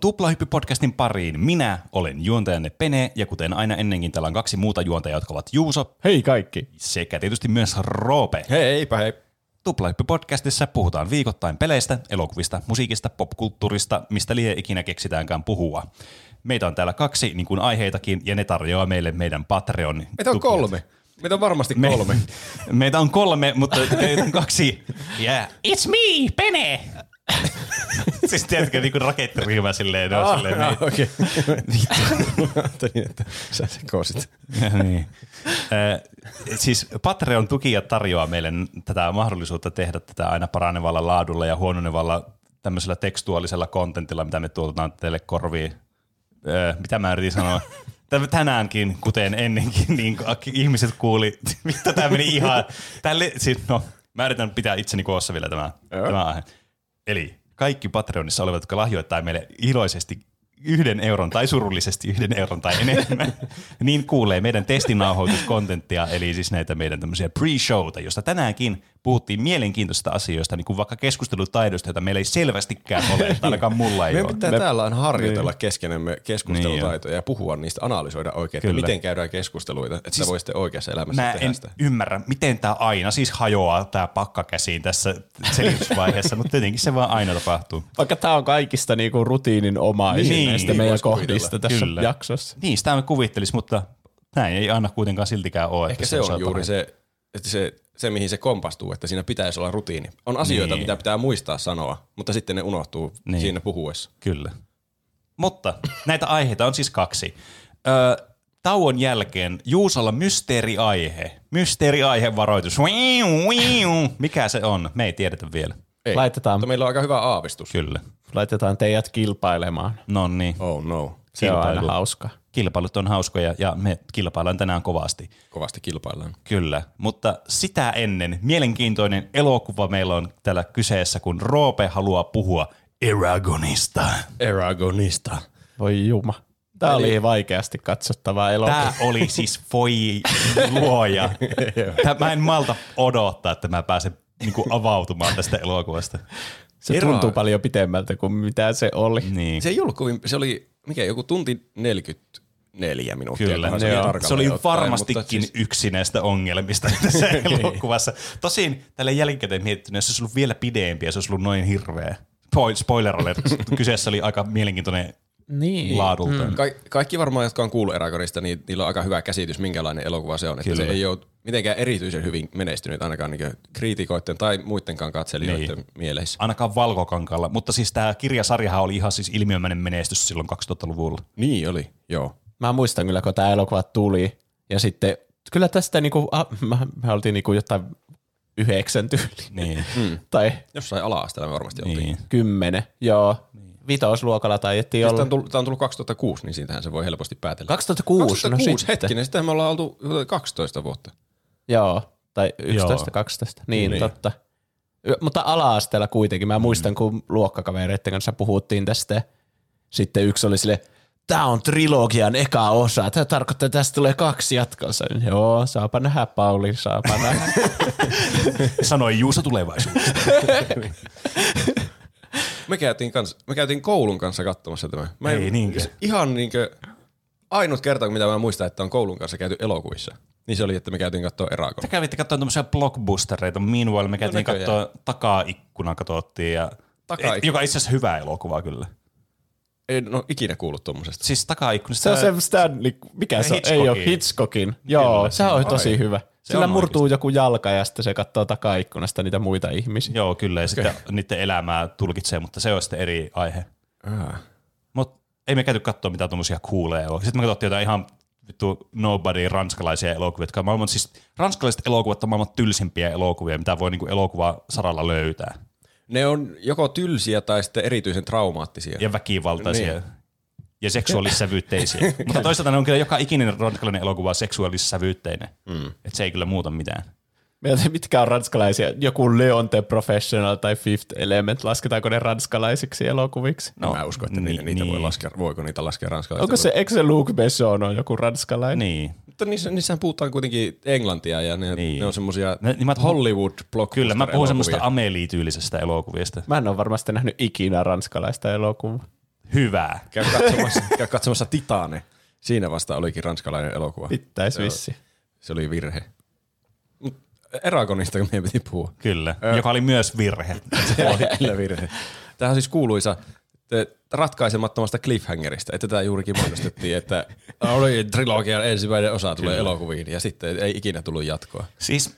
Tuplahyppy-podcastin pariin. Minä olen juontajanne Pene, ja kuten aina ennenkin, täällä on kaksi muuta juontajaa, jotka ovat Juuso Hei kaikki. sekä tietysti myös Roope. Heipä hei. Tuplahyppy-podcastissa puhutaan viikoittain peleistä, elokuvista, musiikista, popkulttuurista, mistä lie ikinä keksitäänkään puhua. Meitä on täällä kaksi, niin kuin aiheitakin, ja ne tarjoaa meille meidän Patreon. Meitä on tukijat. kolme. Meitä on varmasti Me, kolme. meitä on kolme, mutta meitä on kaksi. Yeah. It's me, Pene! Siis tiedätkö, niin kuin rakettiryhmä silleen, ne on silleen, me, Okei. Ajattelin, että sä sekoisit. niin. Äh, siis Patreon-tukijat tarjoaa meille tätä mahdollisuutta tehdä tätä aina paranevalla laadulla ja huononevalla tämmöisellä tekstuaalisella kontentilla, mitä me tuotetaan teille korviin. Äh, mitä mä yritin sanoa? Tä- Tänäänkin, kuten ennenkin, niin ihmiset kuuli, mitä tämä meni ihan, tälle, siis, no, mä yritän pitää itseni koossa vielä tämä, tämä aihe. Eli kaikki Patreonissa olevat, jotka lahjoittaa meille iloisesti yhden euron tai surullisesti yhden euron tai enemmän, niin kuulee meidän testinauhoituskontenttia, eli siis näitä meidän tämmöisiä pre-showta, josta tänäänkin puhuttiin mielenkiintoisista asioista, niin kuin vaikka keskustelutaidoista, joita meillä ei selvästikään ole, ainakaan mulla ei Meidän ole. pitää täällä aina harjoitella keskenemme keskustelutaitoja ja puhua niistä, analysoida oikein, että Kyllä. miten käydään keskusteluita, että siis, voisitte oikeassa elämässä Mä tehdä en sitä. ymmärrä, miten tämä aina siis hajoaa tämä pakka käsiin tässä selitysvaiheessa, mutta tietenkin se vaan aina tapahtuu. Vaikka tämä on kaikista niinku rutiinin omaisin Niin, niin, näistä niin meidän vois kuvitella. kohdista tässä Kyllä. jaksossa. Niin, sitä mä kuvittelis, mutta näin ei aina kuitenkaan siltikään ole. Ehkä että se on juuri se, että se, se, mihin se kompastuu, että siinä pitäisi olla rutiini. On asioita, Niin. mitä pitää muistaa sanoa, mutta sitten ne unohtuu Niin. siinä puhuessa. Kyllä. Mutta näitä aiheita on siis kaksi. Ö, tauon jälkeen mysteeriaihe. Mysteeriaihe varoitus. Mikä se on? Me ei tiedetä vielä. Ei, Laitetaan- mutta meillä on aika hyvä aavistus. Kyllä. Laitetaan teidät kilpailemaan. No niin. Oh no, Se on aina Kilpailu. hauska. Kilpailut on hauskoja ja me kilpaillaan tänään kovasti. kovasti kilpaillaan. Kyllä, mutta sitä ennen mielenkiintoinen elokuva meillä on täällä kyseessä, kun Roope haluaa puhua Eragonista. Eragonista. Voi juma. Tämä oli vaikeasti katsottavaa elokuva. Tämä oli siis voi luoja. Tää, mä en malta odottaa, että mä pääsen niinku avautumaan tästä elokuvasta. Se Era- tuntuu paljon pitemmältä kuin mitä se oli. Niin. Se ei ollut kovin, se oli, mikä joku tunti 44 minuuttia. Kyllä, se, oli se oli ottaen, varmastikin siis- yksi näistä ongelmista tässä elokuvassa. Tosin tälle jälkikäteen miettinyt, jos se olisi ollut vielä pidempi ja se olisi ollut noin hirveä. Spoil- Spoiler alert, kyseessä oli aika mielenkiintoinen Niin. laadultaan. Ka- kaikki varmaan, jotka on kuullut Eragonista, niin niillä on aika hyvä käsitys, minkälainen elokuva se on. Että se ei ole mitenkään erityisen hyvin menestynyt ainakaan niin kriitikoiden tai muidenkaan katselijoiden niin. mieleissä. Ainakaan valkokankalla, mutta siis tämä kirjasarjahan oli ihan siis ilmiömäinen menestys silloin 2000-luvulla. Niin oli, joo. Mä muistan kyllä, kun tämä elokuva tuli. Ja sitten kyllä tästä niinku, ah, mä, me oltiin niinku jotain yhdeksän tyyli. Niin. Tai Jossain ala-asteella me varmasti oltiin. niin. kymmenen. Joo. Vitosluokalla taiettiin Tämä olla. on, tullut, tämä on tullut 2006, niin siitähän se voi helposti päätellä. 2006, 2006 no sitten. hetkinen, sitten me ollaan oltu 12 vuotta. Joo, tai 11, Joo. 12. Niin, Niin. totta. Mutta ala-asteella kuitenkin. Mä muistan, kun luokkakavereiden kanssa puhuttiin tästä. Sitten yksi oli sille, tämä on trilogian eka osa. Tämä tarkoittaa, että tästä tulee kaksi jatkossa. Joo, saapa nähdä, Pauli, saapa nähdä. Sanoi Juuso tulevaisuudesta. Me käytiin, kans, me käytiin koulun kanssa katsomassa tämä. Mä Ei niinkö? se Ihan niinkö, ainut kerta, mitä mä muistan, että on koulun kanssa käyty elokuvissa, niin se oli, että me käytiin katsoa Eragon. Te kävitte katsomaan tämmöisiä blockbustereita. Meanwhile me käytiin näköjään. katsoa takaa-ikkuna katsottiin. Ja, Takaikkuna. joka itse asiassa hyvä elokuva kyllä. Ei no ikinä kuullut tuommoisesta. Siis takaa-ikkunasta. Se on se Stanley, mikä se on? Ei ole Hitchcockin. Joo, se on tosi Ai. hyvä. Se Sillä on murtuu joku jalka ja sitten se katsoo takaikkunasta niitä muita ihmisiä. Joo, kyllä. Ja sitten niiden elämää tulkitsee, mutta se on sitten eri aihe. Ah. Ei me käyty katsoa mitään tuommoisia kuuleja elokuvia. Sitten me katsottiin jotain ihan vittu nobody ranskalaisia elokuvia, jotka on maailman, siis ranskalaiset elokuvat on maailman tylsimpiä elokuvia, mitä voi niinku elokuva-saralla löytää. Ne on joko tylsiä tai sitten erityisen traumaattisia. Ja väkivaltaisia. Niin. Ja seksuaalissävytteisiä. Mutta toisaalta ne on kyllä joka ikinen ranskalainen elokuva seksuaalissävytteinen. Mm. Että se ei kyllä muuta mitään. Mitkä on ranskalaisia? Joku Leon the Professional tai Fifth Element, lasketaanko ne ranskalaisiksi elokuviksi? No, mä uskon, että niitä, niin, niitä voi niin. laskea, voiko niitä laskea ranskalaisista. Onko se, eikö se Luc Besson on joku ranskalainen? Niin. Mutta niissä, niissähän puhutaan kuitenkin englantia ja ne, Niin. ne on semmosia Ne- niin Hollywood blockbuster Kyllä, mä puhun semmoista Amelie-tyylisestä elokuvista. Mä en ole varmasti nähnyt ikinä ranskalaista elokuvaa. hyvää. Käy katsomassa, käy katsomassa Titane. Siinä vasta olikin ranskalainen elokuva. Pitäis Joo. vissi. Se oli virhe. Eragonista meidän piti puhua. Kyllä, joka oli myös virhe. Kyllä virhe. Tämä on siis kuuluisa ratkaisemattomasta cliffhangerista, että tätä juurikin mainostettiin, että oli trilogian ensimmäinen osa tulee elokuviin ja sitten ei ikinä tullut jatkoa. Siis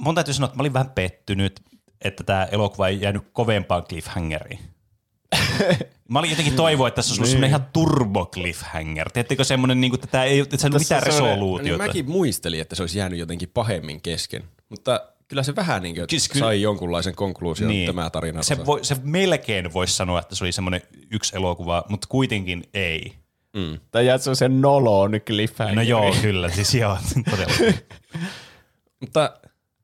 mun täytyy sanoa, että mä olin vähän pettynyt, että tämä elokuva ei jäänyt kovempaan cliffhangeriin. Mä olin jotenkin toivoa, että tässä olisi ollut semmoinen ihan turbo cliffhanger. Tiedättekö semmoinen, niin kuin, että tämä ei että ei ollut mitään semmoinen- Niin resoluutiota. mäkin muistelin, että se olisi jäänyt jotenkin pahemmin kesken, mutta kyllä se vähän niin kuin Siis kyllä- sai jonkunlaisen konkluusion niin. tämä tarina. se, voi, se melkein voisi sanoa, että se oli semmoinen yksi elokuva, mutta kuitenkin ei. Tai jää sen noloon cliffhanger. No joo, kyllä, siis joo, todella. Mutta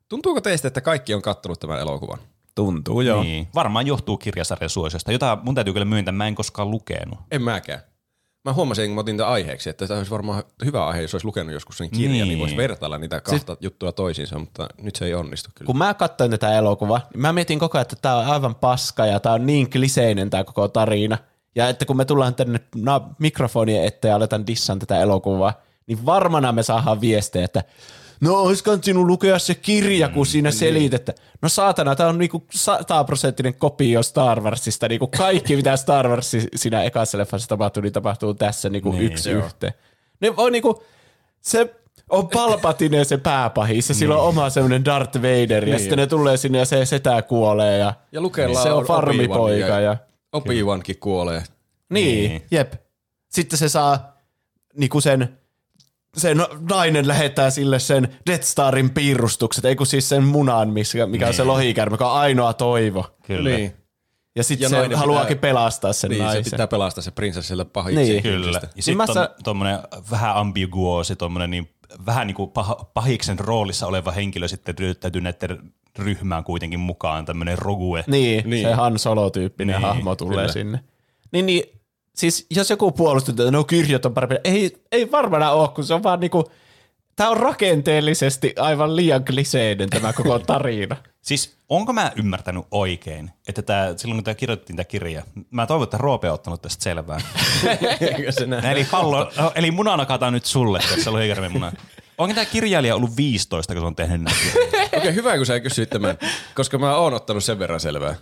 tuntuuko teistä, että kaikki on kattonut tämän elokuvan? Tuntuu joo. Niin. Niin. Varmaan johtuu kirjasarjan suosiosta, jota mun täytyy kyllä myöntää, mä en koskaan lukenut. En mäkään. Mä huomasin, kun mä otin tämän aiheeksi, että tämä olisi varmaan hyvä aihe, jos olisi lukenut joskus sen kirjan, niin, Niin. voisi vertailla niitä kahta juttua toisiinsa, mutta nyt se ei onnistu kyllä. Kun mä katsoin tätä elokuvaa, niin mä mietin koko ajan, että tää on aivan paska ja tää on niin kliseinen tää koko tarina. Ja että kun me tullaan tänne na- mikrofonien eteen ja aletaan dissan tätä elokuvaa, niin varmana me saadaan viestejä, että no olisiko sinun lukea se kirja, kun siinä selitettä. No saatana, tää on niinku sataprosenttinen kopio Star Warsista. Niinku kaikki, mitä Star Wars siinä ekassa leffassa tapahtuu, niin tapahtuu tässä niinku niin, yksi yhteen. Ne on niinku, se on Palpatine se pääpahis ja sillä on oma semmoinen Darth Vader ja Niin. sitten ne tulee sinne ja se setä kuolee ja, Ja Lukella se on farmipoika ja, ja- Obi-Wankin kuolee. niin, Niin. jep. Sitten se saa niinku sen, se no- nainen lähettää sille sen Death Starin piirustukset, ei kun siis sen munan, mikä, mikä on se lohikärme, joka on ainoa toivo. Kyllä. Niin. Ja sitten se haluaakin pitää- pelastaa sen Niin, naisen. se pitää pelastaa se prinsessi sieltä pahiksi. Niin. Kyllä. Ja Niin sitten mä on tuommoinen vähän ambiguosi, tuommoinen niin vähän niin kuin pah- pahiksen roolissa oleva henkilö sitten ryhtäytyy näiden ryhmään kuitenkin mukaan, tämmöinen rogue. Niin, Niin. niin. se Han Solo-tyyppinen Niin, niin, hahmo tulee kyllä. sinne. Niin, niin, siis jos joku puolustaa, että no kirjat on parempi, ei, ei varmana ole, kun se on vaan niinku, tämä on rakenteellisesti aivan liian kliseinen tämä koko tarina. Siis onko mä ymmärtänyt oikein, että tää, silloin kun tämä kirjoitettiin tämä kirja, mä toivon, että Roope on ottanut tästä selvää. Eikö se näin? eli, pallo, eli muna nakataan nyt sulle tässä lohikärmen muna. Onko tämä kirjailija ollut 15, kun se on tehnyt näitä? Okei, okay, hyvä kun sä kysyit tämän, koska mä oon ottanut sen verran selvää.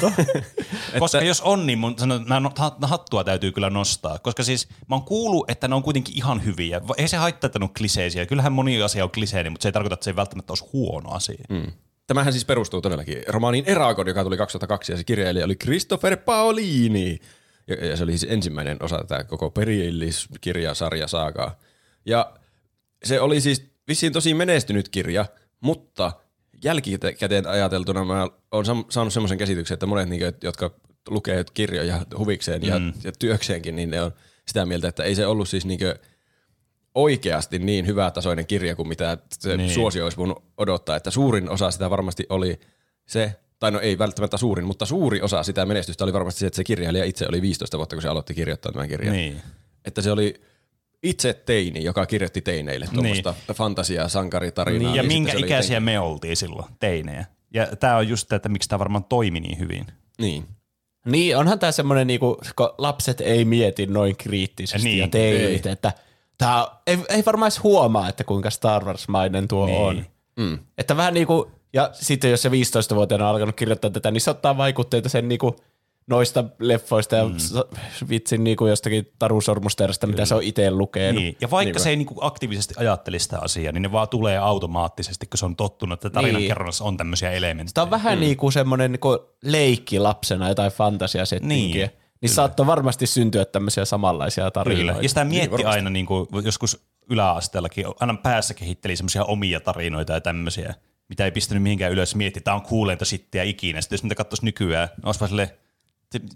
Koska jos on, niin mun sanon, no- ha- hattua täytyy kyllä nostaa. Koska siis mä oon kuullut, että ne on kuitenkin ihan hyviä. Ei se haittaa, että ne on kliseisiä. Kyllähän moni asia on kliseinen, mutta se ei tarkoita, että se ei välttämättä olisi huono asia. Mm. Tämähän siis perustuu todellakin romaaniin Eragon, joka tuli 2002 ja se kirjailija oli Christopher Paolini. Ja, ja se oli siis ensimmäinen osa tätä koko perilliskirjasarjasaagaa. Ja se oli siis vissiin tosi menestynyt kirja, mutta jälkikäteen ajateltuna mä oon saanut semmoisen käsityksen, että monet, niin, jotka lukee kirjoja huvikseen ja, mm. ja työkseenkin, niin ne on sitä mieltä, että ei se ollut siis niin oikeasti niin hyvätasoinen kirja kuin mitä se Niin. niin. suosio olisi voinut odottaa, että suurin osa sitä varmasti oli se, tai no ei välttämättä suurin, mutta suuri osa sitä menestystä oli varmasti se, että se kirjailija itse oli 15 vuotta, kun se aloitti kirjoittaa tämän kirjan. Niin. Että se oli itse teini, joka kirjoitti teineille tuommoista niin. fantasiaa, sankaritarinaa. Niin, ja sitten minkä ikäisiä jotenkin- me oltiin silloin, teinejä. Ja tämä on just että miksi tämä varmaan toimi niin hyvin. Niin. Niin, onhan tämä semmoinen, niinku, kun lapset ei mieti noin kriittisesti Niin, niin, ja teinit, ei. että tää, ei, ei varmaan edes huomaa, että kuinka Star Wars-mainen tuo Niin. on. Mm. Että vähän niin kuin, ja sitten jos se 15-vuotiaana on alkanut kirjoittaa tätä, niin se ottaa vaikutteita sen niin kuin noista leffoista ja mm. vitsin niin kuin jostakin Taru Sormusterasta, mitä se on itse lukenut. Niin. Ja vaikka Niin se ei niinku aktiivisesti ajattele sitä asiaa, niin ne vaan tulee automaattisesti, kun se on tottunut, että tarinan Niin. on tämmöisiä elementtejä. Tämä on vähän mm. niin kuin semmoinen niin kuin leikki lapsena jotain fantasiasettinkiä. Niin, Niin, niin saattoi varmasti syntyä tämmöisiä samanlaisia tarinoita. Kyllä. Ja sitä mietti aina niin kuin, joskus yläasteellakin, aina päässä kehitteli semmoisia omia tarinoita ja tämmöisiä, mitä ei pistänyt mihinkään ylös. Mietti, tämä on kuuleinta sittiä ikinä. Sitten jos niitä katsoisi nykyään, niin olisi vaan silleen,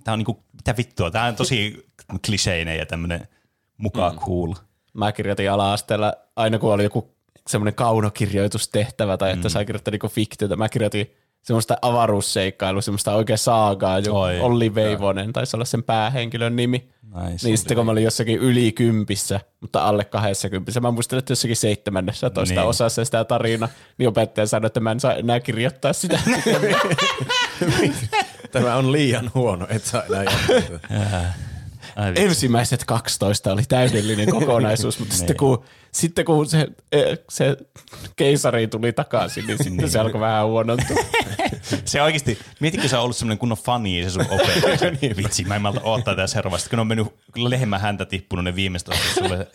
tämä on niinku, mitä vittua, tämä on tosi kliseinen ja tämmöinen mukaan mm. cool. Mä kirjoitin ala-asteella, aina kun oli joku semmoinen kaunokirjoitustehtävä tai että mm. sai kirjoittaa niinku fiktiota, mä kirjoitin semmoista avaruusseikkailua, semmoista oikein saagaa, jo Oi, Olli Veivonen taisi olla sen päähenkilön nimi. Nice. Niin sitten kun mä olin jossakin yli kympissä, mutta alle 20, mä muistelin, että jossakin seitsemännessä toista Niin. osassa sitä tarinaa, niin opettaja sanoi, että mä en saa enää kirjoittaa sitä. Tämä on liian huono, et saa enää jatkaa. Ai vitsi. ensimmäiset 12 oli täydellinen kokonaisuus, mutta sitten kun, sitten kun se, eh, se keisari tuli takaisin, niin sitten se alkoi vähän huonontua. Se oikeasti, mietitkö sä ollut semmoinen kunnon fani se sun opettaja? niin, Vitsi, mä en malta odottaa tässä hervasti, kun on mennyt lehmän häntä tippunut ne viimeistä asti sulle.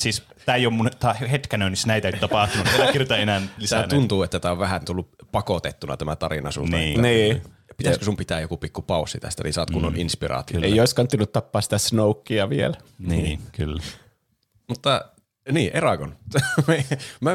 Siis tää ei ole mun, tää on hetkenöinnissä näitä ei tapahtunut, älä kirjoita enää lisää. Tää tuntuu, että tämä on vähän tullut pakotettuna tämä tarina sulta. Niin. Niin. Pitäisikö sun pitää joku pikku paussi tästä, niin saat kunnon inspiraatio. Ei olisi kantinut tappaa sitä Snokea vielä. Niin, kyllä. Mutta niin, Eragon. Mä,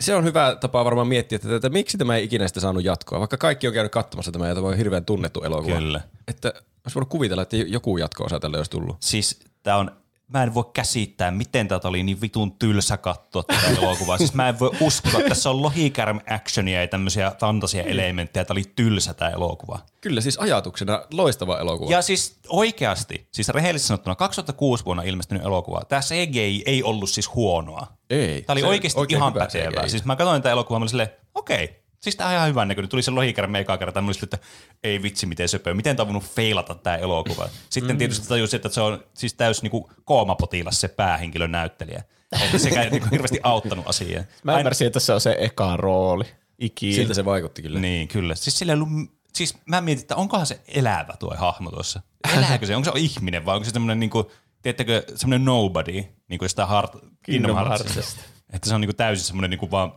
se on hyvä tapa varmaan miettiä, että, että miksi tämä ei ikinä sitä saanut jatkoa, vaikka kaikki on käynyt katsomassa tämä ja tämä on hirveän tunnettu elokuva. Kyllä. Että olisi voinut kuvitella, että joku jatko-osa tälle olisi tullut. Siis tää on, mä en voi käsittää, miten tätä oli niin vitun tylsä katsoa tätä elokuvaa. Siis mä en voi uskoa, että tässä on lohikärm actionia ja tämmöisiä fantasia-elementtejä, että oli tylsä tämä elokuva. Kyllä siis ajatuksena loistava elokuva. Ja siis oikeasti, siis rehellisesti sanottuna 2006 vuonna ilmestynyt elokuva, tämä CGI ei ollut siis huonoa. Ei. Tämä oli oikeasti ihan pätevää. Siis mä katsoin tätä elokuvaa, mä olin silleen, okei, siis tää on ihan hyvän näköinen. Tuli se lohikärme eka kertaa, mä että ei vitsi miten söpöä, miten tää on voinut feilata tää elokuva. Sitten tietysti tajusin, että se on siis täys niinku koomapotilas se päähenkilön näyttelijä. Että sekä niinku hirveästi auttanut asiaa. Mä ymmärsin, että se on se eka rooli ikinä. Siltä se vaikutti kyllä. Niin, kyllä. Siis, sillä ei ollut, siis mä mietin, että onkohan se elävä tuo hahmo tuossa. Elääkö se? Onko se ihminen vai onko se semmoinen, niin kuin, tiedättekö, semmoinen nobody, niin kuin sitä Heart, Kingdom, Heartsista. Heartsista. Että se on niin kuin täysin semmoinen niin kuin vaan,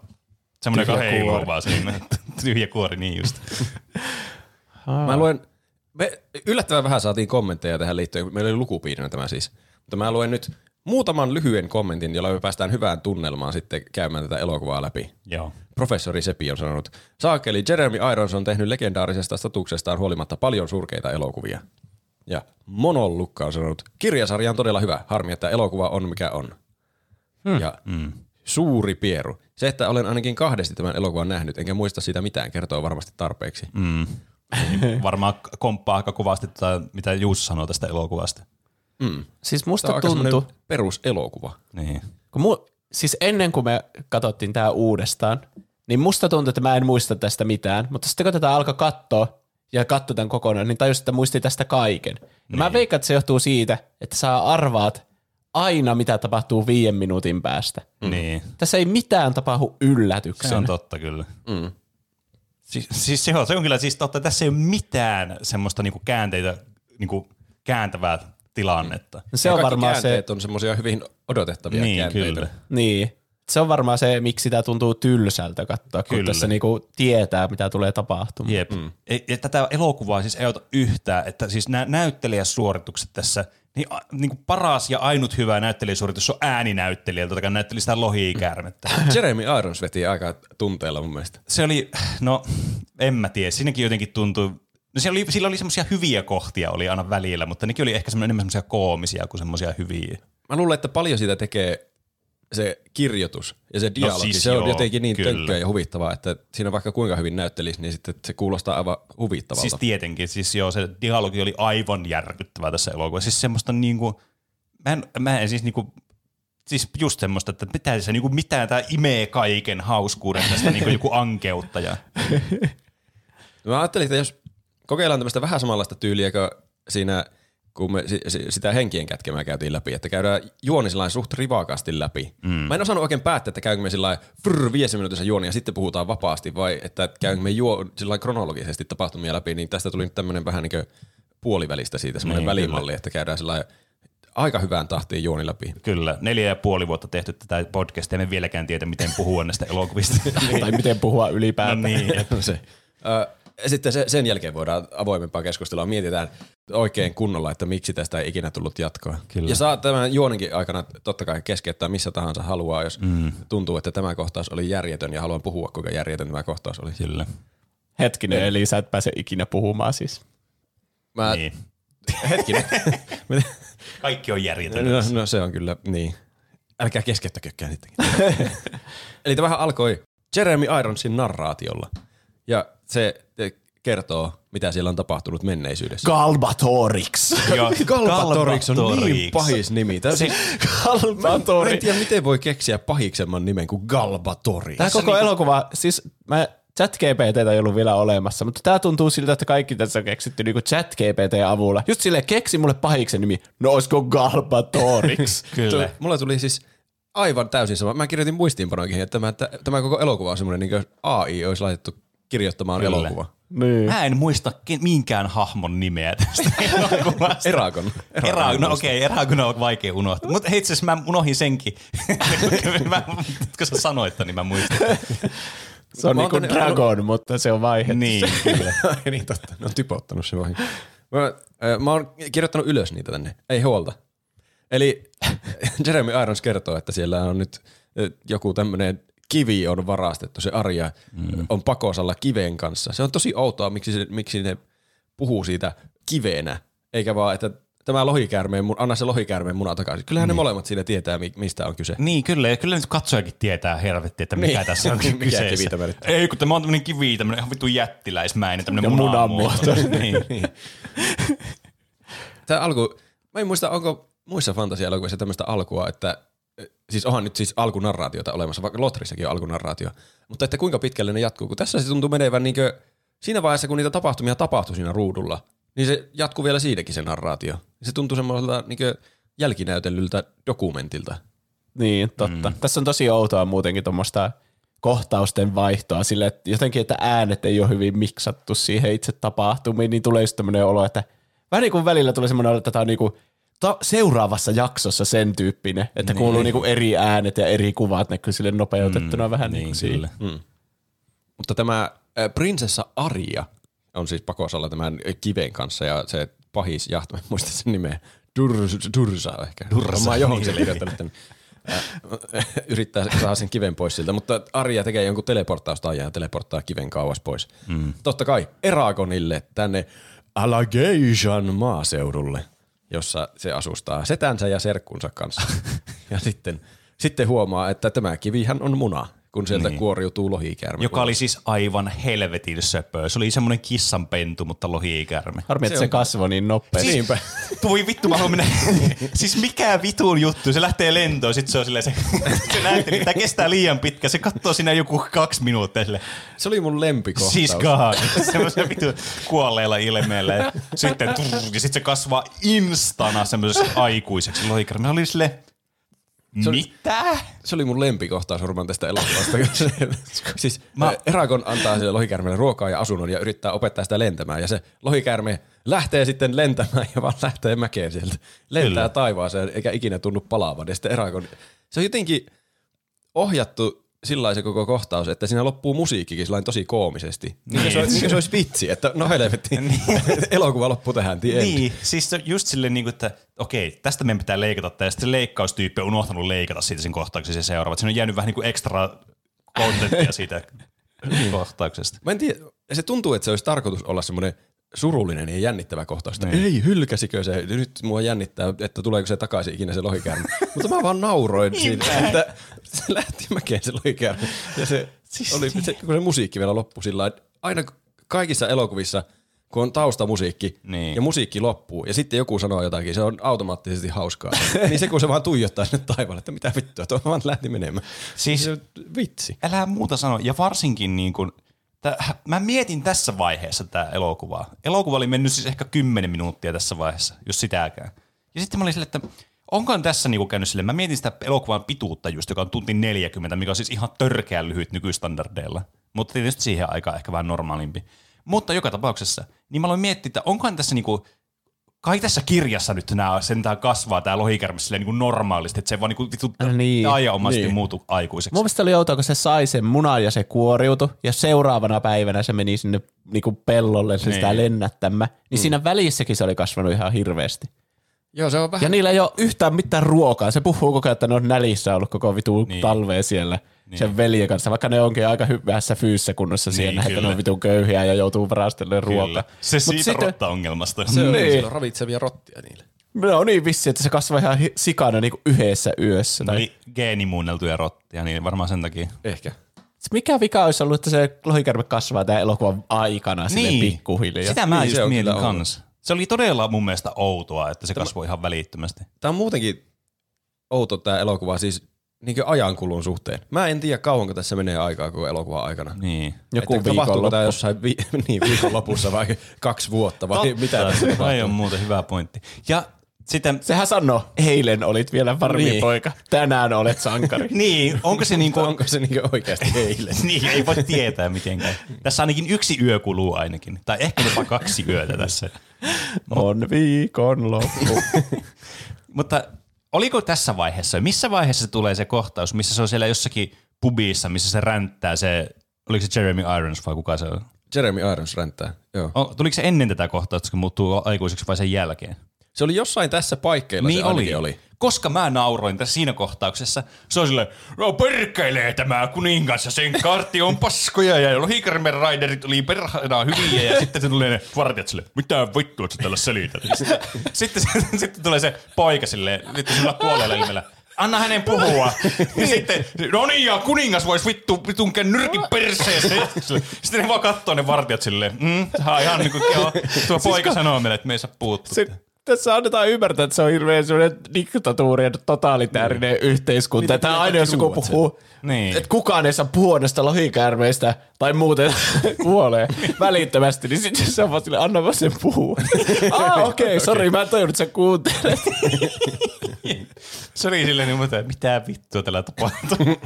semmoinen, joka heiluu kuori. vaan siinä. Tyhjä kuori, niin just. Mä luen, me yllättävän vähän saatiin kommentteja tähän liittyen, meillä oli lukupiirinä tämä siis, mutta mä luen nyt muutaman lyhyen kommentin, jolla me päästään hyvään tunnelmaan sitten käymään tätä elokuvaa läpi. Joo. Professori Sepi on sanonut, saakeli Jeremy Irons on tehnyt legendaarisesta statuksestaan huolimatta paljon surkeita elokuvia. Ja Monon Lukka on sanonut, kirjasarja on todella hyvä, harmi, että elokuva on mikä on. Hmm. Ja mm. suuri pieru. Se, että olen ainakin kahdesti tämän elokuvan nähnyt, enkä muista siitä mitään, kertoo varmasti tarpeeksi. Mm. Varmaan komppaa aika kovasti, tota, mitä Juuso sanoo tästä elokuvasta. Siis Tämä musta semmoinen peruselokuva. Niin. kun mu, siis ennen kuin me katsottiin tää uudestaan, niin musta tuntui, että mä en muista tästä mitään, mutta sitten kun tätä alkoi katsoa ja katsoi tämän kokonaan, niin tajusin, että muisti tästä kaiken. Ja Niin. mä veikkaan, että se johtuu siitä, että sä arvaat aina, mitä tapahtuu viiden minuutin päästä. Mm. Niin. Tässä ei mitään tapahdu yllätyksenä. Se on totta kyllä. Mm. Siis, siis se, on, se on kyllä siis totta. Tässä ei ole mitään semmoista niinku käänteitä, niinku kääntävää tilannetta. Se Ja on varmaan se, on semmoisia hyvin odotettavia Niin, käänteitä. kyllä. niin, se on varmaan se, miksi tämä tuntuu tylsältä katsoa, kun Kyllä. tässä niinku tietää, mitä tulee tapahtumaan. Jep. Mm. Ja tätä elokuvaa siis ei ota yhtään, että siis nämä näyttelijäsuoritukset tässä, niin, a, niin kuin paras ja ainut hyvä näyttelijäsuoritus on ääninäyttelijältä, joka näytteli sitä lohikäärmettä. Jeremy Irons veti aika tunteella mun mielestä. Se oli, no en mä tiedä, siinäkin jotenkin tuntui, no siellä oli, sillä oli semmoisia hyviä kohtia oli aina välillä, mutta nekin oli ehkä semmoinen enemmän semmoisia koomisia kuin semmoisia hyviä. Mä luulen, että paljon siitä tekee se kirjoitus ja se dialogi. siis se on joo, jotenkin niin tönkköä ja huvittavaa, että siinä vaikka kuinka hyvin näyttelisi, niin sitten se kuulostaa aivan huvittavalta. Siis tietenkin, siis joo, se dialogi oli aivan järkyttävää tässä elokuvassa. Siis semmoista niinku, mä en, mä en siis niinku, siis just semmoista, että pitää se niinku mitään, tää imee kaiken hauskuuden tästä niinku joku ankeuttaja. Mä ajattelin, että jos kokeillaan tämmöistä vähän samanlaista tyyliä kuin siinä, kun me si- si- sitä henkien kätkemää käytiin läpi, että käydään juoni suht rivakasti läpi. Mm. Mä en osannut oikein päättää, että käynkö me sillä frr, viisi minuutissa juoni ja sitten puhutaan vapaasti, vai että käynkö me juo sillä kronologisesti tapahtumia läpi, niin tästä tuli nyt tämmöinen vähän niin kuin puolivälistä siitä, semmoinen Niin, välimalli, että käydään sillä aika hyvään tahtiin juoni läpi. Kyllä, neljä ja puoli vuotta tehty tätä podcastia, me vieläkään tiedä, miten puhua näistä elokuvista. Tai miten puhua no ylipäätään. niin, jep. se. Ö, sitten se, sen jälkeen voidaan avoimempaa keskustelua. Mietitään oikein kunnolla, että miksi tästä ei ikinä tullut jatkoa. Kyllä. Ja saa tämän juoninkin aikana totta kai keskeyttää missä tahansa haluaa, jos mm. tuntuu, että tämä kohtaus oli järjetön ja haluan puhua, kuinka järjetön tämä kohtaus oli. Kyllä. Hetkinen, eli sä et pääse ikinä puhumaan siis. Mä, Niin. Hetkinen. Kaikki on järjetön. no, no, se on kyllä niin. Älkää keskeyttäkökään sittenkin. Eli tämähän alkoi Jeremy Ironsin narraatiolla. Ja se kertoo, mitä siellä on tapahtunut menneisyydessä. Galbatorix. Joo, Galbatorix on niin pahis nimi. Tämä, siis, mä en tiedä, miten voi keksiä pahiksemman nimen kuin Galbatorix. Tämä koko niinku- elokuva, siis mä chat-GPT ei ollut vielä olemassa, mutta tämä tuntuu siltä, että kaikki tässä on keksitty niinku chat-GPT avulla. Just silleen, keksi mulle pahiksen nimi. No olisiko Galbatorix? Kyllä. Tuli- Mulla tuli siis aivan täysin sama. Mä kirjoitin muistiinpanoihin, että tämä, että tämä koko elokuva on semmoinen, niin kuin AI olisi laitettu kirjoittamaan Kyllä. elokuva. niin. Mä en muista ke- minkään hahmon nimeä tästä elokuvasta. Eragon. Era, no okei, okay, Eragon on vaikea unohtaa. Mutta itse asiassa mä unohdin senkin. mä, kun sä sanoit niin mä muistin. Se on niinku tänne- Dragon, mutta se on vaihe. Niin, kyllä. Ai niin totta, ne on typottanut se vahin. Mä, äh, mä oon kirjoittanut ylös niitä tänne, ei huolta. Eli Jeremy Irons kertoo, että siellä on nyt joku tämmöinen kivi on varastettu, se Arja mm. on pakosalla kiven kanssa. Se on tosi outoa, miksi, se, miksi ne puhuu siitä kivenä, eikä vaan, että tämä lohikäärmeen, anna se lohikäärmeen muna takaisin. Kyllähän ne molemmat siinä tietää, mi- mistä on kyse. Niin, kyllä. Ja kyllä nyt katsojakin tietää helvetti, että mikä Niin. tässä on Mikä kyseessä. kivi tämä nyt on? Ei, kun tämä on tämmöinen kivi, tämmöinen ihan vittu jättiläismäinen, tämmöinen Ja munanmuoto. munanmuoto. niin. Tämä alku, mä en muista, onko muissa fantasia-elokuvissa tämmöistä alkua, että siis onhan nyt siis alkunarraatiota olemassa, vaikka Lotrissakin on alkunarraatio, mutta että kuinka pitkälle ne jatkuu, kun tässä se tuntuu menevän niin siinä vaiheessa, kun niitä tapahtumia tapahtui siinä ruudulla, niin se jatkuu vielä siinäkin se narraatio. Se tuntuu semmoiselta niin jälkinäytellyltä dokumentilta. Niin, totta. Mm. Tässä on tosi outoa muutenkin tuommoista kohtausten vaihtoa sille, että jotenkin, että äänet ei ole hyvin miksattu siihen itse tapahtumiin, niin tulee just tämmöinen olo, että vähän niin kuin välillä tulee semmoinen olo, että tämä on niinku ta- seuraavassa jaksossa sen tyyppinen, että niin. kuuluu niinku eri äänet ja eri kuvat näkyy sille nopeutettuna mm, vähän niin, Niin, niin kyllä. siinä. Mutta tämä äh, prinsessa Aria on siis pakosalla tämän kiven kanssa ja se pahis jahto, en muista sen nimeä, Durs, Dursa ehkä. Dursa. Mä johonkin sen tänne. Äh, yrittää saada sen kiven pois siltä, mutta Arja tekee jonkun teleporttaustajan ja teleporttaa kiven kauas pois. Mm. Totta kai Eragonille tänne Alagaisian maaseudulle, jossa se asustaa setänsä ja serkkunsa kanssa. ja sitten, sitten huomaa, että tämä kivihän on muna, kun sieltä niin. kuoriutuu lohikäärme. Joka oli siis aivan helvetin söpö. Se oli semmoinen kissanpentu, mutta lohi-ikärme. Harmi, että Se se, on- kasvoi niin nopeasti. Niinpä. Voi vittu, mä haluan mennä. siis mikä vitun juttu? Se lähtee lentoon, sit se on silleen, se, se näytteli, tämä kestää liian pitkä. Se katsoo siinä joku kaksi minuuttia sille. Se oli mun lempikohtaus. Siis God. Semmoisen vittu kuolleella ilmeellä. Ja sitten, ja sitten se kasvaa instana semmoiseksi aikuiseksi lohikärme. Mä olin silleen, mitä? Se oli mun lempikohtaus varmaan tästä elokuvasta. siis Mä... Eragon antaa sille lohikäärmeelle ruokaa ja asunnon ja yrittää opettaa sitä lentämään. Ja se lohikäärme lähtee sitten lentämään ja vaan lähtee mäkeen sieltä. Lentää Kyllä. taivaaseen eikä ikinä tunnu palaavan. Ja sitten Eragon, se on jotenkin ohjattu sillä se koko kohtaus, että siinä loppuu musiikkikin sillä tosi koomisesti. Niin. Niin. Se, olisi, niin se olisi vitsi, että no helvetti, elokuva loppuu tähän, the end. Niin, siis se just silleen, niin kuin, että okei, tästä meidän pitää leikata, ja sitten se leikkaustyyppi on unohtanut leikata siitä sen kohtauksen se seuraava. Siinä on jäänyt vähän niin kuin ekstra kontenttia siitä kohtauksesta. Mä en tiedä, se tuntuu, että se olisi tarkoitus olla semmoinen surullinen ja jännittävä kohtaus. Että Niin. Ei, hylkäsikö se? Nyt mua jännittää, että tuleeko se takaisin ikinä se lohikäärme. Mutta mä vaan nauroin siinä, että se lähti mäkeen se lohikäärme. Ja se, Siis oli, se, kun se musiikki vielä loppui sillä aina kaikissa elokuvissa, kun on taustamusiikki Niin. ja musiikki loppuu ja sitten joku sanoo jotakin, se on automaattisesti hauskaa. niin se kun se vaan tuijottaa sinne taivaalle, että mitä vittua, tuo vaan lähti menemään. Siis- se, vitsi. Älä muuta sano, ja varsinkin niin kuin, tä, mä mietin tässä vaiheessa tätä elokuvaa. Elokuva oli mennyt siis ehkä 10 minuuttia tässä vaiheessa, jos sitäkään. Ja sitten mä olin silleen, että onkohan tässä niinku käynyt silleen, mä mietin sitä elokuvan pituutta just, joka on tunti 40, mikä on siis ihan törkeän lyhyt nykystandardeilla. Mutta tietysti siihen aikaan ehkä vähän normaalimpi. Mutta joka tapauksessa, niin mä aloin miettiä, että onkohan tässä niinku, kai tässä kirjassa nyt nämä sentään kasvaa tämä lohikärme silleen niinku normaalisti, että se vaan niinku vittu Äh, niin, ajaomasti niin. muutu aikuiseksi. Mun mielestä oli outoa, kun se sai sen munan ja se kuoriutui, ja seuraavana päivänä se meni sinne niinku pellolle se sitä Niin. lennättämään. Niin siinä välissäkin se oli kasvanut ihan hirveästi. Joo, se on vähän Ja niillä ei ole yhtään mitään ruokaa. Se puhuu koko ajan, että ne on nälissä ollut koko vitu Niin. talvea siellä niin. sen veljen kanssa, vaikka ne onkin aika hyvässä fyysisessä kunnossa Niin, siellä, että ne on vitu köyhiä ja joutuu varastelemaan ruokaa. Se Mut siitä sitten- rotta-ongelmasta. Se on, Niin. niin. on ravitsevia rottia niille. No niin vissi, että se kasvaa ihan sikana niinku yhdessä yössä. Tai... oli geenimuunneltuja rottia, niin varmaan sen takia. Ehkä. Mikä vika olisi ollut, että se lohikärme kasvaa tämän elokuvan aikana sille pikkuhiljaa? Sitä mä Niin, niin, just mietin kyllä outo. kans. Se oli todella mun mielestä outoa, että se kasvoi ihan välittömästi. Tämä on muutenkin outo tämä elokuva. Siis niin ajankulun suhteen. Mä en tiedä kauanko tässä menee aikaa koko elokuvan aikana. Niin. Joku Että tapahtuuko tämä jossain vi- niin, viikonlopussa vai kaksi vuotta vai mitä tässä Ai tapahtuu? on muuten hyvä pointti. Ja sitten, Sehän sanoo, eilen olit vielä varmi Niin. poika, tänään olet sankari. niin, onko se niin kuin, Onko se niin oikeasti eilen? niin, ei voi tietää mitenkään. Tässä ainakin yksi yö kuluu ainakin. Tai ehkä jopa kaksi yötä tässä. On viikonloppu. Mutta oliko tässä vaiheessa, missä vaiheessa tulee se kohtaus, missä se on siellä jossakin pubissa, missä se ränttää se, oliko se Jeremy Irons vai kuka se on? Jeremy Irons ränttää. Joo. O, tuliko se ennen tätä kohtausta, kun muuttuu aikuiseksi vai sen jälkeen? Se oli jossain tässä paikkeilla Niin se oli. oli. Koska mä nauroin tässä siinä kohtauksessa, se on silleen, no perkeilee tämä kuningas ja sen kartti on paskoja ja Lohikarmen raiderit oli perhana hyviä ja sitten se tulee ne vartijat sille, mitä vittua sä tällä selität? Sitten, sitten, sitten tulee se poika silleen, vittu sillä kuolleella ilmellä, anna hänen puhua. Ja sitten, no niin, ja kuningas vois vittu vitunkeen nyrkin perseeseen. Sitten ne vaan kattoo ne vartijat silleen, mm, ihan niinku, joo, tuo poika sanoo meille, että me ei saa puuttua. Se, tässä annetaan ymmärtää, että se on hirveän sellainen diktatuuri ja totaalitäärinen yhteiskunta. Niin, Tämä aina, jos joku puhuu, Niin. että kukaan ei saa puhua näistä lohikäärmeistä tai muuten kuolee välittömästi, niin sitten se on vaan sille, anna mä sen puhua. ah, okei, okay, sori, mä en tajunnut, että sä kuuntelet. Se oli silleen, niin, mutta mitä vittua tällä tapahtuu.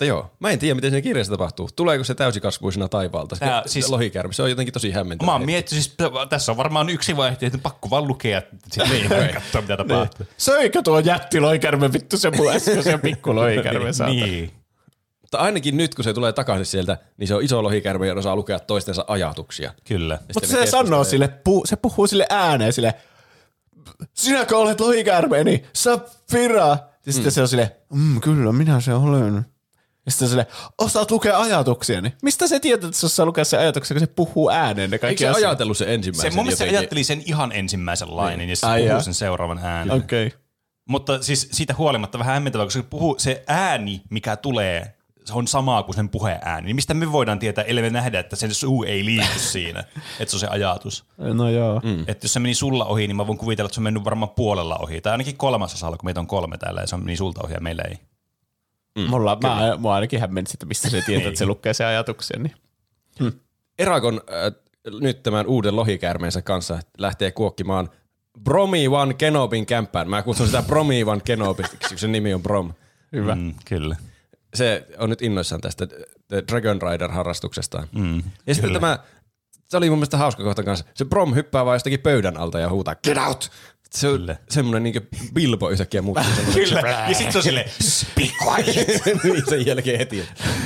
Mutta joo, mä en tiedä, miten siinä kirjassa tapahtuu. Tuleeko se täysikasvuisena taivaalta? Se, Tää, siis, lohikärmi, se on jotenkin tosi hämmentävä. Mä oon miettinyt, siis tässä on varmaan yksi vaihtoehto, että pakko vaan lukea, sitten niin, katsoa mitä tapahtuu. Söikö tuo jätti lohikäärme vittu se mun äskeisen pikku lohikäärme saatana? niin. Mutta ainakin nyt, kun se tulee takaisin sieltä, niin se on iso lohikärmi ja osaa lukea toistensa ajatuksia. Kyllä. Mutta se sanoo sille, pu, se puhuu sille ääneen sille, sinäkö olet lohikäärmeeni, Sapphira. Ja sitten se on sille, mm, kyllä minä se olen. Ja sitten se sille, osaat lukea ajatuksiani. Mistä se tietää, että se osaa lukea se ajatuksia, kun se puhuu ääneen ne Eikö kaikki se asiat? ajatellut se Se ensimmäisen mun mielestä se jotenkin? ajatteli sen ihan ensimmäisen lainin ja sitten puhuu jaa. sen seuraavan äänen. Okei. Okay. Mutta siis siitä huolimatta vähän hämmentävää, koska se, puhuu, se ääni, mikä tulee, se on sama kuin sen puheääni. Niin mistä me voidaan tietää, ellei me nähdä, että sen suu ei liiku siinä, että se on se ajatus. No joo. Mm. Että jos se meni sulla ohi, niin mä voin kuvitella, että se on mennyt varmaan puolella ohi. Tai ainakin kolmasosalla, kun meitä on kolme täällä ja se on meni sulta ohi ja meillä ei. Mulla, mä, mua ainakin hämmensi, että mistä se tietää, että se lukee se ajatuksia. Niin. Eragon äh, nyt tämän uuden lohikäärmeensä kanssa lähtee kuokkimaan Bromi One Kenobin kämppään. Mä kutsun sitä Bromi One Kenobiksi, kun sen nimi on Brom. Hyvä. Mm, kyllä. Se on nyt innoissaan tästä Dragon Rider-harrastuksestaan. Mm, Ja sitten tämä, se oli mun mielestä hauska kohta kanssa. Se Brom hyppää vaan jostakin pöydän alta ja huutaa, get out! Se on Kyllä. semmoinen niin Bilbo yhtäkkiä muuttuu Kyllä. Ja sitten se on silleen, speak quiet. niin sen jälkeen heti,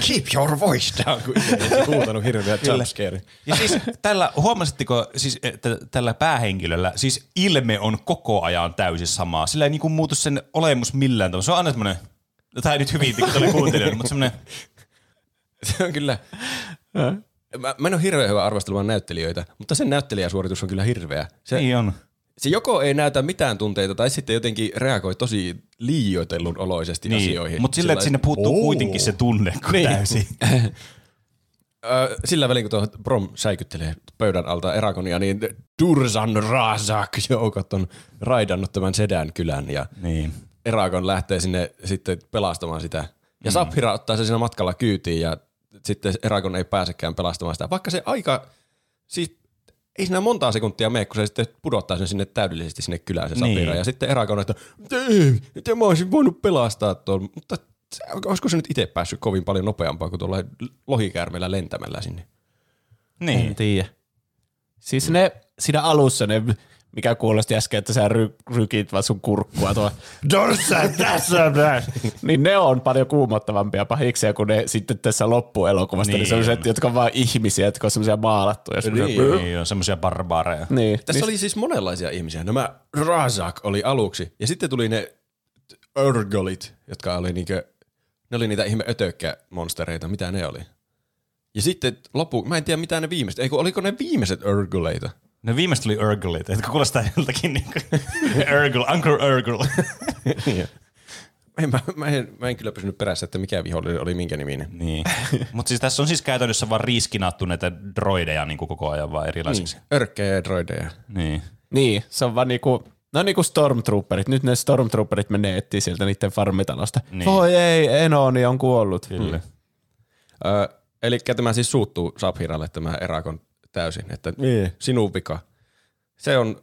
keep your voice down, kun itse ei huutanut hirveä jumpscare. Ja siis tällä, huomasitteko, siis, että tällä päähenkilöllä, siis ilme on koko ajan täysin samaa. Sillä ei niinku muutu sen olemus millään tavalla. Se on aina semmoinen, no tää ei nyt hyvin tuolle kuuntelijoille, mutta semmoinen, Se on kyllä, mä, mä en ole hirveän hyvä arvostelemaan näyttelijöitä, mutta sen näyttelijäsuoritus on kyllä hirveä. Se, niin on. Se joko ei näytä mitään tunteita tai sitten jotenkin reagoi tosi liioitellun oloisesti Niin, asioihin. mutta sillä, että sinne puuttuu kuitenkin se tunne Niin. täysin. Sillä välin, kun tuo Brom säikyttelee pöydän alta Eragonia, niin Dursan Razak joukot on raidannut tämän Sedän kylän ja niin. Eragon lähtee sinne sitten pelastamaan sitä. Ja Mm. Saphira ottaa se siinä matkalla kyytiin ja sitten Eragon ei pääsekään pelastamaan sitä. Vaikka se aika, siis ei siinä montaa sekuntia mene, kun se sitten pudottaa sen sinne täydellisesti sinne kylään se. Niin. Ja sitten Eragon, että että mä olisin voinut pelastaa tuon, mutta olisiko se nyt itse päässyt kovin paljon nopeampaa kuin tuolla lohikäärmeellä lentämällä sinne. Niin. En tiedä. Siis ne, siinä alussa ne, mikä kuulosti äsken, että sä ry, rykit vaan sun kurkkua tuo, Dorsa, tässä, niin ne on paljon kuumottavampia pahiksia kuin ne sitten tässä loppuelokuvasta. Niin, Niin niin sellaiset, on. jotka on vaan ihmisiä, jotka on semmoisia maalattuja. semmoisia- Niin. Niin, on semmoisia barbaareja. Niin, Tässä niin, oli siis monenlaisia ihmisiä. Nämä Razak oli aluksi, ja sitten tuli ne Urgolit, jotka oli niinkö, ne oli niitä ihme ötökkämonstereita, mitä ne oli. Ja sitten loppu, mä en tiedä mitä ne viimeiset, eikö oliko ne viimeiset Urgoleita? No viimeistä tuli Urglit, että kuulostaa joltakin niin kuin Urgl, Uncle Urgl. En, mä, mä, en, mä en kyllä pysynyt perässä, että mikä vihollinen oli minkä niminen. niin. Mutta siis tässä on siis käytännössä vaan riskinattu näitä droideja niin kuin koko ajan vaan erilaisiksi. Örkkejä ja droideja. Niin. niin, se on vaan niinku, No niin kuin Stormtrooperit. Nyt ne Stormtrooperit menee etsiä sieltä niiden farmitalosta. Niin. Niin. Voi ei, Enoni on kuollut. Kyllä. Ö, eli tämä siis suuttuu Sabhiralle tämä Erakon täysin, että niin, sinun vika. Se on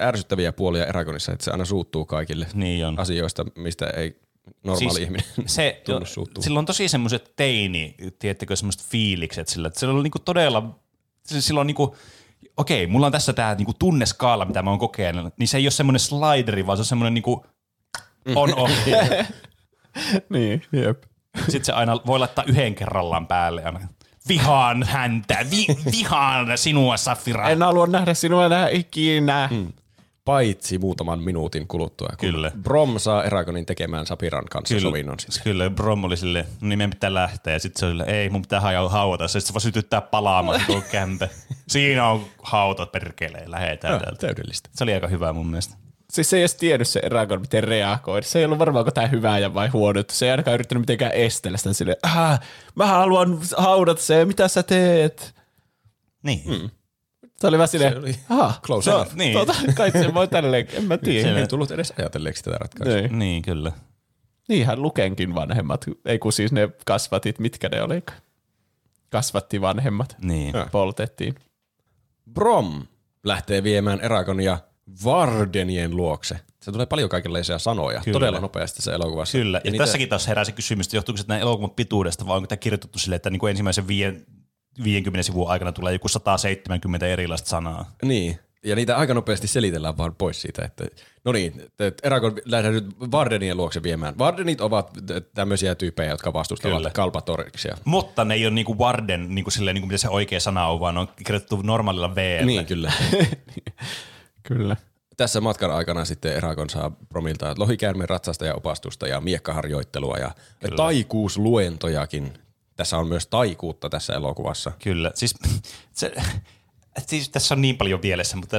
ärsyttäviä puolia Eragonissa, että se aina suuttuu kaikille Niin on. asioista, mistä ei normaali siis ihminen se, tunnu suuttua. sillä on tosi semmoiset teini, tiedättekö, semmoiset fiilikset sillä, että sillä on niinku todella, se- sillä on niinku, okei, mulla on tässä tää niinku tunneskaala, mitä mä oon kokeillut, niin se ei ole semmoinen slideri, vaan se on semmoinen niinku on off. niin, jep. Sitten se aina voi laittaa yhden kerrallaan päälle aina. Vihaan häntä, vi, vihaan sinua Safira. En halua nähdä sinua enää ikinä. Mm. Paitsi muutaman minuutin kuluttua, kun Kyllä. Brom saa Eragonin tekemään Sapiran kanssa sovinnon. Siis. Kyllä, Brom oli silleen, no niin meidän pitää lähteä. Ja sitten se oli silleen, ei mun pitää hauata. Sitten se vaan sytyttää palaamaan tuo kämpe. Siinä on hautat perkeleen, lähetään täältä. Täydellistä. Se oli aika hyvä mun mielestä. Siis se ei edes tiennyt se Eragon, miten reagoida. Se ei ollut varmaan, onko tämä hyvä ja vai huono. Se ei ainakaan yrittänyt mitenkään estellä sitä silleen, äh, mä haluan haudata se, mitä sä teet? Niin. Mm. Se oli vähän silleen, Se oli aha, close no, enough. Niin. Tota, kai se voi tälleen, en mä tiedä. Ei tullut edes ajatelleeksi tätä ratkaisua. Niin. Niin, kyllä. Niinhän Lukenkin vanhemmat, ei kun siis ne kasvatit, mitkä ne oli? Kasvatti vanhemmat, Niin. poltettiin. Brom lähtee viemään Eragonia Vardenien luokse. Se tulee paljon kaikenlaisia sanoja, Kyllä. todella nopeasti se elokuvassa. Kyllä. Ja, niitä- tässäkin taas heräsi kysymys, että johtuuko se näin elokuvan pituudesta vai onko tämä kirjoitettu silleen, että niin kuin ensimmäisen vien, 50 sivun aikana tulee joku 170 erilaista sanaa. Niin, ja niitä aika nopeasti selitellään vaan pois siitä, että no niin, Eragon lähdetään nyt Vardenien luokse viemään. Vardenit ovat tämmöisiä tyyppejä, jotka vastustavat Kyllä. kalpatoriksia. Mutta ne ei ole niinku Warden, niinku silleen, niinku mitä se oikea sana on, vaan ne on kirjoitettu normaalilla v Niin, kyllä. Kyllä. Tässä matkan aikana sitten Eragon saa Bromilta lohikäärmeen ratsasta ja opastusta ja miekkaharjoittelua ja taikuusluentojakin. Tässä on myös taikuutta tässä elokuvassa. Kyllä, siis, se, siis tässä on niin paljon vielessä, mutta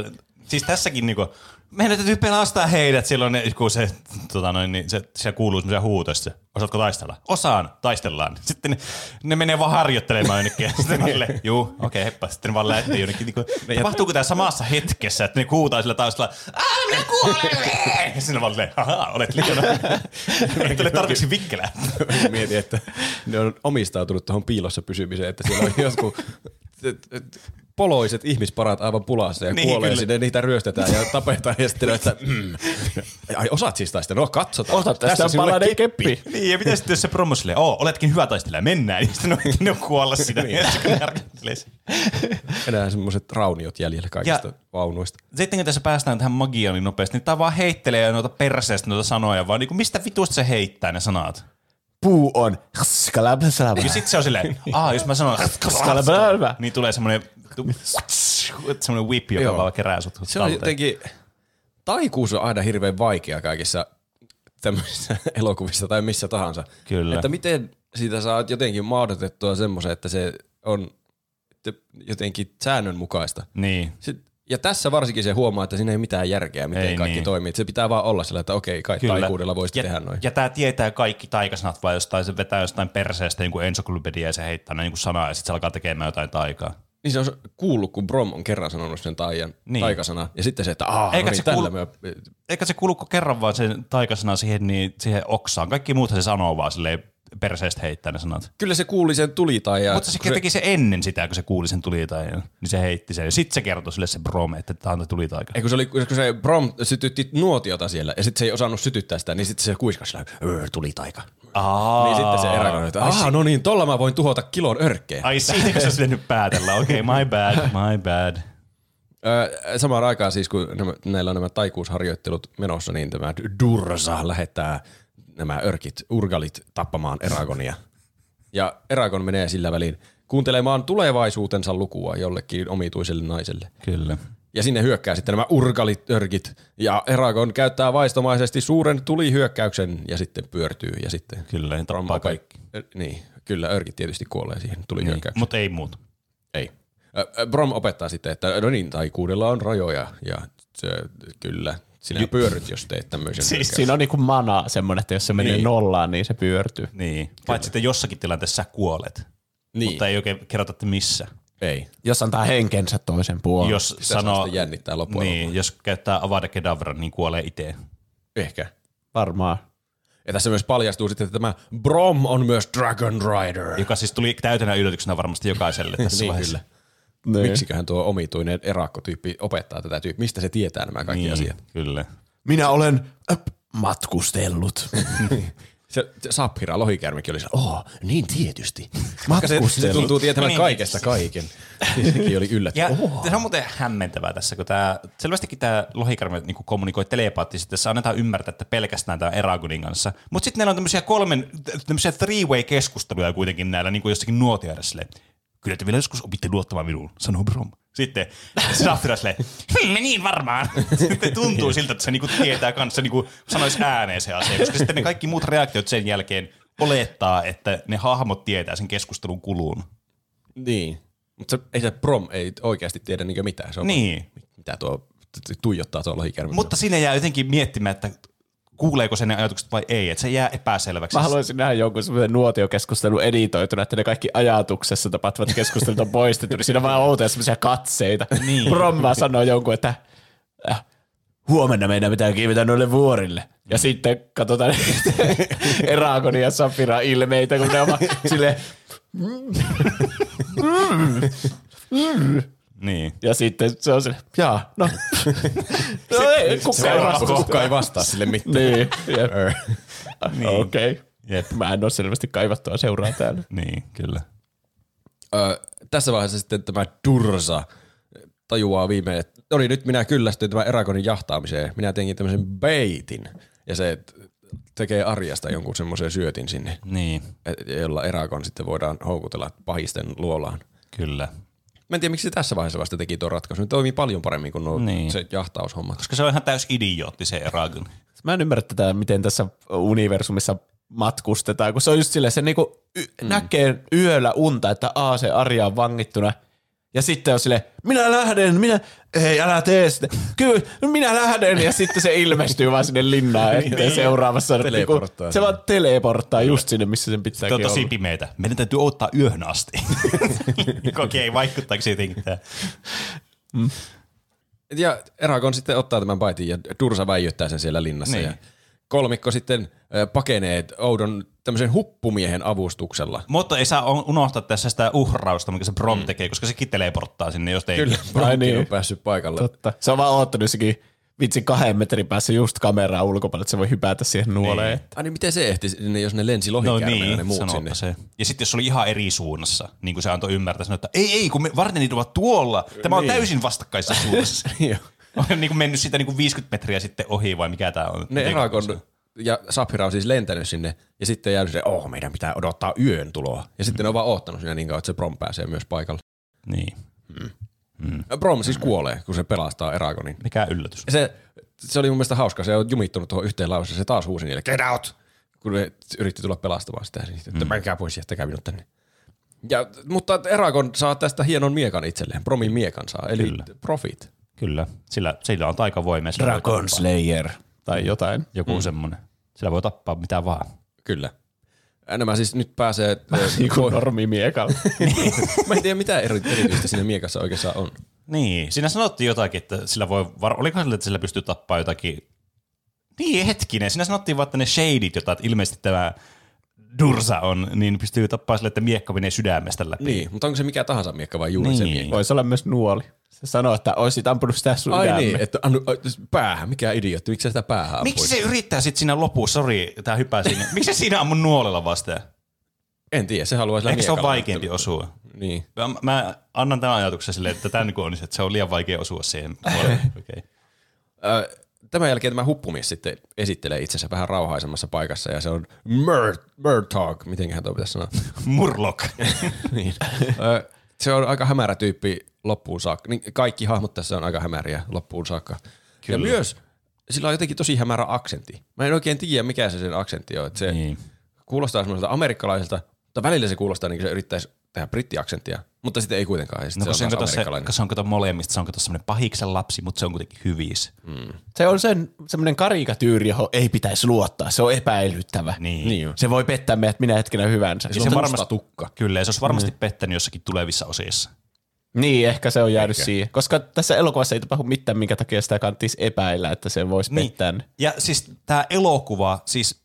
siis tässäkin niinku, meidän täytyy pelastaa heidät silloin, kun se, tota noin, niin se, se kuuluu semmoisia huutoista. Osaatko taistella? Osaan, taistellaan. Sitten ne, ne menee vaan harjoittelemaan jonnekin. Sitten ne silleen, juu, okei, okay, heppa. Sitten vaan lähtee jonnekin. Niin kuin, tapahtuuko tämä samassa hetkessä, että ne huutaa sillä taustalla, aah, minä kuolen! Ja sinne vaan silleen, haha, olet liian. Ei tule tarpeeksi vikkelää. Mietin, että ne on omistautunut tuohon piilossa pysymiseen, että siellä on et- poloiset ihmisparat aivan pulassa ja Niin, kuolee kyllä. sinne, niitä ryöstetään ja tapetaan ja sitten että mm. Ai osaat siis taistella, no katsotaan. Ota tästä on sinulle palainen keppi. Niin, ja mitä sitten jos se promo silleen, oo, oletkin hyvä taistelija, mennään. Ja sitten ne on, ne kuolla siinä. Niin. sitä. Enää semmoiset rauniot jäljellä kaikista Ja- vaunuista. Sitten kun tässä päästään tähän magiaan niin nopeasti, niin tää vaan heittelee noita perseestä noita sanoja, vaan niin mistä vitusta se heittää ne sanat. Puu on. Ja sitten se on silleen, aa, jos mä sanon, niin tulee semmoinen semmoinen whip, joka Joo. vaan kerää sut Se on talteen. jotenkin, taikuus on aina hirveän vaikea kaikissa tämmöisissä elokuvissa tai missä tahansa. Kyllä. Että miten siitä saat jotenkin mahdotettua semmoisen, että se on jotenkin säännönmukaista. Niin. Sit, ja tässä varsinkin se huomaa, että siinä ei mitään järkeä, miten Ei kaikki niin. niin. toimii. Se pitää vaan olla sillä, että okei, kai Kyllä. taikuudella voisi ja, tehdä noin. Ja tää tietää kaikki taikasanat vai jostain, se vetää jostain perseestä jonkun ensyklopedia ja se heittää ne niin sanaa ja sitten se alkaa tekemään jotain taikaa. Niin se on kuullut, kun Brom on kerran sanonut sen taian, Niin. taikasana. Ja sitten se, että aah, Eikä no se niin, tällä kuulu- me... Eikä se kuluko kerran vaan sen taikasana siihen, niin, siihen oksaan. Kaikki muuthan se sanoo vaan silleen perseestä heittää ne sanat. Kyllä se kuuli sen tulitaian. Mutta se teki se ennen sitä, kun se kuuli sen tulitaian, niin se heitti sen. Ja sitten se kertoi sille se brome, että tämä on tulitaika. Ei, kun se, oli, kun se Brom sytytti nuotiota siellä, ja sitten se ei osannut sytyttää sitä, niin sitten se kuiskasi sillä, "Öö, tuli taika. Aa, Niin sitten se Eragon, että aah, no niin, tolla mä voin tuhota kilon örkkejä. Ai siitä, kun olisi nyt päätellä. Okei, okay, my bad, my bad. Öö, samaan aikaan siis, kun nämä, näillä on nämä taikuusharjoittelut menossa, niin tämä Dursa lähettää nämä örkit, urgalit tappamaan Eragonia. Ja Eragon menee sillä välin kuuntelemaan tulevaisuutensa lukua jollekin omituiselle naiselle. Kyllä. Ja sinne hyökkää sitten nämä urgalit örkit. Ja Eragon käyttää vaistomaisesti suuren tulihyökkäyksen ja sitten pyörtyy ja sitten Kyllä, ja tappaa trommaa kaikki. Niin, kyllä örkit tietysti kuolee siihen tulihyökkäykseen. Mutta ei muuta. Ei. Brom opettaa sitten, että no niin, taikuudella on rajoja ja se, kyllä, sinä pyöryt, jos teet tämmöisen Siis siinä on niinku mana semmoinen, että jos se menee Niin. nollaan, niin se pyörtyy. Niin. Paitsi sitten jossakin tilanteessa sä kuolet. Niin. Mutta ei oikein kerrota, että missä. Ei. Jos antaa henkensä toisen puolen. Jos Sitä sanoo, jännittää loppujen niin, jos käyttää Avada Kedavran, niin kuolee itse. Ehkä. Varmaan. Ja tässä myös paljastuu sitten, että tämä Brom on myös Dragon Rider. Joka siis tuli täytänä yllätyksenä varmasti jokaiselle tässä niin vaiheessa. kyllä. Niin. Miksiköhän tuo omituinen erakkotyyppi opettaa tätä tyyppiä? Mistä se tietää nämä kaikki Niin, asiat? kyllä. Minä olen öp, matkustellut. Se, se Saphira lohikärmikin oli se, oh, niin tietysti. Koska se, se Matkustellut. tuntuu tietävän Niin. kaikesta kaiken. Sekin oli yllättävää. Ja oh. se on muuten hämmentävää tässä, kun tämä, selvästikin tämä lohikarme niin kommunikoi telepaattisesti, tässä annetaan ymmärtää, että pelkästään tämä Eragonin kanssa. Mutta sitten näillä on tämmöisiä kolmen, tämmöisiä three-way-keskusteluja kuitenkin näillä niin kuin jossakin nuotioida silleen, kyllä te vielä joskus opitte luottamaan minuun, sanoo Brom. Sitten Safira silleen, "Hmm, niin varmaan. Sitten tuntuu siltä, että se niinku tietää kanssa, niinku sanoisi ääneen se asia, koska sitten ne kaikki muut reaktiot sen jälkeen olettaa, että ne hahmot tietää sen keskustelun kulun. Niin. Mutta ei se Brom ei oikeasti tiedä niinkö mitään. Se on Niin. vaan, mitä tuo tuijottaa tuo lohikärmi. Mutta siinä jää jotenkin miettimään, että kuuleeko se ne ajatukset vai ei, että se jää epäselväksi. Mä haluaisin nähdä jonkun semmoisen nuotiokeskustelun editoituna, että ne kaikki ajatuksessa tapahtuvat keskustelut on poistettu, niin siinä on vaan outoja semmoisia katseita. Niin. Brom vaan sanoo jonkun, että äh, huomenna meidän pitää kiivetä noille vuorille. Ja sitten katsotaan Eragonin ja Safira ilmeitä, kun ne on vaan silleen, Niin. ja sitten se on silleen, jaa, no. no ei, kukaan ei vastaa. Kuka ei vastaa sille mitään. Niin, jep. Niin. okei. Okay. Jep. Mä en ole selvästi kaivattua seuraa täällä. Niin, kyllä. Ö, tässä vaiheessa sitten tämä Dursa tajuaa viimein, että no niin, nyt minä kyllästyin tämän Eragonin jahtaamiseen. Minä teinkin tämmöisen baitin. Ja se tekee arjasta jonkun semmoisen syötin sinne, Niin, jolla Eragon sitten voidaan houkutella pahisten luolaan. kyllä. Mä en tiedä, miksi se tässä vaiheessa vasta teki tuon ratkaisun. Se toimii paljon paremmin kuin nuo Niin. se jahtaushomma. Koska se on ihan täys idiootti se Eragon. Mä en ymmärrä tätä, miten tässä universumissa matkustetaan, kun se on just silleen, se niinku y- mm. näkee yöllä unta, että aa se Arja on vangittuna, ja sitten on sille, minä lähden, minä, ei älä tee sitä, kyllä, minä lähden, ja sitten se ilmestyy vaan sinne linnaan eteen seuraavassa. Teleporttaa Niinku, se vaan teleporttaa just sinne, missä sen pitää Se on tosi pimeätä. Meidän täytyy odottaa yöhön asti. Okei, okay, vaikuttaako se jotenkin tämä? Ja Eragon sitten ottaa tämän baitin ja Dursa väijyttää sen siellä linnassa. Niin. Ja kolmikko sitten pakenee oudon tämmöisen huppumiehen avustuksella. Mutta ei saa unohtaa tässä sitä uhrausta, mikä se Brom tekee, koska sekin teleporttaa sinne, jos ei. Kyllä, Bromkin niin. on päässyt paikalle. Totta. Se on vaan oottanut jossakin vitsi kahden metrin päässä just kameraa ulkopuolella, että se voi hypätä siihen nuoleen. Niin. Ai niin, miten se ehti sinne, jos ne lensi No lohikäärmeenä niin, ne muut sinne? se. Ja sitten jos se oli ihan eri suunnassa, niin kuin se antoi ymmärtää, sanoi, että ei, ei, kun me Varnenit ovat tuolla. Tämä on Niin. täysin vastakkaisessa suunnassa. On niin kuin mennyt siitä niin kuin 50 metriä sitten ohi vai mikä tämä on? ne Eragon ja Saphira on siis lentänyt sinne ja sitten jäänyt se, oh meidän pitää odottaa yön tuloa. Ja sitten ne on vaan oottanut siinä niin kauan, että se Brom pääsee myös paikalle. Niin. Brom siis kuolee, kun se pelastaa Eragonin. Mikä yllätys. Ja se, se oli mun mielestä hauska, se on jumittunut tuohon yhteen lauseeseen, se taas huusi niille, get out! Kun ne yritti tulla pelastamaan sitä, niin sitten, että menkää pois, jättäkää minut tänne. Ja, mutta Eragon saa tästä hienon miekan itselleen, Bromin miekan saa, eli Kyllä. profit. Kyllä, sillä, sillä on taikavoimia. sillä Dragon. Slayer tai jotain. Joku mm. semmoinen. Sillä voi tappaa mitä vaan. Kyllä. Nämä siis nyt pääsee, Niin kuin normimiekalla. mä en tiedä mitä eri, erityistä siinä miekassa oikeastaan on. Niin, siinä sanottiin jotakin, että sillä voi, var- olikohan sillä, että sillä pystyy tappaa jotakin, niin hetkinen, siinä sanottiin vaan, että ne shadit, jota ilmeisesti tämä Dursa on, niin pystyy tappaa sille, että miekka menee sydämestä läpi. Niin, mutta onko se mikä tahansa miekka vai juuri se Niin. miekka? Voisi olla myös nuoli. Se sanoo, että olisit ampunut sitä sun Ai niin, että annu, ai, päähän, mikä idiootti, miksi sä sitä päähän ampuit? Miksi se yrittää sitten siinä lopussa, sori, tää hyppää sinne, miksi se siinä ammun nuolella vastaan? En tiedä, se haluaa sillä Ehkä se on vaikeampi osua. Niin. Mä, mä annan tämän ajatuksen silleen, että tämä on, että se on liian vaikea osua siihen. okay. Tämän jälkeen tämä huppumies sitten esittelee itsensä vähän rauhaisemmassa paikassa ja se on Mur- Murtog, mitenköhän tuo pitäisi sanoa. Murlock. niin. Se on aika hämärä tyyppi loppuun saakka. Niin kaikki hahmot tässä on aika hämäriä loppuun saakka. Ja Kyllä. myös sillä on jotenkin tosi hämärä aksentti. Mä en oikein tiedä, mikä se sen aksentti on. Että se Niin. kuulostaa semmoiselta amerikkalaiselta, mutta välillä se kuulostaa niin kuin se yrittäisi tehdä brittiaksenttia, mutta sitten ei kuitenkaan. Ja No sitten kun se se on on, se, se on kato molemmista, se on kato semmoinen pahiksen lapsi, mutta se on kuitenkin hyvissä. Mm. Se on sen semmoinen karikatyyri, johon ei pitäisi luottaa. Se on epäilyttävä. Niin. Niin on. Se voi pettää meidät minä hetkenä hyvänsä. Se on se musta varmasti- tukka. Kyllä, se olisi varmasti pettänyt jossakin tulevissa osissa. Niin, ehkä se on jäänyt siihen. Koska tässä elokuvassa ei tapahdu mitään, minkä takia sitä kannattaisi epäillä, että se voisi niin. pettää. Ja siis tämä elokuva, siis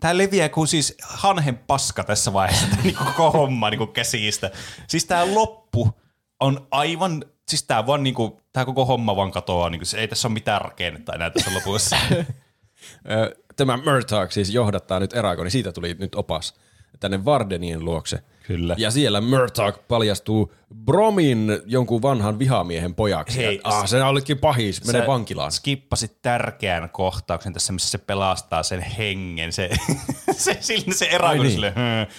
tämä leviää kuin siis hanhen paska tässä vaiheessa, tämä niin koko homma niin käsistä. Siis tämä loppu on aivan, siis tämä vaan niin kuin, tämä koko homma vaan katoaa, niin kuin, ei tässä ole mitään rakennetta enää tässä lopussa. Tämä Murtagh siis johdattaa nyt Eragoni, siitä tuli nyt opas tänne Vardenien luokse. Kyllä. Ja siellä Murtagh paljastuu Bromin jonkun vanhan vihamiehen pojaksi. Hei, Hei, ah, se olikin pahis, menee vankilaan. skippasit tärkeän kohtauksen tässä, missä se pelastaa sen hengen. Se, se, se erä, Ai niin. sille,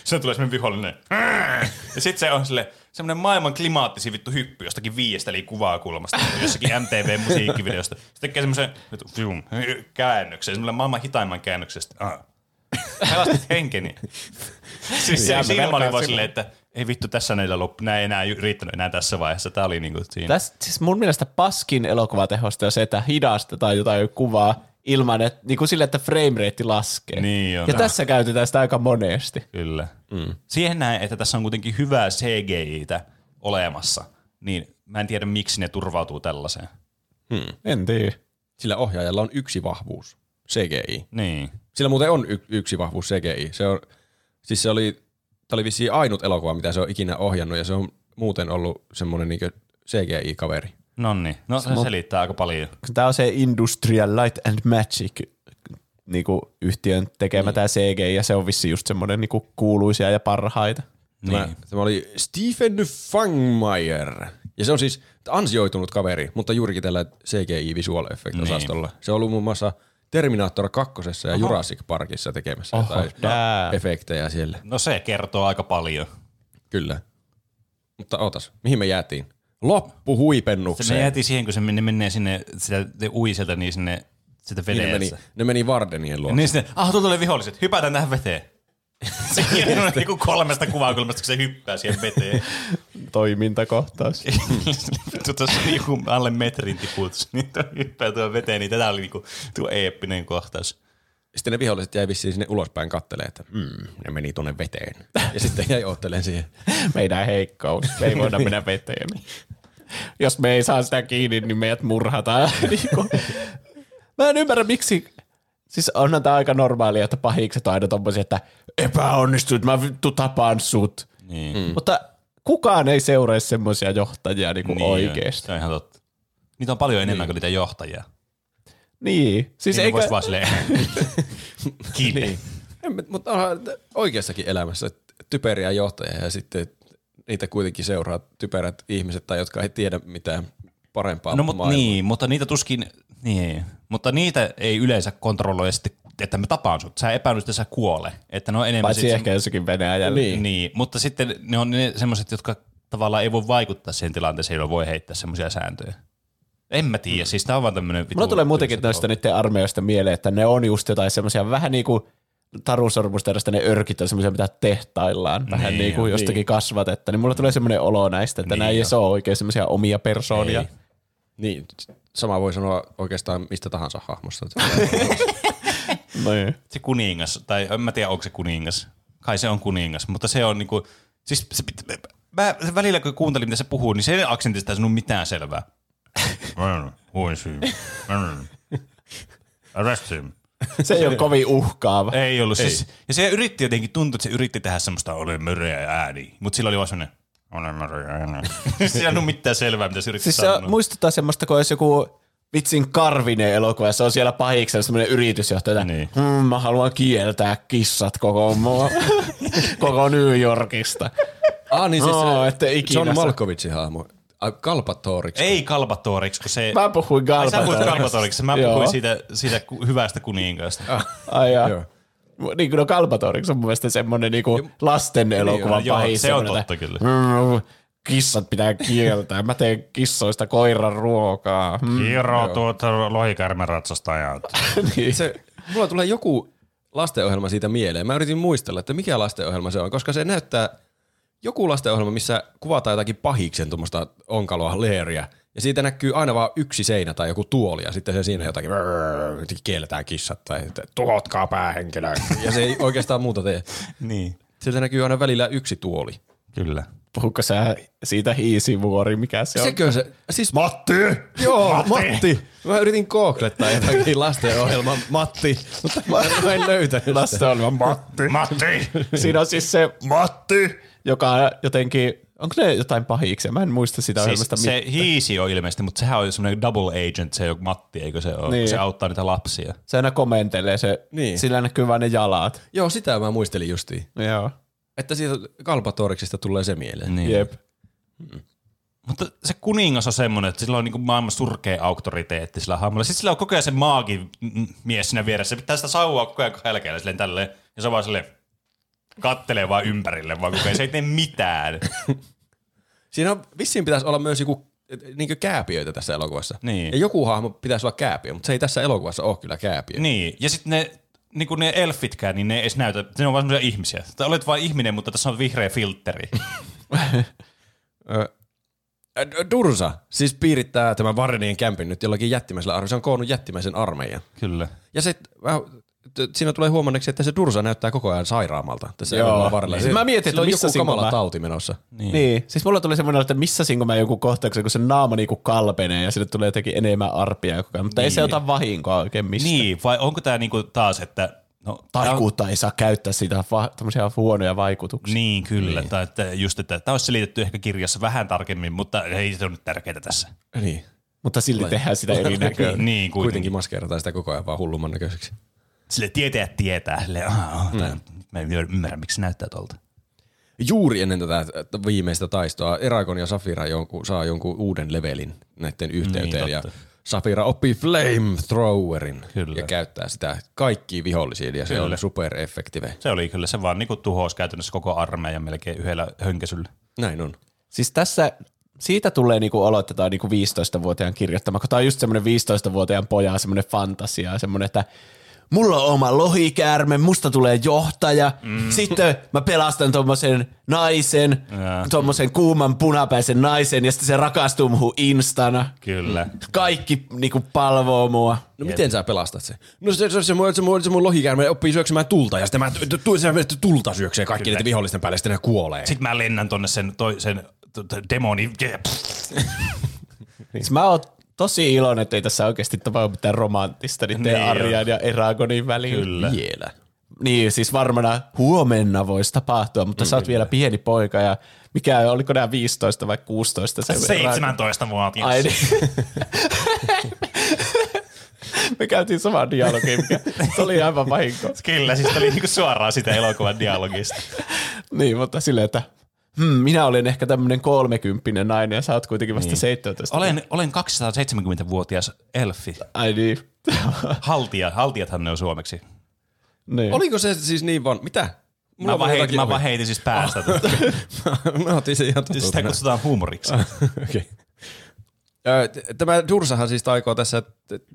se tulee semmoinen vihollinen. Ja sitten se on sille, semmoinen maailman klimaattisin vittu hyppy jostakin viiestä eli kuvakulmasta, jossakin MTV-musiikkivideosta. Se tekee semmoisen fium, käännöksen, semmoinen maailman hitaimman käännöksestä. Ah. Pelastit henkeni. Siis se, Jäämme siinä mä olin vaan silleen, että ei vittu tässä näillä loppu, nää ei enää riittänyt enää tässä vaiheessa. Tää oli niinku siinä. Tässä, siis mun mielestä paskin elokuvatehosta on se, että hidastetaan jotain kuvaa ilman, että niin kuin sille, että frame rate laskee. Niin on. ja tässä käytetään sitä aika monesti. Kyllä. Mm. Siihen näen, että tässä on kuitenkin hyvää CGI-tä olemassa, niin mä en tiedä, miksi ne turvautuu tällaiseen. En tiedä. Sillä ohjaajalla on yksi vahvuus, CGI. Niin. Sillä muuten on y- yksi vahvuus CGI. Se on, siis se oli, oli vissiin ainut elokuva, mitä se on ikinä ohjannut, ja se on muuten ollut semmoinen niin CGI-kaveri. Nonni. No se selittää aika paljon. Tämä on se Industrial Light and Magic niinku yhtiön tekemä niin. tämä CG, ja se on vissi just semmoinen niinku kuuluisia ja parhaita. Tämä, Niin. tämä oli Stephen Fangmeier. Ja se on siis ansioitunut kaveri, mutta juurikin tällä CGI Visual Effect-osastolla. Se on ollut muun muassa Terminator 2. ja Jurassic Parkissa tekemässä Oho, jotain efektejä siellä. No se kertoo aika paljon. Kyllä. Mutta ootas, mihin me jäätiin? Se me Loppuhuipennukseen. jäätiin siihen, kun se menee, menee sinne, sitä, ne ui sieltä niin sinne sitä Niin ne, meni, vedeessä. ne meni Vardenien luo. Niin sinne, ah, tuolla tulee viholliset, hypätään tähän veteen. Se on niinku kolmesta kuvakulmasta, kun se hyppää siihen veteen. Toimintakohtaus. Tuossa on joku alle metrin tiputus, niin tuo hyppää tuon veteen, niin tätä oli niinku tuo eeppinen kohtaus. Sitten ne viholliset jäi vissiin sinne ulospäin kattelee, että mm, ne meni tuonne veteen. Ja sitten jäi oottelemaan siihen. Meidän heikkous. Me ei voida mennä veteen. Jos me ei saa sitä kiinni, niin meidät murhataan. Niinku. Mä en ymmärrä, miksi... Siis onhan tämä aika normaalia, että pahikset on aina tommosia, että epäonnistuit, mä vittu tapaan sut. Niin. Mm. Mutta kukaan ei seuraa semmoisia johtajia niinku niin oikeesti. Se on ihan totta. Niitä on paljon enemmän kuin niitä johtajia. Niin. Siis Niin eikä... voisi vaan silleen kiinni. Niin. Mutta onhan oikeassakin elämässä typeriä johtajia ja sitten niitä kuitenkin seuraa typerät ihmiset tai jotka ei tiedä mitään parempaa No mutta maailmaa. niin, mutta niitä tuskin, niin, mutta niitä ei yleensä kontrolloi sitten, että me tapaan sut. Sä epäilyt, että sä kuole. Että ne on enemmän Paitsi sit ehkä jossakin Venäjällä. Niin. niin, mutta sitten ne on ne semmoiset, jotka tavallaan ei voi vaikuttaa siihen tilanteeseen, jolloin voi heittää semmoisia sääntöjä. En mä tiedä, siis tää on vaan tämmönen Mulla tulee muutenkin noista niiden armeijoista mieleen, että ne on just jotain semmoisia vähän niin kuin Taru Sormusterasta ne örkit on semmoisia, mitä tehtaillaan. Vähän Niin niin, kuin jostakin kasvatetta. Niin mulla tulee semmoinen olo näistä, että Niin niin näin ei on. se ole oikein semmoisia omia persoonia. Ei. Niin, sama voi sanoa oikeastaan mistä tahansa hahmosta. Niin. Se kuningas, tai en mä tiedä onko se kuningas. Kai se on kuningas, mutta se on niinku, siis se, pit- mä välillä kun kuuntelin, mitä se puhuu, niin sen aksentista ei sanonut mitään selvää. Is he? Arrest him. Se ei ole kovin uhkaava. Ei ollut. Siis, ja se yritti jotenkin, tuntui, että se yritti tehdä semmoista olen möreä ääni, mutta sillä oli vaan semmoinen olen möreä ääni. se ei ollut mitään selvää, mitä se yritti Siis se sanoa. on- muistuttaa semmoista, kun olisi joku vitsin karvinen elokuva, ja se on siellä pahiksella semmoinen yritysjohtaja, että Niin. hmm, mä haluan kieltää kissat koko, koko New Yorkista. ah, niin siis No, se ette ikinä John Malkovicin hahmo. Ah, Kalpatoriksi. Ei Kalbatoriksi, kun se... Mä puhuin Ai, sä puhuit Galbatorista. Kalbatoriksi, mä Joo. puhuin siitä, siitä ku- hyvästä kuninkaasta. Ai jaa. Joo. Niin kuin no Kalpatoriksi on mun mielestä semmoinen niinku lasten elokuvan joo, pahis. se on totta että, kyllä. "Mm, Kissat pitää kieltää. Mä teen kissoista koiran ruokaa. Mm. Hiro tuota lohikärmen ratsastajat. Niin. Se, mulla tulee joku lastenohjelma siitä mieleen. Mä yritin muistella, että mikä lastenohjelma se on, koska se näyttää joku lastenohjelma, missä kuvataan jotakin pahiksen tuommoista onkaloa leeriä. Ja siitä näkyy aina vaan yksi seinä tai joku tuoli ja sitten se siinä jotakin kielletään kissat tai että tuhotkaa päähenkilö. Ja se ei oikeastaan muuta tee. niin, Sieltä näkyy aina välillä yksi tuoli. kyllä. Puhuko sä siitä hiisivuori, mikä se on? Sekö se? Siis Matti! Joo, Matti. Matti. Mä yritin googlettaa jotakin lastenohjelman Matti, mutta mä, mä en löytänyt. Lastenohjelma Matti. Matti! Siinä on siis se Matti! joka jotenkin, onko ne jotain pahiksi? Mä en muista sitä Siis ohjelmasta. se hiisi on ilmeisesti, mutta sehän on semmoinen double agent, se on Matti, eikö se ole? Niin. Se auttaa niitä lapsia. se aina komentelee, se, Niin. sillä näkyy vain ne jalat. Joo, sitä mä muistelin justiin. Joo, Että siitä Kalpatoriksista tulee se mieleen. Niin. jep. Mutta se kuningas on semmoinen, että sillä on niin maailman surkea auktoriteetti sillä hahmolla. Sitten sillä on koko ajan se maagi mm, mies siinä vieressä. Se pitää sitä sauvaa koko ajan helkeellä silleen tälleen. Ja se vaan silleen kattelee vaan ympärille, vaan koko ajan. Se ei tee mitään. Siinä on, vissiin pitäisi olla myös joku niin kääpiöitä tässä elokuvassa. Niin. Ja joku hahmo pitäisi olla kääpiö, mutta se ei tässä elokuvassa ole kyllä kääpiö. niin. Ja sitten ne, niin kuin ne elfitkään, niin ne ei edes näytä, ne on vaan semmoisia ihmisiä. Tai olet vain ihminen, mutta tässä on vihreä filtteri. Dursa siis piirittää tämän Varrenien kämpin nyt jollakin jättimäisellä armeijalla. Se on koonnut jättimäisen armeijan. Kyllä. Ja se, vähän- t- siinä tulee huomanneeksi, että se Dursa näyttää koko ajan sairaamalta tässä Joo. varrella. Siis mä mietin, että on missä joku kamala mä- tauti menossa. Niin. niin. Siis mulla tuli semmoinen, että missasinko mä joku kohtauksen, kun se naama niinku kalpenee ja sille tulee jotenkin enemmän arpia koko ajan. Mutta niin. ei se ota vahinkoa oikein mistä. Niin, vai onko tämä niinku taas, että... No, Taikuutta ei saa käyttää siitä va- tämmöisiä huonoja vaikutuksia. Niin, kyllä. Niin. Tai että just, että tämä olisi selitetty ehkä kirjassa vähän tarkemmin, mutta ei se ole nyt tärkeää tässä. Niin. Mutta silti tehdään sitä eri näköä. Niin, kuitenkin. Kuitenkin maskeerataan sitä koko ajan vaan hullumman näköiseksi. Sille tietäjät tietää. Sille, mm. Mä en ymmärrä, miksi se näyttää tuolta. Juuri ennen tätä viimeistä taistoa Eragon ja Safira jonkun, saa jonkun uuden levelin näiden yhteyteen Niin, ja. Safira oppii flamethrowerin Kyllä. ja käyttää sitä kaikkiin vihollisiin ja se Kyllä. on super effektive. Se oli kyllä, se vaan niinku tuhosi käytännössä koko armeijan melkein yhdellä hönkäsyllä. Näin on. Siis tässä siitä tulee niinku olo, että tämä on niinku 15-vuotiaan kirjoittama, kun tämä on just semmoinen 15-vuotiaan pojan semmoinen fantasia, semmoinen, että mulla on oma lohikäärme, musta tulee johtaja, mm. sitten mä pelastan tuommoisen naisen, Jaa. tuommoisen kuuman punapäisen naisen, ja sitten se rakastuu muuhun instana. Kyllä. Kaikki niinku palvoo mua. No miten sä pelastat sen? No se, se, se, mun, se, mun, se mun lohikäärme oppii syöksymään tulta ja sitten mä tu, tu, se, se tulta syöksee kaikki niitä vihollisten päälle ja sitten ne kuolee. Sitten mä lennän tonne sen, toi, sen demoni. Siis mä oon tosi iloinen, että ei tässä oikeasti tapahdu mitään romanttista niiden Niin niin. Arjan ja Eragonin välillä. Kyllä. Vielä. Niin, siis varmana huomenna voisi tapahtua, mutta sä oot vielä pieni poika ja mikä, oliko nämä 15 vai 16? Se 17-vuotias. Ai niin. Me käytiin samaa dialogia, mikä se oli aivan vahinko. Kyllä, siis oli niinku suoraan sitä elokuvan dialogista. Niin, mutta silleen, että hmm, minä olen ehkä tämmöinen kolmekymppinen nainen ja sä oot kuitenkin vasta niin. 17. Olen, olen 270-vuotias elfi. Ai niin. Haltija, haltijathan ne on suomeksi. niin. Oliko se siis niin vaan, mitä? Mulla Mä, on vaan heitin, mä vaan heitin siis päästä. mä otin sen ihan Siis sitä totuutena. kutsutaan huumoriksi. T- Tämä Dursahan siis taikoo tässä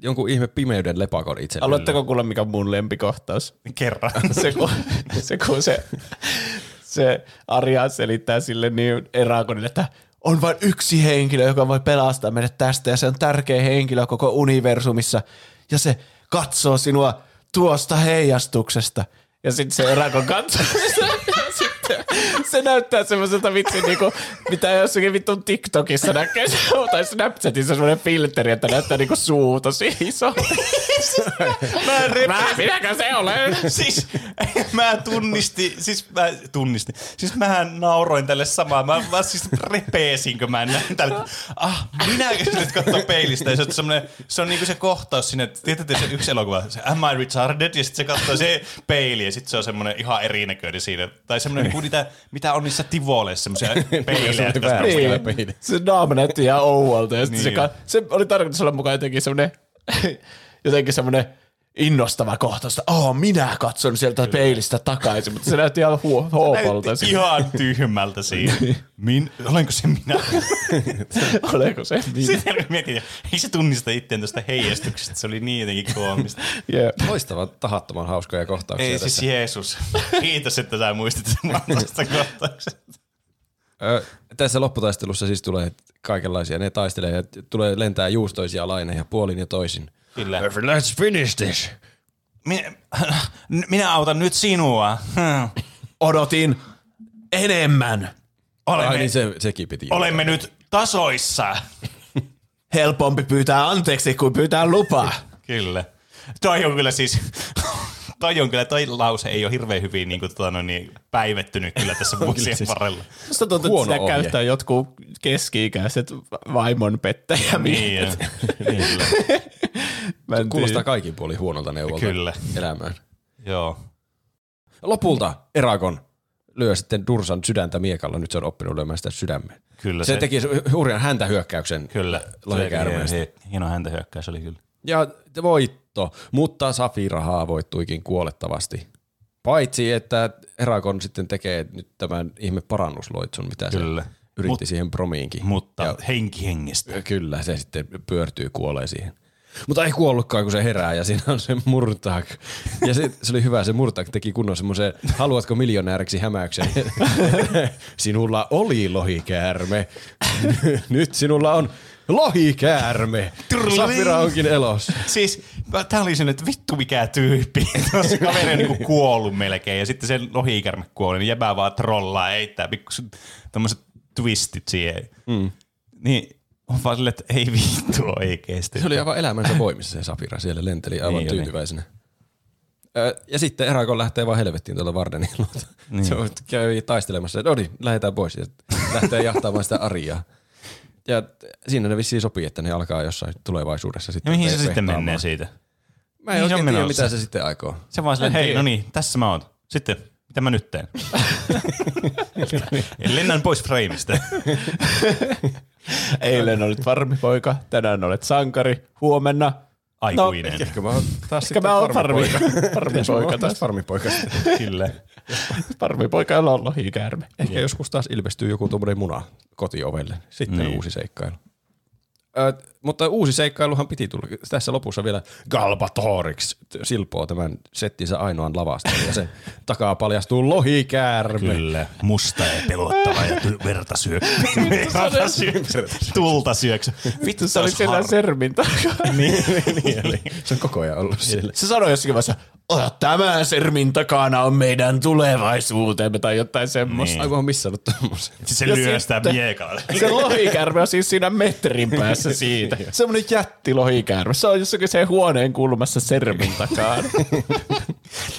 jonkun ihme pimeyden lepakon itselleen. Haluatteko kuulla, mikä on mun lempikohtaus? Kerran. se, kun, se, kun se, se Arja selittää sille niin Eragonille, että on vain yksi henkilö, joka voi pelastaa meidät tästä ja se on tärkeä henkilö koko universumissa ja se katsoo sinua tuosta heijastuksesta. Ja sitten se Eragon katsoo sitten se näyttää semmoiselta vitsi niinku, mitä jossakin vittu TikTokissa näkee, tai Snapchatissa semmoinen filteri, että näyttää niinku suu tosi iso. Mä Mä, minäkö se olen? siis mä tunnisti, siis mä tunnistin, siis mähän nauroin tälle samaan, mä, mä siis repeesin, kun mä näin tälle, ah, minäkö se nyt katsoo peilistä, ja se on, semmoinen, se on niinku se kohtaus sinne, tiedätte se yksi elokuva, se Am I retarded, ja sitten se katsoo se peili, ja sitten se on semmoinen ihan erinäköinen siinä, tai semmoinen kuin niitä, mitä on niissä tivoleissa, semmoisia peilejä, semmoisia- vielä peili. Se naama näytti ihan ouolta ja Niin. se, se oli tarkoitus olla mukaan jotenkin semmoinen, jotenkin semmoinen innostava kohtaus, että oh, minä katson sieltä peilistä takaisin, mutta se näytti ihan huo- hoopolta. Ihan tyhmältä siinä. Min, olenko se minä? oleko se minä? Sitten mietin, ei se tunnista itseään tuosta heijastuksesta, se oli niin jotenkin koomista. Yeah. Loistavan tahattoman hauskoja kohtauksia Ei tässä. siis Jeesus. Kiitos, että sä muistit sen tuosta kohtauksesta. Ö, tässä lopputaistelussa siis tulee kaikenlaisia. Ne taistelee ja tulee lentää juustoisia laineja puolin ja toisin. Kyllä. Let's finish this. Minä, minä autan nyt sinua. Odotin enemmän. Olemme, Ai niin se, sekin piti. olemme nyt tasoissa. Helpompi pyytää anteeksi kuin pyytää lupaa. Kyllä. Toi on kyllä siis, toi on kyllä, toi lause ei ole hirveän hyvin niin kuin, tuota, no, niin, päivettynyt kyllä tässä vuosien siis- varrella. Musta tuntuu, että sitä ohje. käyttää jotkut keski-ikäiset vaimon pettäjämiehet. Niin, kyllä. En Kuulostaa kaikin puolin huonolta neuvolta Kyllä. elämään. Joo. Lopulta Eragon lyö sitten Dursan sydäntä miekalla. Nyt se on oppinut lyömään sitä sydämeen. Kyllä se, se- teki hurjan häntä hyökkäyksen Kyllä. lohikäärmeestä. Se- Hieno häntä hyökkäys oli kyllä. Ja voitto, mutta Safira haavoittuikin kuolettavasti. Paitsi, että Eragon sitten tekee nyt tämän ihme parannusloitsun, mitä Kyllä. se yritti Mut- siihen bromiinkin. Mutta Ja, henki hengestä. kyllä, se sitten pyörtyy, kuolee siihen. Mutta ei kuollutkaan, kun se herää ja siinä on se murtak. Ja se, se oli hyvä, se murtak teki kunnon semmoisen, haluatko miljonääriksi hämäyksen? Sinulla oli lohikäärme. Nyt sinulla on lohikäärme. Safira onkin elossa. Siis tää oli se, että vittu mikä tyyppi. Tuossa kaveri on niinku kuollut melkein ja sitten se lohiikärme kuoli, niin jäbää vaan trollaa, eittää pikku tommoset twistit siihen. Mm. Niin on vaan silleen, että ei vittu oikeesti. Se oli aivan elämänsä voimissa se Safira, siellä lenteli aivan Niin tyytyväisenä. Ja sitten Eragon lähtee vaan helvettiin tuolta Vardenin luota. Niin. Se käy taistelemassa, no niin, lähdetään pois ja lähtee jahtaamaan sitä Ariaa. Ja siinä ne vissiin sopii, että ne alkaa jossain tulevaisuudessa Ja sitten mihin se sitten menee siitä? Mä en Mihin oikein tiedä, mitä se sitten aikoo. Se vaan silleen, En hei, tiedä. no niin, tässä mä oon. Sitten, mitä mä nyt teen? Lennän pois frameista. Eilen olit farmipoika, tänään olet sankari, huomenna Aikuinen. No, Ehkä mä oon taas Ehkä sitten mä oon farmi, farmipoika. farmipoika taas taas. farmipoika. Kyllä. Farmipoika, jolla on lohikäärme. Ehkä joskus taas ilmestyy joku tuommoinen muna kotiovelle. Sitten Niin. uusi seikkailu. Ö, mutta uusi seikkailuhan piti tulla. Tässä lopussa vielä Galbatorix silpoo tämän settinsä ainoan lavasta. Ja sen takaa paljastuu lohikäärme. Kyllä. Musta ja pelottava ja ty- verta syöksy. Verta syöksy. Tulta syöksy. Vittu, se oli siellä sermin takaa. niin, Niin oli. Se on koko ajan ollut siellä. Se sanoi jossakin vaiheessa, ota tämä sermin takana on meidän tulevaisuutemme tai jotain semmoista. Niin. Aivan on missannut tommosen. Sitten se lyö sitä miekalla. Se lohikäärme on siis siinä metrin päässä siitä. Semmoinen jätti lohikäärme. Se on jossakin sen huoneen kulmassa sermin takaa.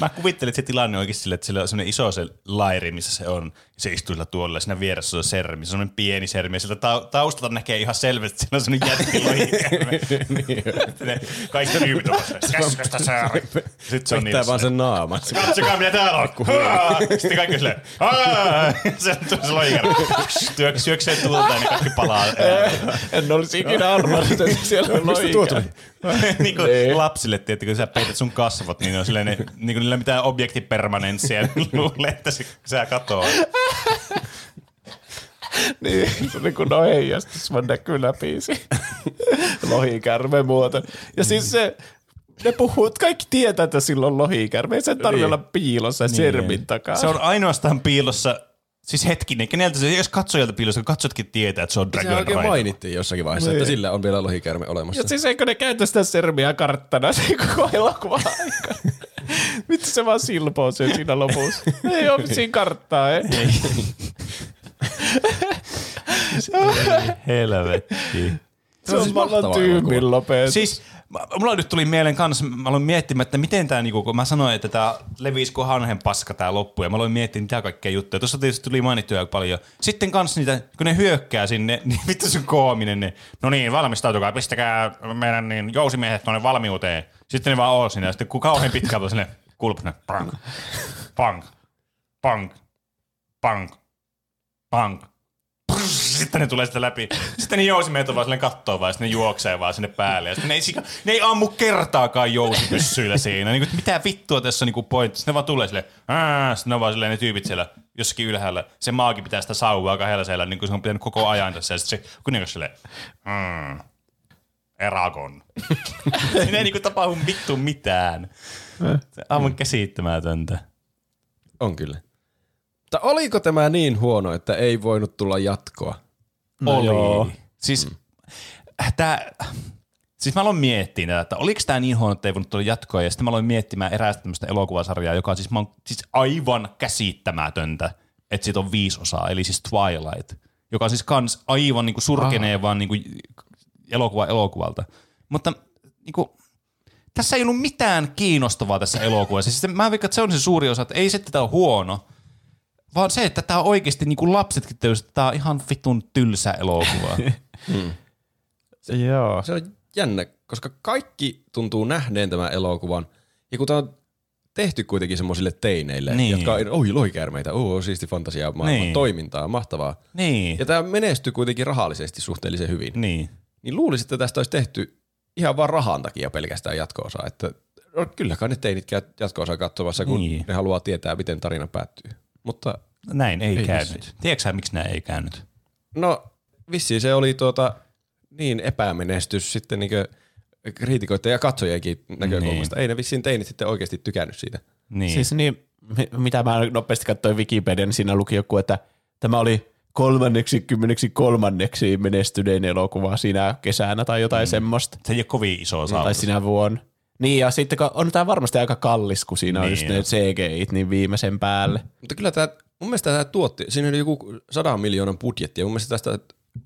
Mä kuvittelin, että se tilanne on oikein sille, että sillä on semmoinen iso se lairi, missä se on. Se istuu sillä tuolilla, siinä vieressä on sermi, se on semmoinen pieni sermi, ja sieltä ta- taustalta näkee ihan selvästi, että siellä on semmoinen. Ne Kaikki tyypit on vaan käsköstä sääri. Sitten se on niin, vaan sen naaman. katsokaa mitä täällä on. Sitten kaikki silleen, se on se lohikäärme. Syöksee tulta ja kaikki palaa. en olisi ikinä arvannut, että siellä on lohikäärme. niin kuin Niin. lapsille, tietty, kun sä peität sun kasvot, niin on silleen, ne, niin kuin niillä mitään objektipermanenssia, niin luulee, että se, sä katoaa. Niin, se oli kun on heijastus, vaan näkyy läpi se lohikäärme muoto. Ja siis se, ne puhuu, että kaikki tietää, että sillä on lohikäärme. Ei sen tarvitse Niin. olla piilossa sermin takaa. Se on ainoastaan piilossa, siis hetkinen, keneltä se, jos katsojalta piilossa, kun katsotkin tietää, että se on Se Dragon oikein Rider. mainittiin jossakin vaiheessa, Niin. että sillä on vielä lohikäärme olemassa. Ja siis eikö ne käytä sitä sermiä karttana se koko elokuva aika? Vittu se vaan silpoo sen siinä lopussa. Ei ole siinä karttaa, ei. Helvetti. Se on siis vallan lopetus. Siis mulla nyt tuli mieleen kanssa, mä aloin miettimään, että miten tämä, niinku, kun mä sanoin, että tämä levisi kuin hanhen paska tämä loppu, ja mä aloin miettiä mitä kaikkea juttuja. Tuossa tietysti tuli mainittuja paljon. Sitten kanssa niitä, kun ne hyökkää sinne, niin vittu se on koominen ne. No niin, valmistautukaa, pistäkää meidän niin, jousimiehet tuonne valmiuteen. Sitten ne vaan oo siinä, ja sitten kun kauhean pitkään on silleen, kulpne, pang, pang, pang, pang, pang. Sitten ne tulee sitä läpi. Sitten ne jousimiehet on vaan silleen kattoo vaan, sitten ne juoksee vaan sinne päälle. Ja ne ei, ne ei ammu kertaakaan jousipyssyillä siinä. Niin kuin, mitä vittua tässä on niin pointti. Sitten ne vaan tulee silleen, sitten ne on vaan silleen ne tyypit siellä jossakin ylhäällä. Se maakin pitää sitä sauvaa kahdella siellä, niin kuin se on pitänyt koko ajan tässä. Ja sitten se kuningas silleen, Eragon. Siinä ei niinku tapahdu vittu mitään. Aivan käsittämätöntä. On kyllä. Mutta oliko tämä niin huono, että ei voinut tulla jatkoa? No Oli. joo. Siis, tää, siis mä aloin miettiä tätä, että oliko tämä niin huono, että ei voinut tulla jatkoa, ja sitten mä aloin miettimään erästä tämmöistä elokuvasarjaa, joka on siis, mä oon, siis aivan käsittämätöntä, että siitä on viisi osaa, eli siis Twilight, joka on siis kans aivan niinku surkenee Ah. vaan niinku elokuva elokuvalta. Mutta niinku, tässä ei ollut mitään kiinnostavaa tässä elokuvassa. Siis mä veikkaan, että se on se suuri osa, että ei se, että tämä on huono, vaan se, että tämä on oikeasti niin kuin lapsetkin että tämä on ihan vitun tylsä elokuva. Joo. Se on jännä, koska kaikki tuntuu nähneen tämän elokuvan. Ja kun tämä on tehty kuitenkin semmoisille teineille, Niin. jotka on, oi loikäärmeitä, oh, siisti fantasia, maailman Niin. toimintaa, mahtavaa. niin, Ja tämä menestyi kuitenkin rahallisesti suhteellisen hyvin. niin. Niin luulisin, että tästä olisi tehty ihan vaan rahan takia pelkästään jatko-osaa. Että no, kyllä kai ne teinit käy jatko-osaa katsomassa, kun niin. ne haluaa tietää, miten tarina päättyy. Mutta Näin ei, ei käynyt. Tiedätkö sä, miksi nämä ei käynyt? no vissiin se oli tuota, niin epämenestys sitten niinkö kriitikoiden ja katsojienkin näkökulmasta. Ei ne vissiin teinit sitten oikeasti tykännyt siitä. Niin. Siis niin, mi- mitä mä nopeasti katsoin Wikipedian, niin siinä luki joku, että tämä oli kolmanneksi kymmeneksi kolmanneksi menestynein elokuva siinä kesänä tai jotain mm. semmoista. se ei ole kovin iso Tai saavutus. sinä vuonna. Niin, ja sitten kun on tämä varmasti aika kallis, kun siinä niin on just ne CGI niin viimeisen päälle. Mutta kyllä tämä, mun mielestä tämä tuotti, siinä oli joku 100 miljoonan budjetti ja mun mielestä tästä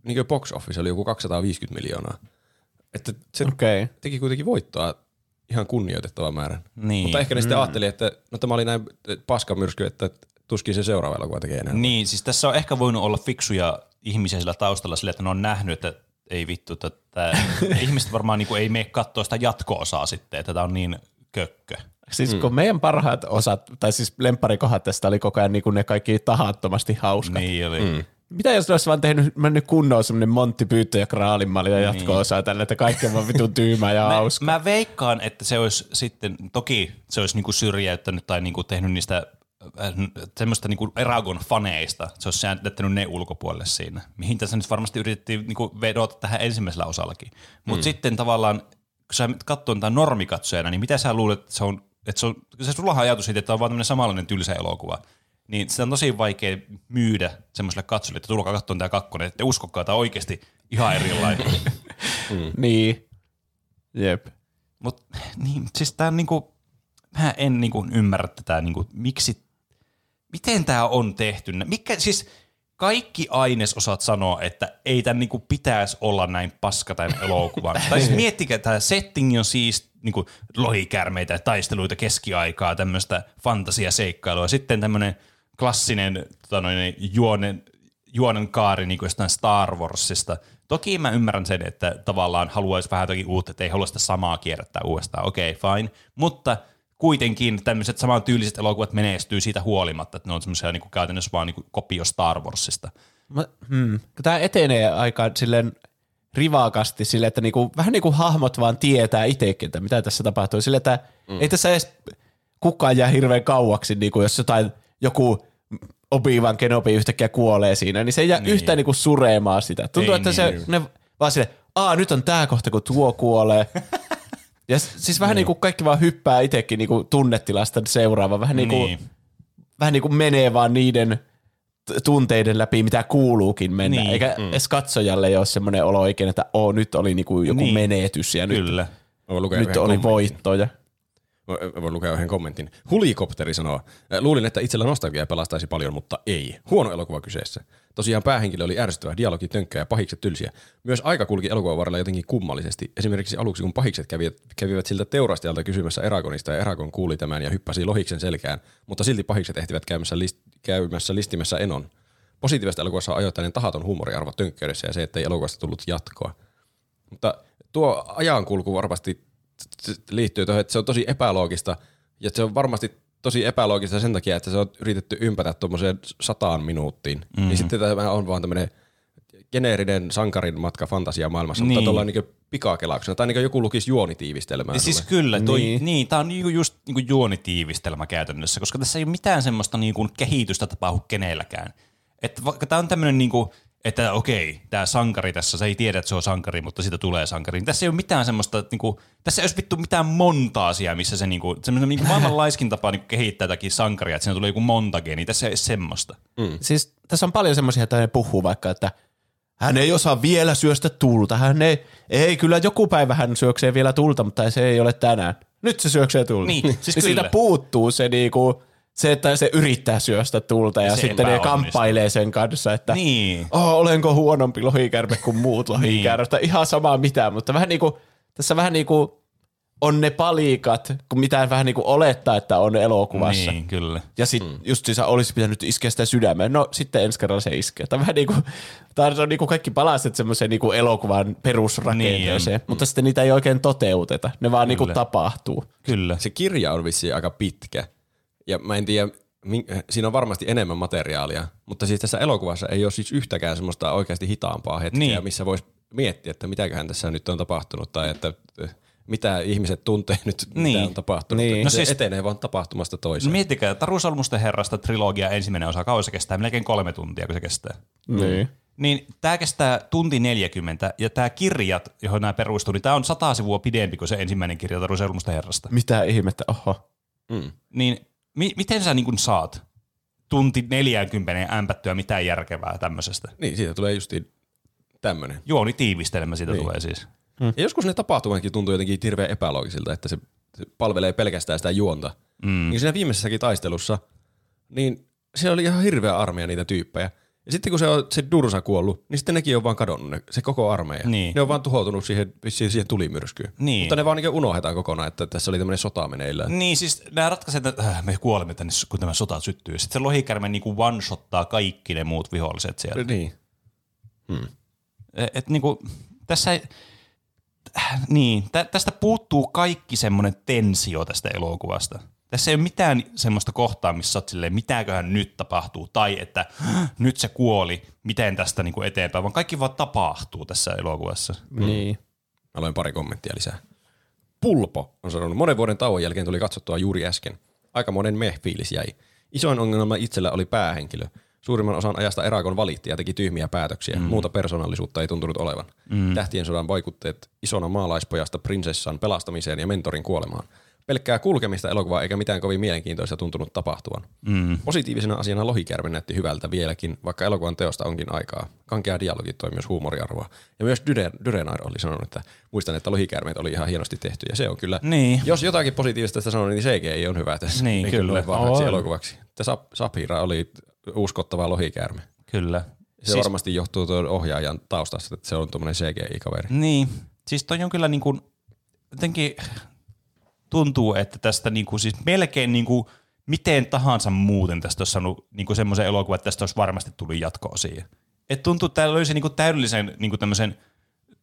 niin box office oli joku 250 miljoonaa. Että se. Okay. teki kuitenkin voittoa ihan kunnioitettavan määrän. Niin. Mutta ehkä ne sitten ajatteli, että no tämä oli näin paskamyrsky, että tuskin se seuraava elokuva tekee enää. Niin, siis tässä on ehkä voinut olla fiksuja ihmisiä sillä taustalla sillä, että ne on nähnyt, että ei vittu, että ihmiset varmaan niin kuin ei mene katsoa sitä jatko-osaa sitten, että tämä on niin kökkö. Siis mm. kun meidän parhaat osat, tai siis lempparikohat tästä oli koko ajan niin kuin ne kaikki tahattomasti hauskat. Niin. Niin oli. Mm. Mitä jos ne olisi vaan tehnyt, mennyt kunnolla semmoinen Montti Pyyttö ja Kraalinmalli ja Niin. jatko-osaa tällä, että kaikki on vaan vitun tyymää ja hauska. Mä veikkaan, että se olisi sitten, toki se olisi niinku syrjäyttänyt tai niinku tehnyt niistä semmoista niinku Eragon faneista, se olisi jättänyt ne ulkopuolelle siinä, mihin tässä nyt varmasti yritettiin niinku vedota tähän ensimmäisellä osallakin. Mutta mm. sitten tavallaan, kun sä katsoo tätä normikatsojana, niin mitä sä luulet, että se on, että se on, se sulla on ajatus siitä, että on vaan tämmöinen samanlainen tylsä elokuva, niin sitä on tosi vaikea myydä semmoiselle katsojille, että tulkaa katsomaan tämä kakkonen, että uskokaa, tämä oikeasti ihan erilainen. Niin. Jep. Mutta niin, siis tää on niinku, mä en niinku ymmärrä tätä, niinku, miksi, miten tämä on tehty. Mikä, siis kaikki ainesosat sanoo, että ei tämän niinku pitäisi olla näin paska tämän elokuvan. tai siis miettikää, tämä setting on siis niinku lohikärmeitä, taisteluita keskiaikaa, tämmöistä fantasiaseikkailua. Sitten tämmöinen klassinen tota noin, juonen, juonen kaari niin kuin jostain Star Warsista. Toki mä ymmärrän sen, että tavallaan haluaisi vähän jotakin uutta, että ei halua sitä samaa kierrättää uudestaan. Okei, okay, fine. Mutta kuitenkin tämmöiset samantyyliset elokuvat menestyy siitä huolimatta, että ne on semmoisia niin käytännössä vaan niin kopio Star Warsista. Mä, hmm. Tämä etenee aika silleen rivakasti sille, että niinku, vähän niin kuin hahmot vaan tietää itsekin, että mitä tässä tapahtuu. Sille, että mm. ei tässä edes kukaan jää hirveän kauaksi, niinku, jos jotain, joku Obi-Wan Kenobi yhtäkkiä kuolee siinä, niin se ei jää niin. yhtään niinku suremaan sitä. Tuntuu, Ei että se, niin. ne vaan sille, aa nyt on tää kohta, kun tuo kuolee. ja siis vähän niin kuin kaikki vaan hyppää itsekin niinku tunnetilasta seuraava, vähän niin kuin, Niin. vähän niin kuin menee vaan niiden tunteiden läpi, mitä kuuluukin mennä. Niin, Niin, Eikä mm. edes katsojalle ei ole semmoinen olo oikein, että oo, nyt oli niinku joku Niin. niin. menetys ja Kyllä. nyt, lukea nyt oli kommentin. voittoja. Mä voin lukea yhden kommentin. Hulikopteri sanoo, "Äh, luulin, että itsellä nostalgia pelastaisi paljon, mutta ei. Huono elokuva kyseessä. Tosiaan päähenkilö oli ärsyttävä, dialogi tönkkää ja pahikset tylsiä. Myös aika kulki elokuvan varrella jotenkin kummallisesti. Esimerkiksi aluksi, kun pahikset kävivät, kävivät siltä teurastajalta kysymässä Eragonista ja Eragon kuuli tämän ja hyppäsi lohiksen selkään, mutta silti pahikset ehtivät käymässä, list, käymässä listimässä Enon. Positiivista elokuvassa on ajoittainen tahaton huumoriarvo tönkköydessä ja se, ettei elokuvasta tullut jatkoa. Mutta tuo ajankulku varmasti liittyy tuohon, että se on tosi epäloogista ja se on varmasti tosi epäloogista sen takia, että se on yritetty ympätä tuommoiseen sataan minuuttiin. Mm-hmm. Niin sitten tämä on vaan tämmöinen geneerinen sankarin matka fantasiamaailmassa, niin. Niin. mutta tuolla niin pikakelauksena. Tai niin joku lukisi juonitiivistelmää. Ja siis sulle. kyllä, toi, niin. Niin. niin, tämä on niinku just niinku juonitiivistelmä käytännössä, koska tässä ei ole mitään semmoista niinku kehitystä tapahdu kenelläkään. Että vaikka tämä on tämmöinen, niinku, että okei, tämä sankari tässä, se ei tiedä, että se on sankari, mutta siitä tulee sankari. Niin tässä ei ole mitään semmoista, että niinku, tässä ei olisi vittu mitään montaasia, missä se niinku, semmoinen niinku maailman laiskin tapa niinku kehittää jotakin sankaria, että siinä tulee joku montage, niin tässä ei ole semmoista. Mm. Siis tässä on paljon semmoisia, että ne puhuu vaikka, että hän ei osaa vielä syöstä tulta. Hän ei, ei kyllä joku päivä hän syöksee vielä tulta, mutta se ei ole tänään. Nyt se syöksee tulta. Niin, siis niin siitä kyllä. puuttuu se niinku, se, että se yrittää syöstä tulta ja Se sitten ne kamppailee sen kanssa, että Niin. oh, olenko huonompi lohikärme kuin muut lohikärmet. niin. Ihan sama mitä, mutta vähän niin kuin, tässä vähän niin kuin on ne palikat, kun mitä vähän niin kuin olettaa, että on elokuvassa. Niin, kyllä. Ja sitten mm. just siis olisi pitänyt iskeä sitä sydämeen. No sitten ensi kerralla se iskee. Tämä vähän niin kuin, tämä on niin kuin kaikki palaset semmoiseen niin kuin elokuvan perusrakenteeseen, Niin mutta sitten niitä ei oikein toteuteta. Ne vaan niin kuin Kyllä. tapahtuu. Kyllä. Se kirja on vissiin aika pitkä. Ja mä en tiedä, min- siinä on varmasti enemmän materiaalia, mutta siis tässä elokuvassa ei ole siis yhtäkään semmoista oikeasti hitaampaa hetkeä, Niin. missä voisi miettiä, että mitäköhän tässä nyt on tapahtunut tai että eh, mitä ihmiset tuntee nyt, mitä Niin. on tapahtunut. Niin. No No se siis- etenee vaan tapahtumasta toiseen. Miettikää, Taru Solmusten herrasta trilogia ensimmäinen osa, kauan se kestää, melkein kolme tuntia, kun se kestää. Niin. Niin tämä kestää tunti 40, ja tämä kirjat, johon nämä perustuu, niin tämä on sata sivua pidempi kuin se ensimmäinen kirja Taru herrasta. Mitä ihmettä, oho. Mm. Niin mi- miten sä niin saat tunti 40 ämpättyä mitään järkevää tämmöisestä? Niin, siitä tulee justiin tämmöinen. Juoni tiivistelmä siitä Niin. tulee siis. Ja joskus ne tapahtumatkin tuntuu jotenkin hirveän epäloogisilta, että se, se palvelee pelkästään sitä juonta. Mm. Niin siinä viimeisessäkin taistelussa, niin se oli ihan hirveä armeija niitä tyyppejä. Ja sitten kun se on se Dursa kuollut, niin sitten nekin on vaan kadonnut, ne, se koko armeija. Niin. Ne on vaan tuhoutunut siihen, vissiin siihen tulimyrskyyn. Niin. Mutta ne vaan niin unohdetaan kokonaan, että tässä oli tämmöinen sota meneillään. Niin siis nämä ratkaisevat, että äh, me kuolemme tänne, kun tämä sota syttyy. Sitten se lohikärme niin kuin one-shottaa kaikki ne muut viholliset sieltä. Niin. Et, et niin kuin, tässä ei, äh, niin, tä, tästä puuttuu kaikki semmoinen tensio tästä elokuvasta. Tässä ei ole mitään semmoista kohtaa, missä sä oot silleen, mitäköhän nyt tapahtuu, tai että "Hä, nyt se kuoli, miten tästä niin kuin eteenpäin, vaan kaikki vaan tapahtuu tässä elokuvassa. Niin. Mä loin pari kommenttia lisää. Pulpo on sanonut, monen vuoden tauon jälkeen tuli katsottua juuri äsken. Aika monen meh-fiilis jäi. Isoin ongelma itsellä oli päähenkilö. Suurimman osan ajasta Eragon valitti ja teki tyhmiä päätöksiä. Mm. Muuta persoonallisuutta ei tuntunut olevan. Mm. Tähtien sodan vaikutteet isona maalaispojasta prinsessan pelastamiseen ja mentorin kuolemaan. Pelkkää kulkemista elokuvaa eikä mitään kovin mielenkiintoista tuntunut tapahtuvan. Mm. Positiivisena asiana lohikärme näytti hyvältä vieläkin, vaikka elokuvan teosta onkin aikaa. Kankea dialogi toi myös huumoriarvoa. Ja myös Dyren- Dyrenair oli sanonut, että muistan, että lohikärmeet oli ihan hienosti tehty. Ja se on kyllä, Niin. jos jotakin positiivista tästä sanoo, niin CGI on hyvä tässä. Niin, Eikä kyllä. On. elokuvaksi. Tämä Sap- Sapira oli uskottava lohikäärme. Kyllä. Se siis, varmasti johtuu tuon ohjaajan taustasta, että se on tuommoinen CGI-kaveri. Niin, siis toi on kyllä niin kuin, jotenkin tuntuu, että tästä niin kuin, siis melkein niin kuin, miten tahansa muuten tästä olisi saanut niin kuin semmoisen elokuvan, että tästä olisi varmasti tullut jatko-osia. Et tuntuu, että täällä löysi niin kuin täydellisen niin kuin tämmöisen,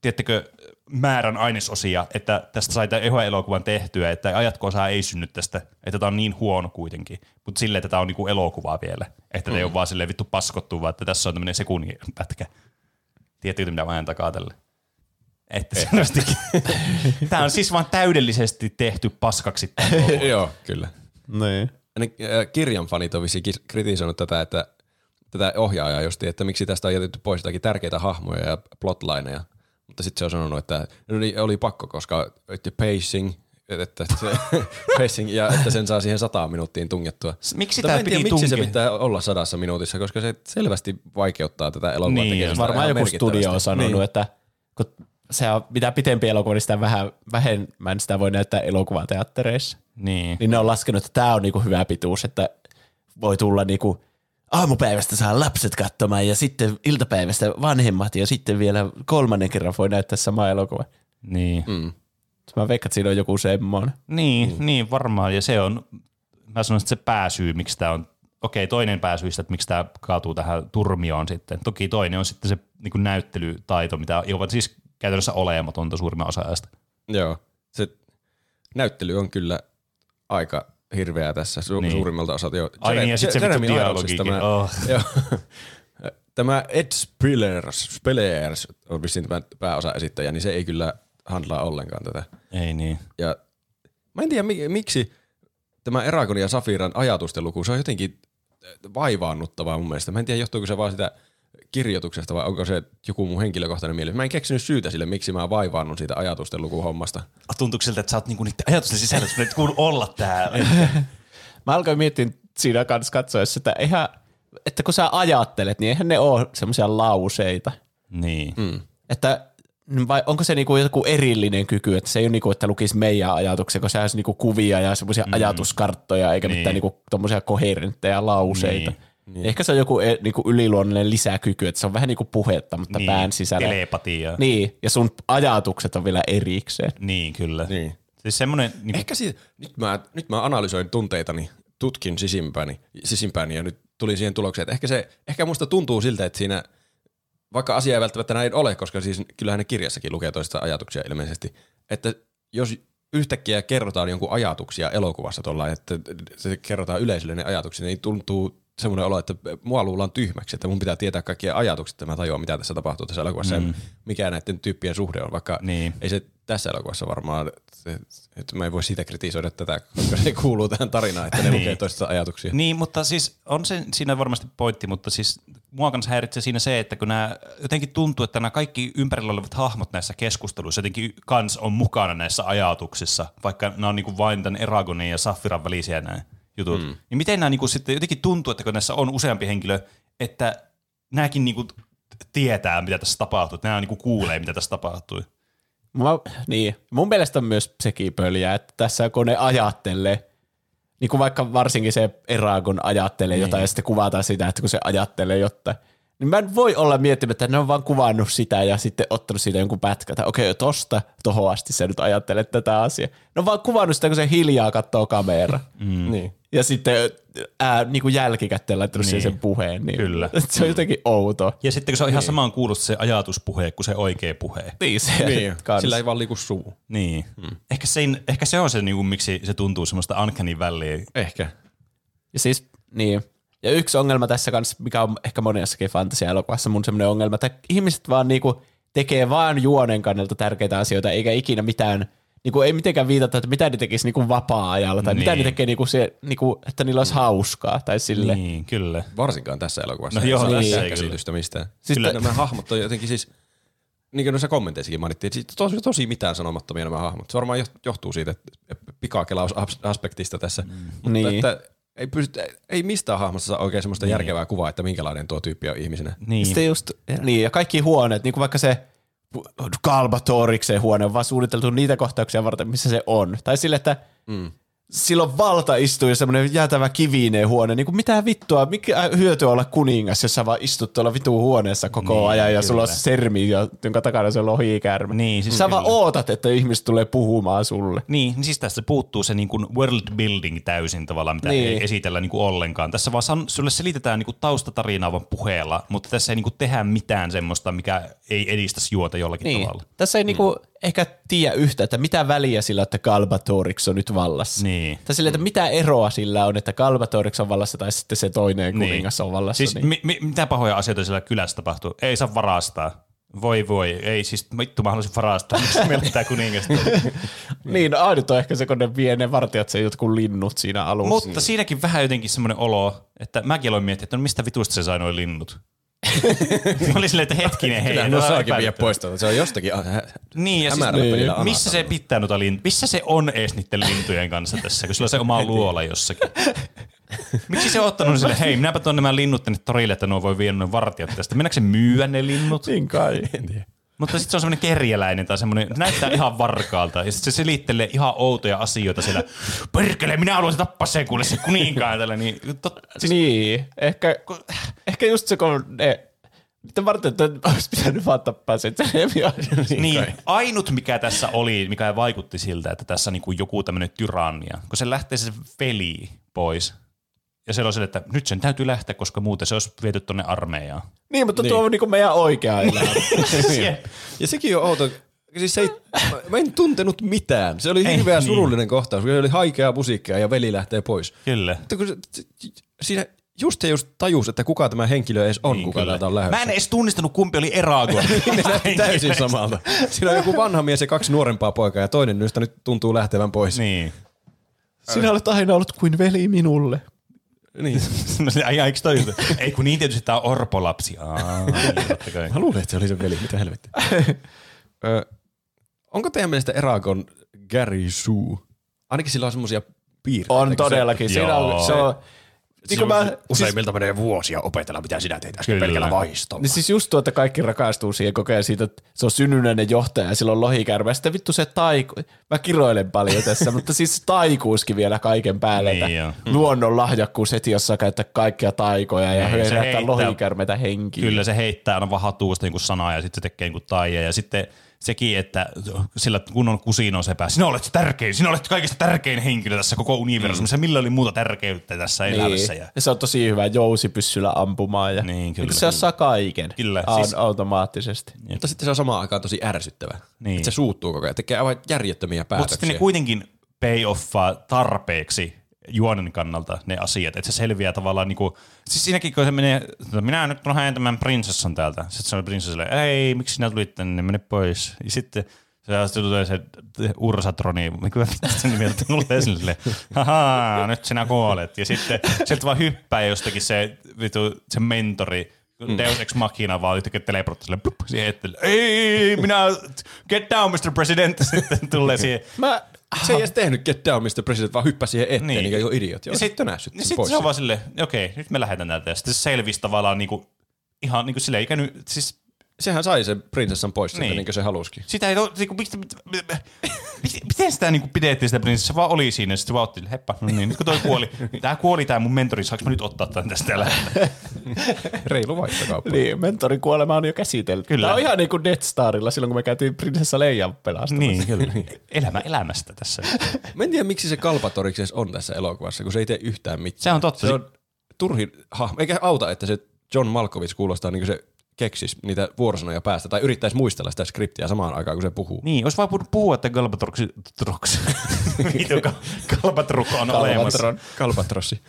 tiedättekö, määrän ainesosia, että tästä sai tämän elokuvan tehtyä, että jatko-osaa ei synny tästä, että tämä on niin huono kuitenkin, mutta silleen, että tämä on niinku elokuvaa vielä, että mm. ei ole vaan silleen vittu paskottu, vaan että tässä on tämmöinen sekunnin pätkä. Tiedättekö, mitä mä ajan takaa tälle? Että selvästikin. Tämä on siis vaan täydellisesti tehty paskaksi. Joo, kyllä. Niin. Ne äh, kirjan fanit on vissiin kritisoinut tätä, että tätä ohjaajaa justi, että miksi tästä on jätetty pois jotakin tärkeitä hahmoja ja plotlineja. Mutta sitten se on sanonut, että no oli, oli pakko, koska että pacing, että se, pacing ja että sen saa siihen sataan minuuttiin tungettua. Miksi tämä piti miksi se pitää olla sadassa minuutissa, koska se selvästi vaikeuttaa tätä elokuvan Niin, Varmaan joku studio on sanonut, Niin. että kun se on, mitä pitempi elokuva, niin sitä vähän vähemmän sitä voi näyttää elokuvateattereissa. Niin. Niin ne on laskenut, että tämä on niinku hyvä pituus, että voi tulla niinku aamupäivästä saa lapset katsomaan ja sitten iltapäivästä vanhemmat ja sitten vielä kolmannen kerran voi näyttää sama elokuva. Niin. Mm. Mä veikkaan, että siinä on joku semmoinen. Niin, mm. niin, varmaan. Ja se on, mä sanoisin, että se pääsyy, miksi tämä on, okei, toinen pääsyistä, että miksi tämä kaatuu tähän turmioon sitten. Toki toinen on sitten se niin näyttelytaito, mitä on siis käytännössä olematonta suurimman osa ajasta. Joo, se näyttely on kyllä aika hirveää tässä su- Niin. suurimmalta osalta. Jo. Ai niin, ja sit se vittu dialogikin. Ironsista Oh. Joo. Tämä Ed Spillers, Spillers on vissiin tämä pääosaesittäjä, niin se ei kyllä handlaa ollenkaan tätä. Ei niin. Ja mä en tiedä mi- miksi tämä Eragon ja Safiran ajatusten luku, se on jotenkin vaivaannuttavaa mun mielestä. Mä en tiedä, johtuuko se vaan sitä kirjoituksesta vai onko se joku mun henkilökohtainen mieli. Mä en keksinyt syytä sille, miksi mä vaivaannun siitä ajatusten lukuhommasta. Tuntuuko siltä, että sä oot niinku niiden ajatusten sisällä, että ei kuulu olla täällä? Mä alkoin miettiä siinä kanssa katsoessa, että, eihän, että kun sä ajattelet, niin eihän ne ole semmoisia lauseita. niin. Mm. Että vai onko se niinku joku erillinen kyky, että se ei ole niinku, että lukisi meidän ajatuksia, kun se olisi niinku kuvia ja semmoisia mm. ajatuskarttoja, eikä niin. mitään niinku tommosia koherentteja lauseita. Niin. Niin. Ehkä se on joku e- niinku yliluonnollinen lisäkyky, että se on vähän niinku puhetta, mutta Niin, pään sisällä. telepatia. Niin, ja sun ajatukset on vielä erikseen. Niin, kyllä. Niin. Siis semmoinen, niin Ehkä si- nyt, mä, nyt mä analysoin tunteitani, tutkin sisimpääni, sisimpääni ja nyt tuli siihen tulokseen, että ehkä, se, ehkä musta tuntuu siltä, että siinä, vaikka asia ei välttämättä näin ole, koska siis kyllähän ne kirjassakin lukee toista ajatuksia ilmeisesti, että jos yhtäkkiä kerrotaan jonkun ajatuksia elokuvassa tuolla, että se kerrotaan yleisölle ne ajatukset, niin tuntuu semmoinen olo, että mua luullaan tyhmäksi, että mun pitää tietää kaikkia ajatukset, että mä tajuan, mitä tässä tapahtuu tässä elokuvassa mm. ja mikä näiden tyyppien suhde on, vaikka Niin. ei se tässä elokuvassa varmaan, että mä en voi siitä kritisoida tätä, koska se kuuluu tähän tarinaan, että ne Niin. lukee toista ajatuksia. Niin, mutta siis on se siinä varmasti pointti, mutta siis mua kanssa häiritsee siinä se, että kun nämä jotenkin tuntuu, että nämä kaikki ympärillä olevat hahmot näissä keskusteluissa jotenkin kans on mukana näissä ajatuksissa, vaikka nämä on niinku vain tämän Eragonin ja Saffiran välisiä nämä jutut. Mm. Niin miten nämä niinku sitten jotenkin tuntuu, että kun näissä on useampi henkilö, että nämäkin niinku tietää, mitä tässä tapahtuu, että nämä niinku kuulee, mitä tässä tapahtui. Mä, niin, mun mielestä on myös sekin pöliä, että tässä kun ne ajattelee, niin kuin vaikka varsinkin se Eragon ajattelee Niin. jotain ja sitten kuvataan sitä, että kun se ajattelee jotain, niin mä en voi olla miettimättä, että ne on vaan kuvannut sitä ja sitten ottanut siitä jonkun pätkän, että okei, tosta tohon asti se nyt ajattelee tätä asiaa. Ne on vaan kuvannut sitä, kun se hiljaa katsoo kamera. Mm. Niin. Ja sitten ää, niin kuin jälkikäteen laittanut Niin. sen puheen. Niin Kyllä. Se on jotenkin outo. Ja sitten kun se on ihan samaan kuulosta se ajatuspuhe kuin se oikea puhe. Niin, se Niin. kans. Sillä ei vaan liiku suu. Niin. Mm. Ehkä, se, ehkä se on se, niinku, miksi se tuntuu semmoista uncanny valley. Ehkä. Ja siis, niin. Ja yksi ongelma tässä kanssa, mikä on ehkä monessakin fantasia-elokuvassa mun semmoinen ongelma, että ihmiset vaan niinku tekee vaan juonen kannalta tärkeitä asioita, eikä ikinä mitään, niinku ei mitenkään viitata, että mitä ne tekisi niinku vapaa-ajalla, tai niin. mitä Niin. ne tekee, niinku se, niinku, että niillä olisi hauskaa, tai sille. Niin. Niin, kyllä. Varsinkaan tässä elokuvassa. No ei joo, saa tässä ei käsitystä mistään. Siis Siis kyllä nämä hahmot on jotenkin siis, niin kuin noissa kommenteissakin mainittiin, että siis tosi, tosi mitään sanomattomia nämä hahmot. Se varmaan joht- johtuu siitä että pikakelaus-aspektista tässä. Mm. Mutta Niin. että ei, pystyt, ei mistään hahmosta saa oikein semmoista niin. järkevää kuvaa, että minkälainen tuo tyyppi on ihmisenä. Niin. Sitten just, niin, ja kaikki huoneet, niin kuin vaikka se Kalbatoriksen huone on vaan suunniteltu niitä kohtauksia varten, missä se on. Tai sille, että mm. Sillä on valta istua ja semmoinen jäätävä kivinen huone. Niin kuin mitä vittua, mikä hyöty olla kuningas, jos sä vaan istut tuolla vitun huoneessa koko Niin, ajan ja sulla on kyllä. sermi, jo- jonka takana se on lohikäärme. Niin, siis sä vaan kyllä. ootat, että ihmiset tulee puhumaan sulle. Niin, niin siis tästä puuttuu se niin kuin world building täysin tavallaan, mitä Niin. niin. ei esitellä niin kuin ollenkaan. Tässä vaan san, sulle selitetään niin kuin taustatarinaa vaan puheella, mutta tässä ei niin kuin tehdä mitään semmoista, mikä ei edistäisi juota jollakin Niin. tavalla. Tässä ei niinku ehkä tiedä yhtä, että mitä väliä sillä että Galbatorix on nyt vallassa. Niin. Tai sillä, että mitä eroa sillä on, että Galbatorix on vallassa tai sitten se toinen kuningas on vallassa. Siis niin. mi, mi, mitä pahoja asioita siellä kylässä tapahtuu? Ei saa varastaa. Voi voi, ei siis vittu mä haluaisin varastaa, miksi meillä tämä kuningasta. niin, no ainut on ehkä se, kun ne vie ne vartijat se jotkut linnut siinä alussa. Mutta siinäkin vähän jotenkin semmoinen olo, että mäkin aloin miettiä, että no mistä vitusta se sai noin linnut. Mä olin silleen, että hetkinen, hei. Kyllä no no saakin vie epäilyttävää. pois tuolta. Se on jostakin äh, Niin, ja siis, niin. missä se pitää noita lintuja? Missä se on edes niiden lintujen kanssa tässä, kun sillä on se oma luola jossakin? Miksi se on ottanut sille, hei, minäpä tuon nämä linnut tänne torille, että nuo voi viedä noin vartijat tästä. Mennäänkö se myyä ne linnut? Niin kai. Mutta sitten se on semmoinen kerjäläinen tai semmoinen, näyttää ihan varkaalta. Ja sitten se selittelee ihan outoja asioita siellä. Perkele, minä haluaisin tappaa sen kuule se kuninkaan tällä. Niin, tot, Siis, niin, ehkä, ehkä just se, kun ne, mitä varten, että olisi pitänyt vaan tappaa se niin. niin, ainut mikä tässä oli, mikä vaikutti siltä, että tässä on niinku joku tämmöinen tyrannia, kun se lähtee se veli pois. Ja se on sille, että nyt sen täytyy lähteä, koska muuten se olisi viety tonne armeijaan. niin, mutta tuo on niinku meidän oikea elämä. Niin. Ja sekin on outo. Siis se ei, mä, en tuntenut mitään. Se oli Ei, hirveä niin. surullinen kohtaus. Se oli haikeaa musiikkia ja veli lähtee pois. Kyllä. Mutta kun se, se- siinä just se just tajus, että kuka tämä henkilö edes on, Niin, kuka kyllä. täältä on lähdössä. Mä en edes tunnistanut, kumpi oli Eragon. ne näytti täysin samalta. Siinä on joku vanha mies ja kaksi nuorempaa poikaa ja toinen niistä nyt tuntuu lähtevän pois. niin. Sinä olet aina ollut kuin veli minulle. Niin. Eikö toi? Ei kun niin tietysti tää on orpolapsi. Aa. Mä luulen, että se oli se veli. Mitä helvettiä. Ö, onko teidän mielestä Eragon Gary Sue? Ainakin sillä on semmosia piirteitä. On todellakin. se- Siinä on, se on, Niin kuin mä, Useimmilta menee vuosia opetella, mitä sinä teet äsken Kyllä. pelkällä vaistolla. Niin siis just tuo, että kaikki rakastuu siihen ajan siitä, että se on synnynnäinen johtaja ja sillä on lohikärme. Ja sitten vittu se taiku. Mä kiroilen paljon tässä, mutta siis taikuuskin vielä kaiken päälle. Niin että joo. luonnon lahjakkuus heti, jossa käyttää kaikkia taikoja ja Niin, herättää lohikärmeitä henkiin. Kyllä se heittää aina vaan hatuusta niin sanaa ja sitten se tekee niin taijia. Ja sitten sekin, että sillä kun on kusino sepä, sinä olet se tärkein, sinä olet kaikista tärkein henkilö tässä koko universumissa. Mm. Millä oli muuta tärkeyttä tässä elämässä? Ja, ja se on tosi hyvä jousipyssyllä ampumaan. Ja Niin, kyllä. Se saa kaiken Kyllä, siis- automaattisesti. Mutta sitten se on samaan aikaan tosi ärsyttävä. Niin. Että se suuttuu koko ajan, tekee aivan järjettömiä mutta sitten päätöksiä. ne kuitenkin pay offaa tarpeeksi juonen kannalta ne asiat, että se selviää tavallaan niinku, siis siinäkin kun se menee, että minä nyt lähden tämän prinsessan täältä, sitten se on prinsessalle, ei, miksi sinä tulit tänne, mene pois. Ja sitten se sitten tulee se Ursatroni, mikä mitä se nimi on, tulee esille silleen, haha, nyt sinä kuolet. Ja sitten sieltä vaan hyppää jostakin se, vitu, se mentori, Deus Ex Machina vaan yhtäkkiä teleportti silleen, plup, siihen ei, minä, get down Mr. President, sitten tulee siihen, Mä, Se ei edes tehnyt Get Down, Mr. President, vaan hyppäsi siihen eteen, Niin. niin. idiot. Ja sit- sitten nässyt Niin sitten pois. se on vaan silleen, okei, nyt me lähdetään täältä. Ja sitten se selvisi tavallaan niinku, ihan niinku silleen, kuin, siis Sehän sai sen prinsessan pois, niin. Niin. niin kuin se halusikin. sitä ei, ole- niinku, miksi- miten, miten sitä niinku pidettiin sitä prinsessa, se vaan oli siinä, ja sitten se vaan otti, heppa, no niin, nyt kun toi kuoli, tää kuoli tää mun mentori, saanko mä nyt ottaa tämän tästä ja lähteä? Reilu vaihtokauppa. niin, mentorin kuolema on jo käsitelty. Kyllä. Tämä on ihan niin kuin Death Starilla silloin, kun me käytiin Prinsessa Leijan pelastamassa. niin, kyllä. Elämä elämästä tässä. Mä en tiedä, miksi se Kalpatoriksi on tässä elokuvassa, kun se ei tee yhtään mitään. Se on totta. Se on turhin hahmo. Eikä auta, että se John Malkovich kuulostaa niin kuin se keksisi niitä vuorosanoja päästä tai yrittäisi muistella sitä skriptiä samaan aikaan, kun se puhuu. Niin, olisi vaan puhua, että Galbatrox, Trox, Galbatruk on olemassa. Kalpatrossi.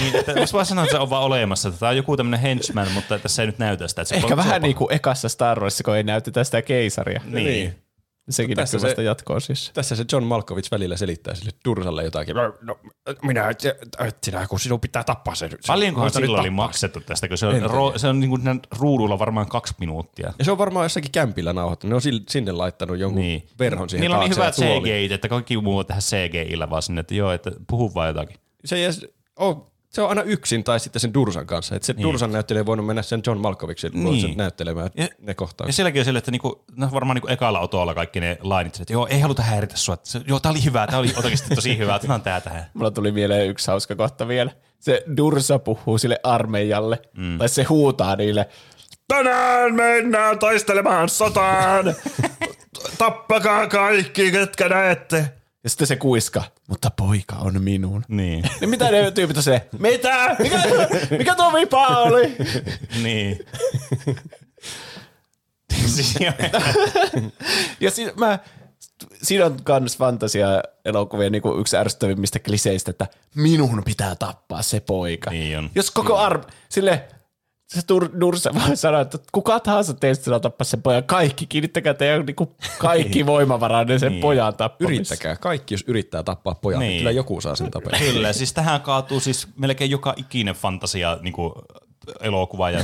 Niin, että olisi vaan sanoa, että se on vaan olemassa. Tämä on joku tämmöinen henchman, mutta tässä ei nyt näytä sitä. Että se Ehkä vähän niin kuin ekassa Star Warsissa, kun ei näytetä sitä keisaria. Niin. Sekin Tässä näkyy vasta se- jatkoa siis. Tässä se John Malkovich välillä selittää sille Dursalle jotakin. No, no minä, et, et sinä, kun sinun pitää tappaa se. se Paljonkohan silloin oli maksettu tästä, kun se on, ro, se on niin kuin ruudulla varmaan kaksi minuuttia. Ja se on varmaan jossakin kämpillä nauhoittanut. Ne on sinne laittanut jonkun Niin. verhon siihen Niillä on niin hyvät. CGI, että kaikki muu on tehdä CGI-llä vaan sinne, että joo, että puhu vaan jotakin. Se, ei edes, oh, se on aina yksin tai sitten sen Dursan kanssa. Et se niin. Dursan näyttelijä ei voinut mennä sen John Malkovichin Niin. niin. näyttelemään Ja- ja, ne Ja kohtaukset. sielläkin on sille, että niinku, no varmaan niinku ekalla otolla kaikki ne lainit, että joo, ei haluta häiritä sua. Että se, joo, tää oli hyvä, tää oli oikeasti tosi hyvä, otetaan tää tähän. Mulla tuli mieleen yksi hauska kohta vielä. Se Dursa puhuu sille armeijalle, mm. tai se huutaa niille, tänään mennään taistelemaan sotaan, tappakaa kaikki, ketkä näette. Ja sitten se kuiska, mutta poika on minun. Niin, Niin mitä ne tyypit on se, mitä? Mikä, mikä tuo vipa oli? niin. Siis. Ja si- mä, siinä on kans fantasia elokuvia niin kuin yksi ärsyttävimmistä kliseistä, että minun pitää tappaa se poika. Niin on. Jos koko arm, sille se tur, Dursa vaan sanoo, että kuka tahansa teistä sanoo tappaa sen pojan, kaikki kiinnittäkää teidän niin kuin kaikki voimavaranne sen Niin. pojan tappamiseen. Yrittäkää. Kaikki, jos yrittää tappaa pojan, Niin. niin. kyllä joku saa sen tapella. Kyllä, siis tähän kaatuu siis melkein joka ikinen fantasia niin kuin elokuva ja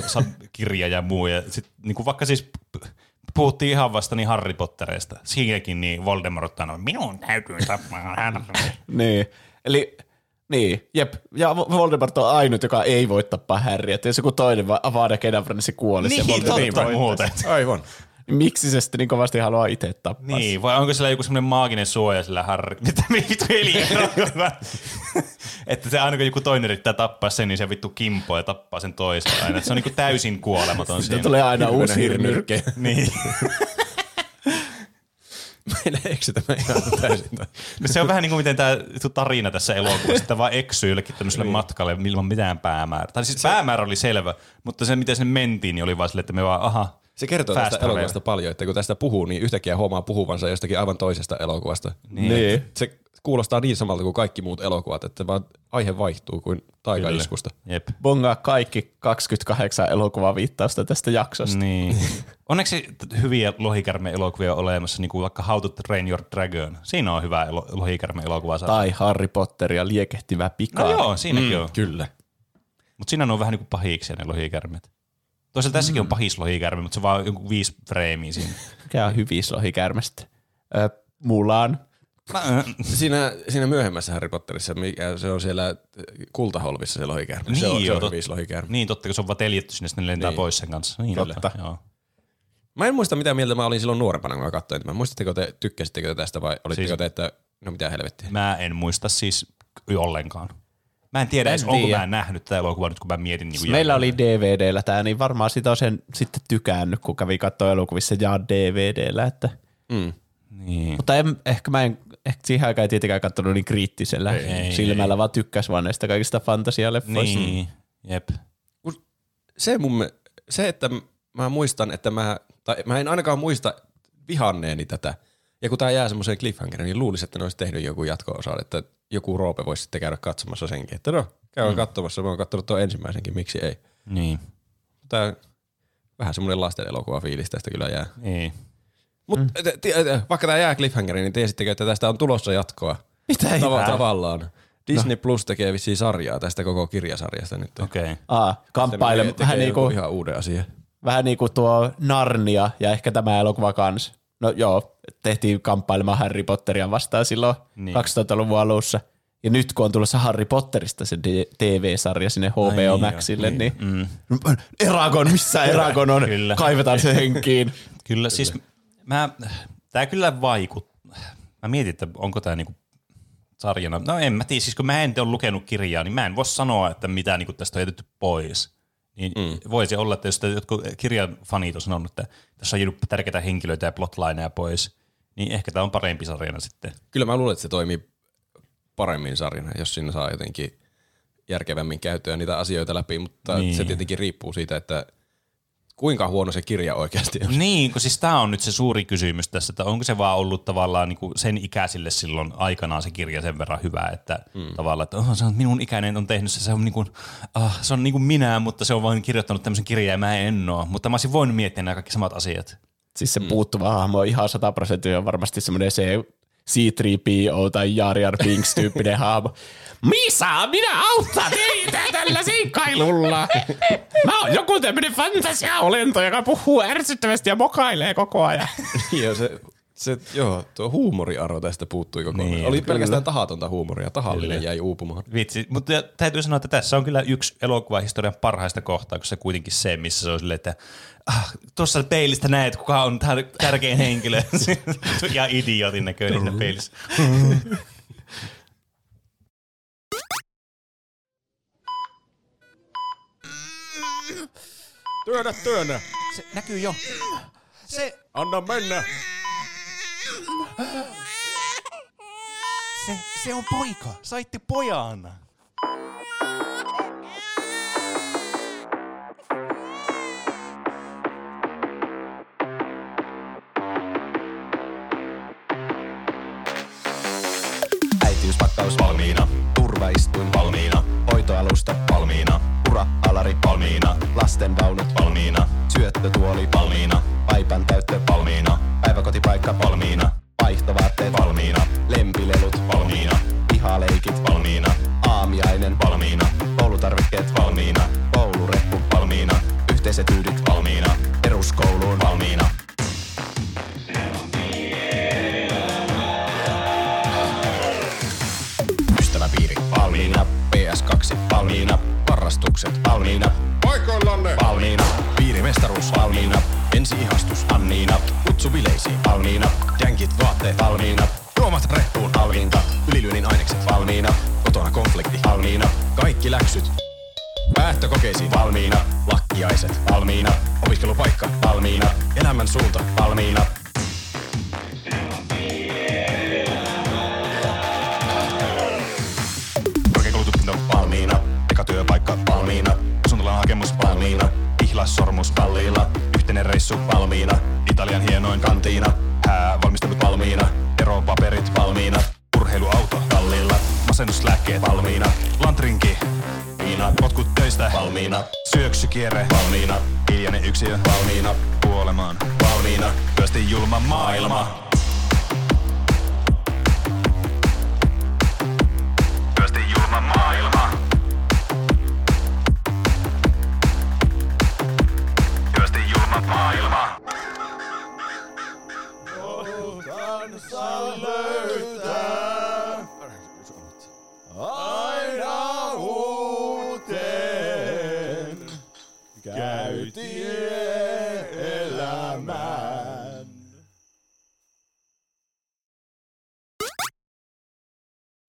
kirja ja muu. Ja sit, niin kuin vaikka siis puhuttiin ihan vasta niin Harry Potterista. Siinäkin niin Voldemort sanoi, minun täytyy tappaa hän. Niin, eli niin, jep. Ja Voldemort on ainut, joka ei voi tappaa Harryä. Että jos joku toinen ne Kedavra, niin se kuolisi. Niin, Voldemort totta muuten. Aivan. Miksi se sitten niin kovasti haluaa itse tappaa? Niin, vai onko sillä joku semmoinen maaginen suoja sillä Harry? Mitä vittu eli? että se aina kun joku toinen yrittää tappaa sen, niin se vittu kimpoo ja tappaa sen toisen aina. Se on niinku täysin kuolematon Sitten tulee aina uusi hirnyrkkejä. Niin. Meillä eksytä me ihan täysin. No se on vähän niin kuin miten tämä tarina tässä elokuvassa, että vaan eksyy jollekin tämmöiselle Niin. matkalle ilman mitään päämäärää. Tai siis päämäärä oli selvä, mutta se miten sinne mentiin, niin oli vaan silleen, että me vaan, aha, Se kertoo Fast tästä elokuvasta paljon, että kun tästä puhuu, niin yhtäkkiä huomaa puhuvansa jostakin aivan toisesta elokuvasta. Niin. Se kuulostaa niin samalta kuin kaikki muut elokuvat, että vaan aihe vaihtuu kuin taikaiskusta. jep. Bongaa kaikki 28 elokuvaviittausta tästä jaksosta. Niin. Onneksi hyviä lohikärme-elokuvia on olemassa, niin kuin vaikka How to Train Your Dragon. Siinä on hyvä elo- lohikärme-elokuva. saada. Tai Harry Potter ja liekehtivä pika. No joo, siinäkin mm. on. Kyllä. Mutta siinä on vähän niin kuin pahiksia ne lohikärmet. Toisaalta tässäkin on pahis lohikärme, mutta se on vaan joku viisi freimiä siinä. Mikä on hyvis lohikärmestä? Ö, Mulan, Mä, Siinä, siinä myöhemmässä Harry Potterissa, mikä se on siellä kultaholvissa se lohikäärme. se on, Niin se on hyvissä lohikäärme. niin totta, kun se on vaan teljetty sinne, sitten ne lentää Niin. pois sen kanssa. Niin, Totta. totta. Joo. Mä en muista mitä mieltä mä olin silloin nuorempana, kun mä katsoin tämän. Muistatteko te, tykkäsittekö te tästä vai olitteko Siis- te, että no mitä helvettiä? Mä en muista siis ollenkaan. Mä en tiedä En edes, onko tiedä. mä nähnyt tätä elokuvaa nyt, kun mä mietin. Niin Meillä jälkeen. oli DVDllä tämä, niin varmaan sitä on sen sitten tykännyt, kun kävi katsoa elokuvissa ja DVDllä. Että. Mm. Niin. Mutta en, ehkä mä en, ehkä siihen aikaan ei tietenkään katsonut niin kriittisellä Ei, silmällä, ei. vaan tykkäs vaan näistä kaikista fantasialeffoista. Niin, jep. Se, mun, se, että mä muistan, että mä, tai mä en ainakaan muista vihanneeni tätä. Ja kun tää jää semmoiseen cliffhangeriin, niin luulisin, että ne olisi tehnyt joku jatko-osa, että joku Roope voisi sitten käydä katsomassa senkin. Että no, käy mm. katsomassa, mä oon katsonut tuon ensimmäisenkin, miksi ei. Niin. Tää vähän semmoinen lasten elokuva fiilis tästä kyllä jää. niin. Mutta mm. vaikka tämä jää cliffhangeriin, niin tiesittekö, että tästä on tulossa jatkoa? Mitä Tava- hyvää? tavallaan. Disney Plus tekee vissiin sarjaa tästä koko kirjasarjasta nyt. Okei. Okay. Aa, kamppaile, vähän niin joku kuin, ihan uuden asia. vähän niin kuin tuo Narnia ja ehkä tämä elokuva kans. No joo, tehtiin kamppailemaan Harry Potteria vastaan silloin Niin. niin. 2000-luvun alussa. Ja nyt kun on tulossa Harry Potterista se TV-sarja sinne HBO niin Maxille, joo, niin, Mm. Eragon, missä Eragon on? Kyllä. Kaivetaan se henkiin. Kyllä, siis mä, tää kyllä vaikut. Mä mietin, että onko tää niinku sarjana. No en mä tiedä, siis kun mä en ole lukenut kirjaa, niin mä en voi sanoa, että mitä niinku tästä on jätetty pois. Niin mm. voisi olla, että jos jotkut kirjan fanit on sanonut, että tässä on jäänyt tärkeitä henkilöitä ja plotlineja pois, niin ehkä tämä on parempi sarjana sitten. Kyllä mä luulen, että se toimii paremmin sarjana, jos siinä saa jotenkin järkevämmin käyttöä niitä asioita läpi, mutta niin. se tietenkin riippuu siitä, että kuinka huono se kirja oikeasti on. Niin, kun siis tämä on nyt se suuri kysymys tässä, että onko se vaan ollut tavallaan niin kuin sen ikäisille silloin aikanaan se kirja sen verran hyvä, että mm. tavallaan, että oh, se on minun ikäinen on tehnyt se, se on, niin kuin, ah, se on niin kuin minä, mutta se on vain kirjoittanut tämmöisen kirjan ja mä en ole. Mutta mä olisin voinut miettiä nämä kaikki samat asiat. Siis se puuttuva hahmo on ihan 100 prosenttia varmasti semmoinen se C3PO tai Jar Jar Binks tyyppinen hahmo. Misa, minä auttaa teitä tällä seikkailulla. Mä oon joku tämmönen fantasia-olento, joka puhuu ärsyttävästi ja mokailee koko ajan. ja se, se, joo, tuo huumoriaro tästä puuttui kokonaan. Niin, Niin, Oli kyllä. pelkästään tahatonta huumoria, tahallinen jäi uupumaan. Vitsi, mutta täytyy sanoa, että tässä on kyllä yksi elokuvahistorian parhaista kohtaa, kun se kuitenkin se, missä se on silleen, että ah, tuossa peilistä näet, kuka on tär- tärkein henkilö. ja idiotin näköinen peilissä. Työnnä, työnnä! Se näkyy jo. Se, Anna mennä! se, se on poika. Saitte pojan. Äitiyspakkaus valmiina. Turvaistuin valmiina. Hoitoalusta valmiina. Ura-alari valmiina. Lastenvaunut valmiina. Syöttötuoli valmiina. Paipan täyttö valmiina. Päiväkotipaikka valmiina. Vaihtovaatteet valmiina. Lempilelut valmiina. Pihaleikit valmiina. Aamiainen valmiina. Koulutarvikkeet valmiina. Koulureppu valmiina. Yhteiset tyydit valmiina. Peruskouluun valmiina. PS2 valmiina. Harrastukset valmiina. Paikoillanne! Valmiina. Piirimestaruus valmiina. Ensi-ihastus Anniina. Kutsu bileisiin valmiina. Jänkit vaatteet valmiina. Juomat reppuun valmiina. Ylilyönnin ainekset valmiina. Kotona konflikti valmiina. Kaikki läksyt. Päättökokeisiin valmiina. Lakkiaiset valmiina. Opiskelupaikka valmiina. Elämän suunta valmiina. Ihlassormus valmiina. Yhteinen reissu valmiina. Italian hienoin kantiina. Hää valmistelut valmiina. Eropaperit valmiina. Urheiluauto kalliilla. Masennuslääkkeet valmiina. Lantrinki. Viina. Potkut töistä valmiina. Syöksykierre valmiina. Hiljainen yksiö valmiina. Kuolemaan valmiina. Työsti julma maailma. Työsti julma maailma.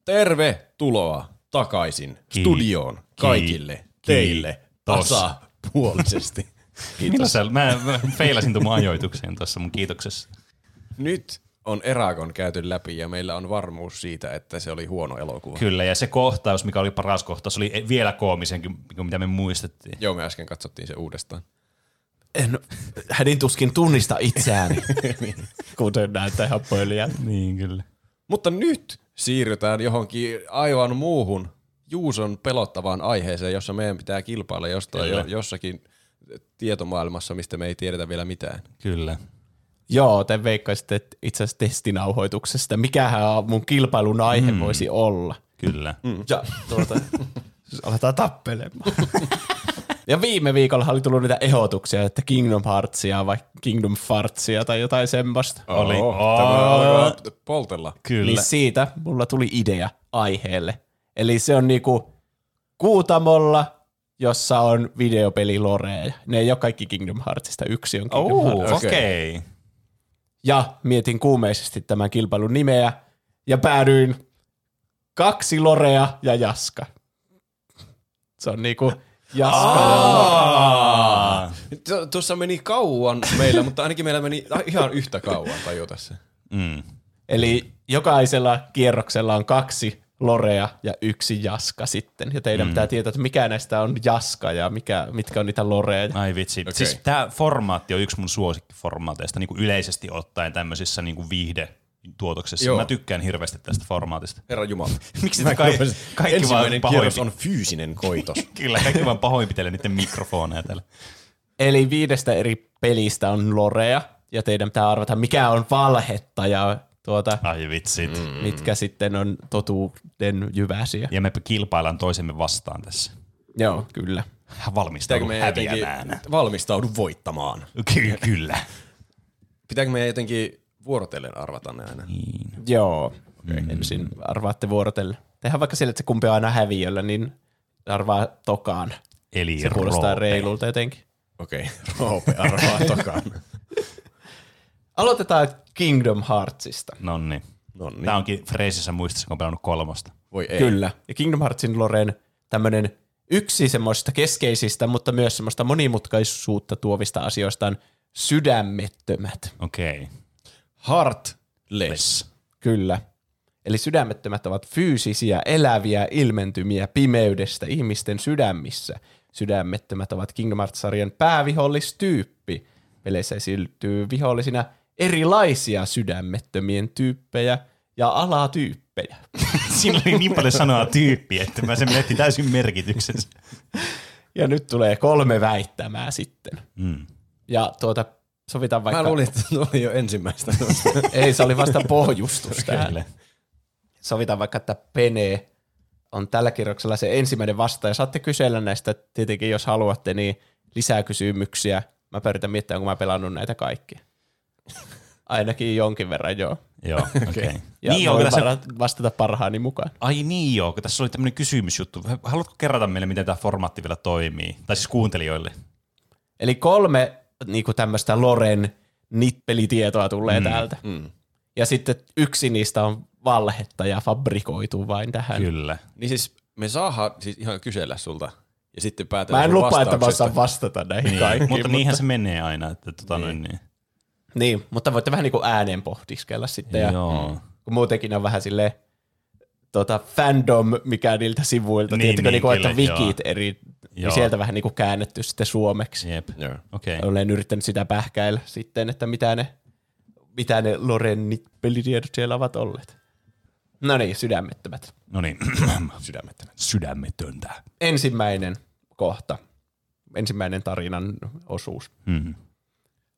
Tervetuloa takaisin Ki- studioon kaikille ki- teille tasapuolisesti. Kiitos. Mä, mä feilasin tuon ajoitukseen tuossa mun kiitoksessa. Nyt on Eragon käyty läpi ja meillä on varmuus siitä, että se oli huono elokuva. Kyllä, ja se kohtaus, mikä oli paras kohtaus, oli vielä koomisenkin, kuin mitä me muistettiin. Joo, me äsken katsottiin se uudestaan. En, hädin tuskin tunnista itseäni, kuten näyttää ihan pöliä. Niin, kyllä. Mutta nyt siirrytään johonkin aivan muuhun Juuson pelottavaan aiheeseen, jossa meidän pitää kilpailla jostain jo, jossakin tietomaailmassa, mistä me ei tiedetä vielä mitään. Kyllä. Joo, te veikkaisitte että itse asiassa testinauhoituksesta. Mikähän mun kilpailun aihe mm. voisi olla. Kyllä. Mm. Ja tuota, siis aletaan tappelemaan. ja viime viikolla oli tullut niitä ehdotuksia, että Kingdom Heartsia vai Kingdom Fartsia tai jotain semmoista. Oli. Tämä poltella. Kyllä. Niin siitä mulla tuli idea aiheelle. Eli se on niinku Kuutamolla, jossa on videopeli Lorea. Ne ei ole kaikki Kingdom Heartsista, yksi on Kingdom Oh, Hearts. okei. Okay. Ja mietin kuumeisesti tämän kilpailun nimeä ja päädyin kaksi Lorea ja Jaska. Se on niinku Jaska ja Tu- Tuossa meni kauan meillä, mutta ainakin meillä meni ihan yhtä kauan tajuta se. Mm. Eli jokaisella kierroksella on kaksi Lorea ja yksi Jaska sitten. Ja teidän mm. pitää tietää, että mikä näistä on Jaska ja mikä, mitkä on niitä Loreja. Ai vitsi. Okay. Siis tämä formaatti on yksi mun suosikkiformaateista niin kuin yleisesti ottaen tämmöisissä niin kuin viihde tuotoksessa. Joo. Mä tykkään hirveästi tästä formaatista. Herra Jumala. Miksi Mä te kaikki, kaikki vaan Ensimmäinen kierros on fyysinen koitos. Kyllä, kaikki vaan pahoinpitelee niiden mikrofoneja täällä. Eli viidestä eri pelistä on Lorea, ja teidän pitää arvata, mikä on valhetta ja tuota, Ai vitsit. Mm. mitkä sitten on totuuden jyväsiä. Ja me kilpaillaan toisemme vastaan tässä. Joo, kyllä. Pitääkö Valmistaudu me jotenkin häviämään. valmistaudu voittamaan? Ky- kyllä. Pitääkö me jotenkin vuorotellen arvata ne aina? Niin. Joo. Okay. Ensin arvaatte vuorotellen. Tehdään vaikka sille, että se kumpi on aina häviöllä, niin arvaa tokaan. Eli Se kuulostaa Roope. reilulta jotenkin. Okei, okay. Roope arvaa tokaan. Aloitetaan Kingdom Heartsista. Nonni. Nonni. Tämä onkin freesissä muistissa, kun on pelannut kolmosta. Voi ei. Kyllä. Ja Kingdom Heartsin Loren tämmöinen yksi semmoista keskeisistä, mutta myös semmoista monimutkaisuutta tuovista asioista on sydämettömät. Okei. Okay. Heartless. Kyllä. Eli sydämettömät ovat fyysisiä, eläviä ilmentymiä pimeydestä ihmisten sydämissä. Sydämettömät ovat Kingdom Hearts-sarjan päävihollistyyppi. Peleissä esiintyy vihollisina erilaisia sydämettömien tyyppejä ja alatyyppejä. Siinä oli niin paljon sanaa tyyppi, että mä sen menetti täysin merkityksensä. Ja nyt tulee kolme väittämää sitten. Mm. Ja tuota, sovitaan vaikka... Mä luulin, että tuo oli jo ensimmäistä. Ei, se oli vasta pohjustus tähän. Kyllä. Sovitaan vaikka, että Pene on tällä kierroksella se ensimmäinen vastaaja. Saatte kysellä näistä tietenkin, jos haluatte, niin lisää kysymyksiä. Mä pyritän miettimään, onko mä pelannut näitä kaikkia. Ainakin jonkin verran, joo. Joo, okei. Okay. Ja Niin joo, tässä, vastata parhaani mukaan. ai niin joo, kun tässä oli tämmöinen kysymysjuttu. Haluatko kerrata meille, miten tämä formaatti vielä toimii? Tai siis kuuntelijoille. Eli kolme niin tämmöistä Loren nippelitietoa tulee mm, täältä. Mm. Ja sitten yksi niistä on valhetta ja fabrikoitu vain tähän. Kyllä. niin siis me saadaan siis ihan kysellä sulta. Ja sitten päätellä Mä en lupaa, että mä osaan vastata näihin Niin, kaikkiin. mutta niinhän se menee aina. Että, tota, niin. Niin. Niin, mutta voitte vähän niin kuin ääneen pohdiskella sitten. Ja, Joo. kun muutenkin on vähän silleen tota, fandom, mikä niiltä sivuilta, Niin, niin, tiedätkö, niin, niin, kuin, että wikit eri, Joo. niin sieltä vähän niin kuin käännetty sitten suomeksi. Jep. Joo. Okei. Okay. Olen yrittänyt sitä pähkäillä sitten, että mitä ne, mitä ne Lorennit pelitiedot siellä ovat olleet. No niin, sydämettömät. No niin. Sydämettömät. Sydämetöntä. Ensimmäinen kohta, ensimmäinen tarinan osuus. Mm.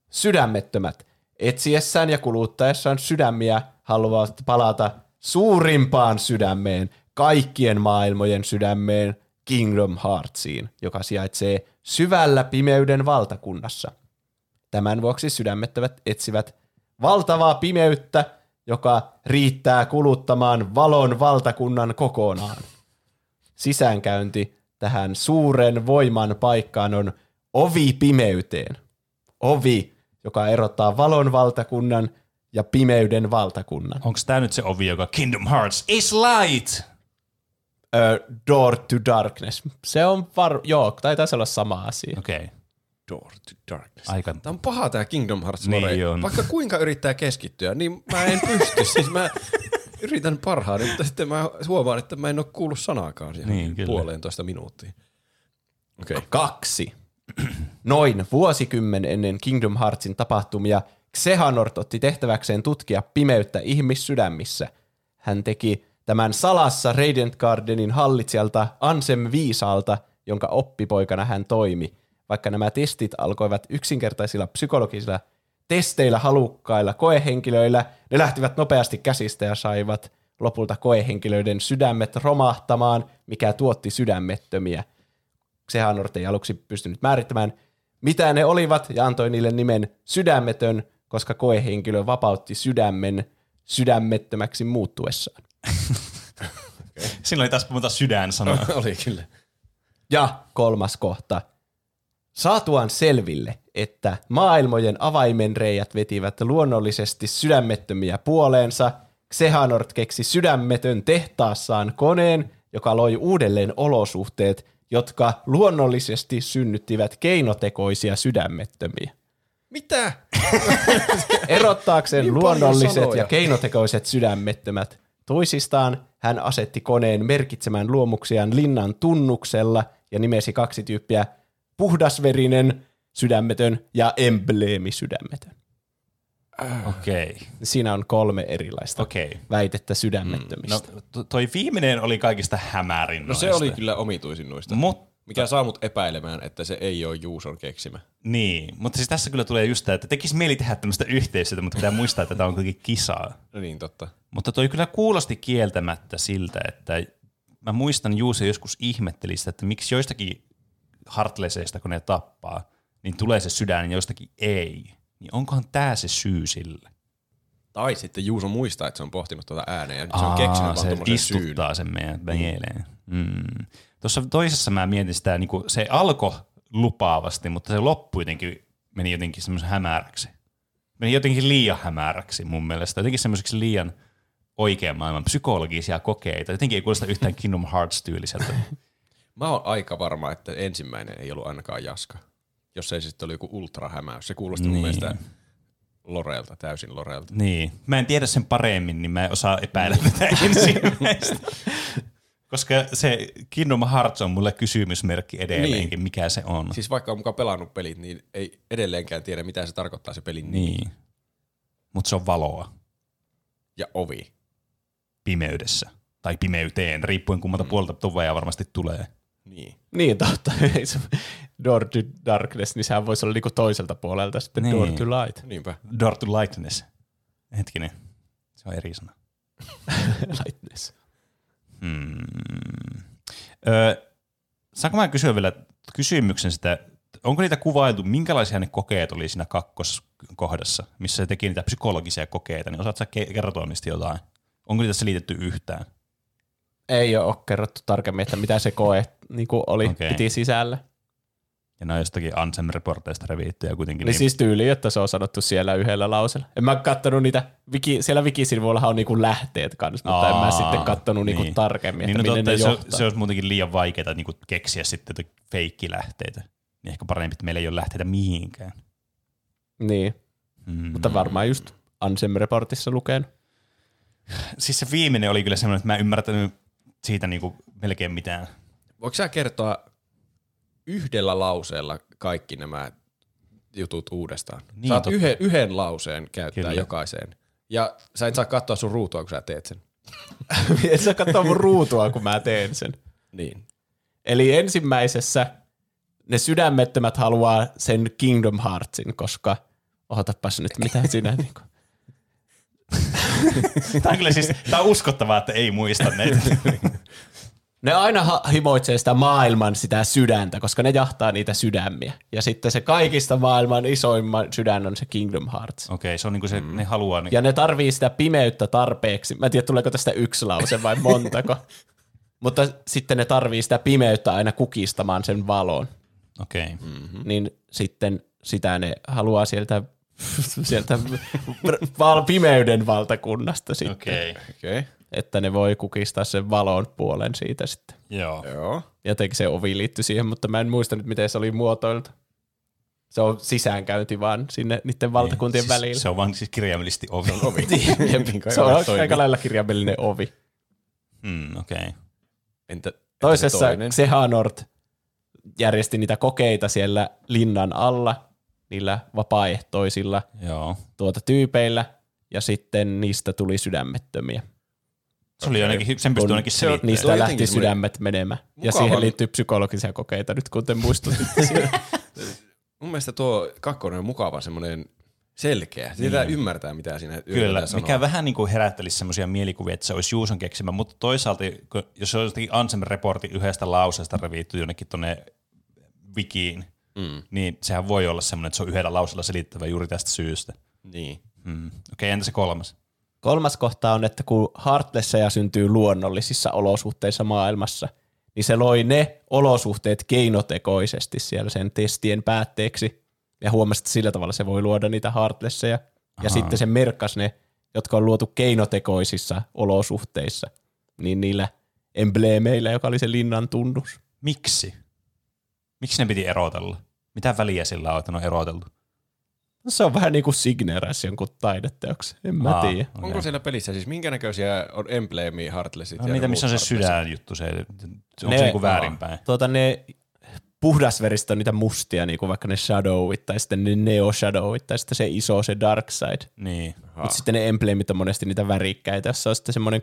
Sydämettömät. Etsiessään ja kuluttaessaan sydämiä haluavat palata suurimpaan sydämeen, kaikkien maailmojen sydämeen, Kingdom Heartsiin, joka sijaitsee syvällä pimeyden valtakunnassa. Tämän vuoksi sydämettömät etsivät valtavaa pimeyttä, joka riittää kuluttamaan valon valtakunnan kokonaan. Sisäänkäynti tähän suuren voiman paikkaan on ovi pimeyteen. Ovi, joka erottaa valon valtakunnan ja pimeyden valtakunnan. Onko tämä nyt se ovi, joka Kingdom Hearts is light? Ö, door to darkness. Se on var... Joo, taitaa olla sama asia. Okei. Okay. Door to Darkness. Aika Tämä on paha tämä Kingdom Hearts Niin lore. on. Vaikka kuinka yrittää keskittyä, niin mä en pysty. siis mä yritän parhaani, mutta sitten mä huomaan, että mä en ole kuullut sanaakaan siihen Niin, puoleentoista minuuttia. Okei. Okay. Kaksi. Noin vuosikymmen ennen Kingdom Heartsin tapahtumia Xehanort otti tehtäväkseen tutkia pimeyttä ihmissydämissä. Hän teki tämän salassa Radiant Gardenin hallitsijalta Ansem Viisaalta, jonka oppipoikana hän toimi. Vaikka nämä testit alkoivat yksinkertaisilla psykologisilla testeillä halukkailla koehenkilöillä, ne lähtivät nopeasti käsistä ja saivat lopulta koehenkilöiden sydämet romahtamaan, mikä tuotti sydämettömiä. Xehanort ei aluksi pystynyt määrittämään, mitä ne olivat, ja antoi niille nimen sydämetön, koska koehenkilö vapautti sydämen sydämettömäksi muuttuessaan. Siinä oli taas monta sydän sanoa. Oli kyllä. Ja kolmas kohta. Saatuaan selville, että maailmojen avaimenreijät vetivät luonnollisesti sydämettömiä puoleensa, Xehanort keksi sydämetön tehtaassaan koneen, joka loi uudelleen olosuhteet, jotka luonnollisesti synnyttivät keinotekoisia sydämettömiä. Mitä? Erottaakseen Niin luonnolliset sanoja. ja keinotekoiset sydämettömät toisistaan, hän asetti koneen merkitsemään luomuksiaan linnan tunnuksella ja nimesi kaksi tyyppiä puhdasverinen sydämetön ja embleemisydämetön. Okei. Okay. Siinä on kolme erilaista Okei. väitettä No, sydämettömistä. to- toi viimeinen oli kaikista hämärin No se noista. oli kyllä omituisin noista. Mut, Mikä saa mut epäilemään, että se ei ole Juuson keksimä. niin, mutta siis tässä kyllä tulee just tämä, että tekisi mieli tehdä tämmöistä yhteistyötä, mutta pitää muistaa, että tämä on kuitenkin kisaa. No niin, totta. Mutta toi kyllä kuulosti kieltämättä siltä, että mä muistan Juuse joskus ihmetteli sitä, että miksi joistakin hartleseista, kun ne tappaa, niin tulee se sydän ja joistakin ei. Niin onkohan tämä se syy sille? Tai sitten Juuso muistaa, että se on pohtinut tuota ääneen ja se on keksinyt vaan se syyn. istuttaa sen meidän mieleen. Mm. Tuossa toisessa mä mietin sitä, niin kuin, se alkoi lupaavasti, mutta se loppu jotenkin meni jotenkin semmoisen hämäräksi. Meni jotenkin liian hämäräksi mun mielestä. Jotenkin semmoiseksi liian oikean maailman psykologisia kokeita. Jotenkin ei kuulosta yhtään Kingdom Hearts-tyyliseltä. Mä oon aika varma, että ensimmäinen ei ollut ainakaan Jaska. Jos ei se sitten oli joku ultrahämäys. Se kuulosti niin. mun mielestä Lorelta, täysin Lorelta. niin. Mä en tiedä sen paremmin, niin mä en osaa epäillä tätä ensimmäistä. Koska se Kingdom Hearts on mulle kysymysmerkki edelleenkin, niin. mikä se on. Siis vaikka on mukaan pelannut pelit, niin ei edelleenkään tiedä, mitä se tarkoittaa se pelin nimi Niin. Mutta se on valoa ja ovi. pimeydessä. Tai pimeyteen, riippuen kummalta mm. puolelta tuveja varmasti tulee. Niin. Niin totta. Door to Darkness, niin sehän voisi olla niinku toiselta puolelta sitten Niin. Door to Light. Niinpä. Door to lightness. Hetkinen. Se on eri sana. Lightness. Hmm. Öö, saanko mä kysyä vielä kysymyksen sitä, onko niitä kuvailtu, minkälaisia ne kokeet oli siinä kakkoskohdassa, missä se teki niitä psykologisia kokeita, niin osaatko sä ke- kertoa niistä jotain? Onko niitä selitetty yhtään? Ei ole kerrottu tarkemmin, että mitä se koe niin oli, okay. piti sisällä. Ja ne on jostakin Ansem-reporteista revittyjä kuitenkin. Niin siis tyyli, että se on sanottu siellä yhdellä lauseella. En mä kattonut niitä, wiki, siellä wikisivuillahan on niinku lähteet kanssa, mutta en mä Aa, sitten kattonut niinku niin. tarkemmin, niin, että no minne totta, ne se, johtaa. se olisi muutenkin liian vaikeaa niin keksiä sitten feikkilähteitä. Niin ehkä parempi, että meillä ei ole lähteitä mihinkään. Niin, Mm. mutta varmaan just Ansem-reportissa lukenut. Siis se viimeinen oli kyllä semmoinen, että mä en ymmärtänyt siitä niinku melkein mitään. Voiko sä kertoa yhdellä lauseella kaikki nämä jutut uudestaan? Niin, Saat totta. yhden, yhden lauseen käyttää Kyllä. jokaiseen. Ja sä et saa katsoa sun ruutua, kun sä teet sen. Et sä katsoa mun ruutua, kun mä teen sen. Niin. Eli ensimmäisessä ne sydämettömät haluaa sen Kingdom Heartsin, koska ohotapas nyt, mitä sinä niinku... Tämä on kyllä siis, tämä on uskottavaa, että ei muista näitä. Ne aina ha- himoitsee sitä maailman sitä sydäntä, koska ne jahtaa niitä sydämiä. Ja sitten se kaikista maailman isoimman sydän on se Kingdom Hearts. Okei, se on niinku se, ne haluaa... Niin, Ja ne tarvii sitä pimeyttä tarpeeksi. Mä en tiedä, tuleeko tästä yksi lause vai montako. Mutta sitten ne tarvii sitä pimeyttä aina kukistamaan sen valon. Okei. Mm. Niin sitten sitä ne haluaa sieltä, sieltä val- pimeyden valtakunnasta sitten. Okei. Okei. Okay. Että ne voi kukistaa sen valon puolen siitä sitten. Joo. Joo. Jotenkin se ovi liittyi siihen, mutta mä en muista nyt, miten se oli muotoiltu. Se on sisäänkäynti vaan sinne niiden valtakuntien siis, välillä. Se on vaan siis kirjaimellisesti ovi. Ovi. Jep, se on aika lailla kirjaimellinen ovi. Mm, Okei. Okay. Entä, entä Toisessa se? Xehanort järjesti niitä kokeita siellä linnan alla, niillä vapaaehtoisilla Joo. tuota tyypeillä, ja sitten niistä tuli sydämettömiä. Se oli ainakin, sen pystyy ainakin se selittämään. Niistä lähti sydämet menemään. Ja mukava- siihen liittyy psykologisia kokeita nyt, kun te muistutitte. Mun mielestä tuo kakkonen on mukava semmoinen selkeä. Sitä niin. ymmärtää, mitä siinä Kyllä, sanoa. mikä vähän niin kuin herättelisi semmoisia mielikuvia, että se olisi Juuson keksimä, mutta toisaalta, jos se olisi jotenkin Ansem-reportin yhdestä lauseesta revitty jonnekin tuonne wikiin, mm. niin sehän voi olla semmoinen, että se on yhdellä lauseella selittävä juuri tästä syystä. Niin. Mm. Okei, okay, entä se kolmas? Kolmas kohta on, että kun Heartlesseja syntyy luonnollisissa olosuhteissa maailmassa, niin se loi ne olosuhteet keinotekoisesti siellä sen testien päätteeksi. Ja huomasi, että sillä tavalla se voi luoda niitä Heartlesseja. Ja sitten se merkkasi ne, jotka on luotu keinotekoisissa olosuhteissa, niin niillä embleemeillä, joka oli se linnan tunnus. Miksi? Miksi ne piti erotella? Mitä väliä sillä on, että ne on eroteltu? No se on vähän niin kuin signeeräs jonkun taideteoksen, en mä Aa, tiedä. okei. Onko siellä pelissä siis minkä näköisiä on embleemi Heartlessit? No, ja mitä, ne missä on se sydän juttu? Se, onko se niinku väärinpäin? Tuota, ne puhdasveristä on niitä mustia, niin kuin vaikka ne Shadowit, tai sitten ne Neo Shadowit, tai sitten se iso, se Dark Side. Niin. Mutta sitten ne embleemit on monesti niitä värikkäitä, jossa on sitten semmoinen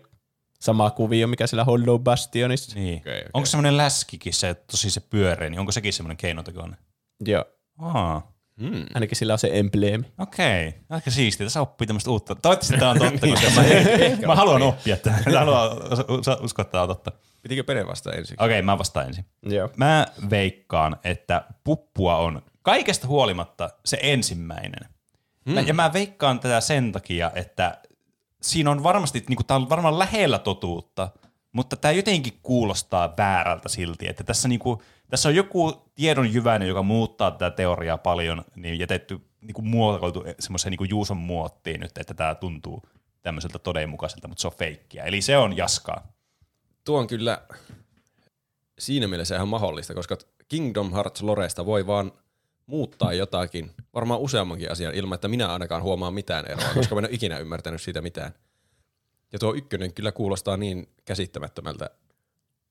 sama kuvio, mikä siellä Hollow Bastionissa. niin. Okei, okei. Onko semmoinen läskikin, se tosi se pyöreä, niin onko sekin semmoinen keinotekoinen? Joo, Aa, Hmm. ainakin sillä on se embleemi. okei. Aika siistiä. Tässä oppii tämmöistä uutta. Toivottavasti tämä on totta, koska mä, mä haluan oppia tämän. Mä haluan us- uskoa, että tämä on totta. Pitikö Pene vasta ensiksi? Okei, mä vastaan ensin. Joo. Mä veikkaan, että puppua on kaikesta huolimatta se ensimmäinen. Hmm. Ja mä veikkaan tätä sen takia, että siinä on varmasti, niin kuin, tää on varmaan lähellä totuutta, mutta tämä jotenkin kuulostaa väärältä silti, että tässä, niin kuin, tässä on joku tiedon jyväinen, joka muuttaa tätä teoriaa paljon, niin jätetty niin kuin muotoiltu semmoiseen niin Juuson muottiin nyt, että tämä tuntuu tämmöiseltä todenmukaiselta, mutta se on feikkiä. Eli se on jaskaa. Tuo on kyllä siinä mielessä ihan mahdollista, koska Kingdom Hearts Loresta voi vaan muuttaa jotakin, varmaan useammankin asian, ilman että minä ainakaan huomaan mitään eroa, koska mä en ole ikinä ymmärtänyt siitä mitään. Ja tuo ykkönen kyllä kuulostaa niin käsittämättömältä.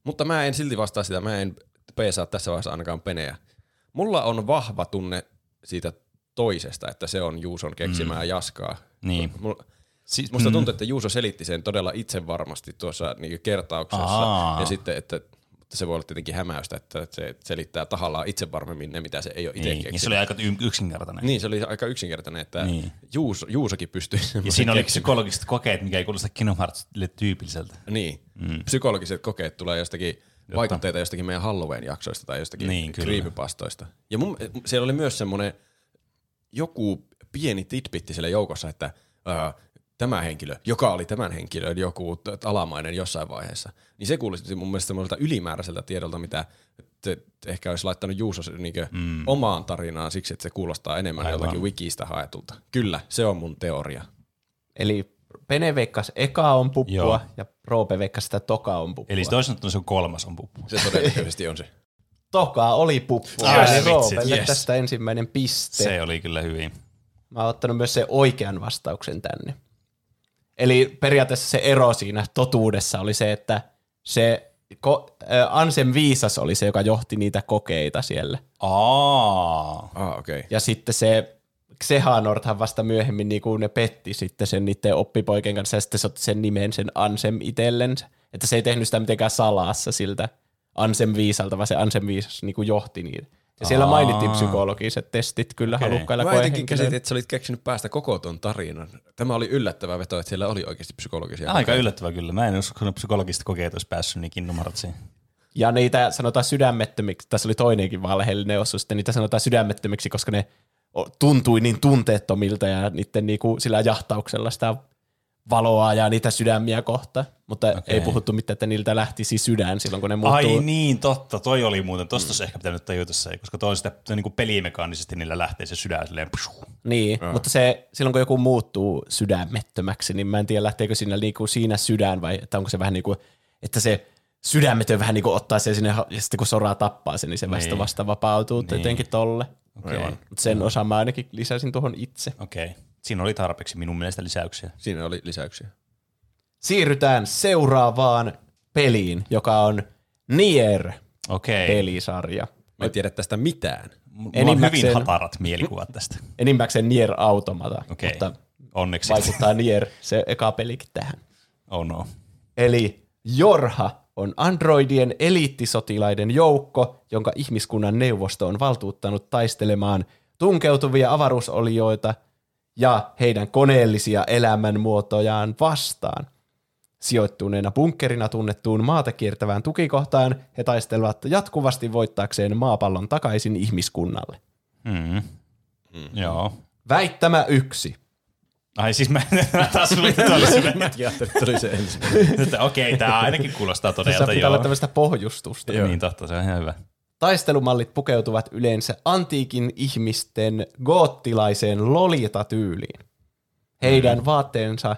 Mutta mä en silti vastaa sitä, mä en peesaa tässä vaiheessa ainakaan peneä. Mulla on vahva tunne siitä toisesta, että se on Juuson keksimää mm. jaskaa. Niin. Mulla, Siis, Musta tuntuu, että Juuso selitti sen todella itse varmasti tuossa niin kertauksessa. Aa. Ja sitten, että mutta se voi olla tietenkin hämäystä, että se selittää tahallaan itse varmemmin ne, mitä se ei ole itse niin. Keksinyt. se oli aika yksinkertainen. Niin, se oli aika yksinkertainen, että Niin. Juuso, Juusokin pystyy Ja siinä oli psykologiset kokeet, mikä ei kuulosta Kingdom Heartsille tyypilliseltä. Niin. Mm. Psykologiset kokeet tulee jostakin Jotta. vaikutteita jostakin meidän Halloween-jaksoista tai jostakin Niin, kyllä. creepypastoista. Ja mun, siellä oli myös semmoinen joku pieni titbitti siellä joukossa, että ää, tämä henkilö, joka oli tämän henkilön joku alamainen jossain vaiheessa, niin se kuulosti mun mielestä semmoiselta ylimääräiseltä tiedolta, mitä te, te ehkä olisi laittanut Juuso niinkö mm. omaan tarinaan siksi, että se kuulostaa enemmän Aivan. jotakin wikistä haetulta. Kyllä, se on mun teoria. Eli Pene veikkas eka on puppua Joo. ja Roope veikkas sitä toka on puppua. Eli toisin sanottuna se on kolmas on puppu. Se todennäköisesti on se. toka oli puppua. Eli vitsi, Roopelle yes. tästä ensimmäinen piste. Se oli kyllä hyvin. Mä oon ottanut myös sen oikean vastauksen tänne. Eli periaatteessa se ero siinä totuudessa oli se, että se ko- äh, Ansem Viisas oli se, joka johti niitä kokeita siellä. Aa. Ah, okei. Okay. Ja sitten se Xehanorthan vasta myöhemmin niin kuin ne petti sitten sen niiden oppipoikien kanssa ja sitten se otti sen nimen sen Ansem itsellensä. Että se ei tehnyt sitä mitenkään salassa siltä Ansem Viisalta, vaan se Ansem Viisas niin kuin johti niitä. Ja siellä Aa. mainittiin psykologiset testit kyllä Okei. halukkailla Mä jotenkin käsitin, että sä olit keksinyt päästä koko ton tarinan. Tämä oli yllättävä veto, että siellä oli oikeasti psykologisia Aika kokeita. yllättävää kyllä. Mä en uskonut psykologista kokeet olisi päässyt niin Kingdom Heartsiin. Ja niitä sanotaan sydämettömiksi, tässä oli toinenkin valheellinen osuus, sitten niitä sanotaan sydämettömiksi, koska ne tuntui niin tunteettomilta ja niiden niinku sillä jahtauksella sitä valoa ja niitä sydämiä kohta. Mutta okay. ei puhuttu mitään, että niiltä lähtisi sydän silloin, kun ne muuttuu. Ai niin, totta. Toi oli muuten. Tosta olisi ehkä pitänyt tajuta se, koska toi on sitä se niin pelimekaanisesti niillä lähtee se sydän silleen. pshu. Niin, ja. mutta se, silloin kun joku muuttuu sydämettömäksi, niin mä en tiedä lähteekö siinä, niinku siinä sydän vai että onko se vähän niin kuin, että se sydämetön vähän niin kuin ottaa sen sinne ja sitten kun soraa tappaa sen, niin se vasta Niin. vasta vapautuu niin. jotenkin tolle. Okei. Okay. Mutta sen osan mä ainakin lisäsin tuohon itse. Okei. Okay. Siinä oli tarpeeksi minun mielestä lisäyksiä. Siinä oli lisäyksiä. Siirrytään seuraavaan peliin, joka on Nier Okei. pelisarja. Mä en tiedä tästä mitään. Mulla on hyvin Enimmäkseen- hatarat mielikuvat tästä. Enimmäkseen Nier Automata, Okei. mutta Onneksi. vaikuttaa Nier se eka pelikin tähän. Oh no. Eli Jorha on androidien eliittisotilaiden joukko, jonka ihmiskunnan neuvosto on valtuuttanut taistelemaan tunkeutuvia avaruusolioita ja heidän koneellisia elämänmuotojaan vastaan. Sijoittuneena bunkkerina tunnettuun maata kiertävään tukikohtaan he taistelevat jatkuvasti voittaakseen maapallon takaisin ihmiskunnalle. Mm. Mm. Joo. Väittämä yksi. Ai siis mä, mä taas semmoinen, Ajattelin, että oli se ensimmäinen. okei, tää ainakin kuulostaa Tässä todelta, pitää olla joo. tämmöistä pohjustusta. Niin totta, se on ihan hyvä. Taistelumallit pukeutuvat yleensä antiikin ihmisten goottilaiseen lolita-tyyliin. Heidän mm. vaatteensa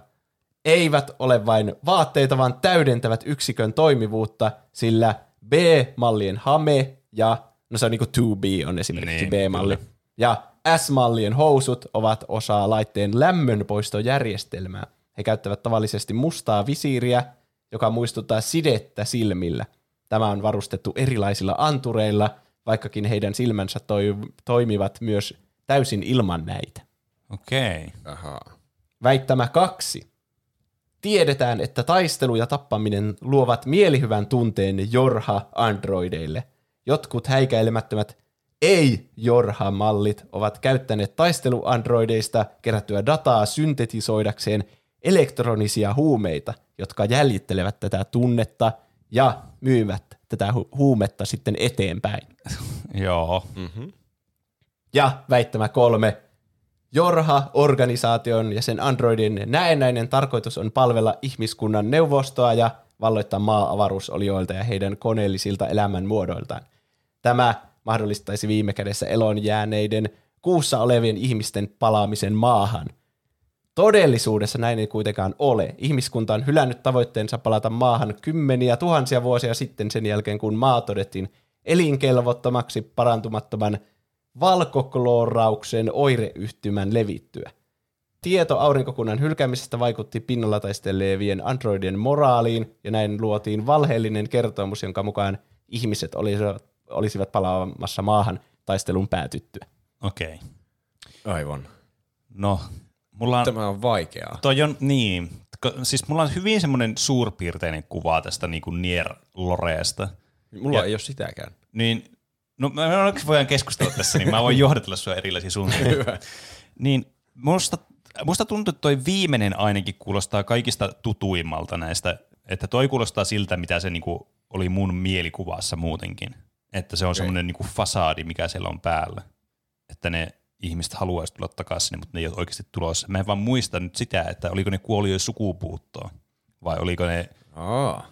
eivät ole vain vaatteita, vaan täydentävät yksikön toimivuutta, sillä B-mallien hame ja, no se on niinku 2B on esimerkiksi Niin, B-malli, ja S-mallien housut ovat osa laitteen lämmönpoistojärjestelmää. He käyttävät tavallisesti mustaa visiiriä, joka muistuttaa sidettä silmillä. Tämä on varustettu erilaisilla antureilla, vaikkakin heidän silmänsä toi, toimivat myös täysin ilman näitä. Okei. Ahaa. Väittämä kaksi. Tiedetään, että taistelu ja tappaminen luovat mielihyvän tunteen Jorha-androideille. Jotkut häikäilemättömät ei-Jorha-mallit ovat käyttäneet taisteluandroideista kerättyä dataa syntetisoidakseen elektronisia huumeita, jotka jäljittelevät tätä tunnetta ja myyvät tätä hu- huumetta sitten eteenpäin. Joo. Ja väittämä kolme. Jorha-organisaation ja sen androidin näennäinen tarkoitus on palvella ihmiskunnan neuvostoa ja valloittaa maa avaruusolioilta ja heidän koneellisilta elämänmuodoiltaan. Tämä mahdollistaisi viime kädessä elon jääneiden kuussa olevien ihmisten palaamisen maahan. Todellisuudessa näin ei kuitenkaan ole. Ihmiskunta on hylännyt tavoitteensa palata maahan kymmeniä tuhansia vuosia sitten sen jälkeen, kun maa todettiin elinkelvottomaksi parantumattoman valkokloorauksen oireyhtymän levittyä. Tieto aurinkokunnan hylkäämisestä vaikutti pinnalla taistelevien androidien moraaliin, ja näin luotiin valheellinen kertomus, jonka mukaan ihmiset olisivat, olisivat palaamassa maahan taistelun päätyttyä. Okei. Aivan. No, mulla on... Tämä on vaikeaa. Toi on, niin. Siis mulla on hyvin semmoinen suurpiirteinen kuva tästä niin kuin Nier-loreesta. Mulla Ja- ei ole sitäkään. Niin, no me onneksi voidaan keskustella tässä, niin mä voin johdatella sua erilaisiin suuntiin. niin musta, musta tuntuu, että toi viimeinen ainakin kuulostaa kaikista tutuimmalta näistä, että toi kuulostaa siltä, mitä se niinku oli mun mielikuvassa muutenkin. Että se on okay. semmoinen niinku fasaadi, mikä siellä on päällä. Että ne ihmiset haluaisi tulla takaisin, mutta ne ei ole oikeasti tulossa. Mä en vaan muista nyt sitä, että oliko ne kuoli jo sukupuuttoon. Vai oliko ne, Aa.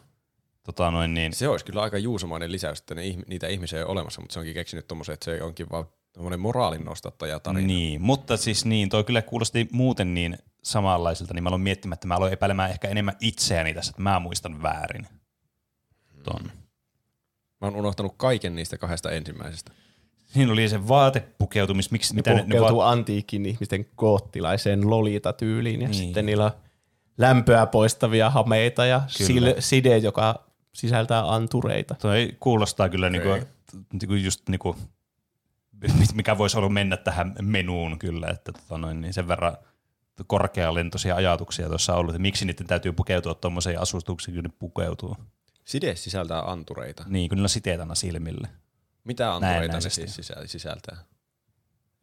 tota noin niin, Se olisi kyllä aika juusamainen lisäys, että ne, niitä ihmisiä ei ole olemassa, mutta se onkin keksinyt tommosen, että se onkin vaan tommonen moraalin nostattaja tarina. Niin, mutta siis niin, toi kyllä kuulosti muuten niin samanlaiselta, niin mä aloin miettimään, että mä aloin epäilemään ehkä enemmän itseäni tässä, että mä muistan väärin. Ton. Mä oon unohtanut kaiken niistä kahdesta ensimmäisestä. Siinä oli se vaatepukeutumis, miksi, Ne mitä ne, ne puhkeutuu vaat... antiikin ihmisten koottilaiseen lolita-tyyliin ja Niin. niin. sitten niillä lämpöä poistavia hameita ja Kyllä. sil- side, joka sisältää antureita. Toi kuulostaa kyllä niinku, niinku just niinku, mikä voisi olla mennä tähän menuun kyllä, että tota noin, niin sen verran korkealentoisia ajatuksia tuossa on ollut, että miksi niiden täytyy pukeutua tuommoiseen asustuksiin, kun ne pukeutuu. Side sisältää antureita. Niin, kun niillä on siteet aina silmille. Mitä antureita ne siis sisä- sisältää?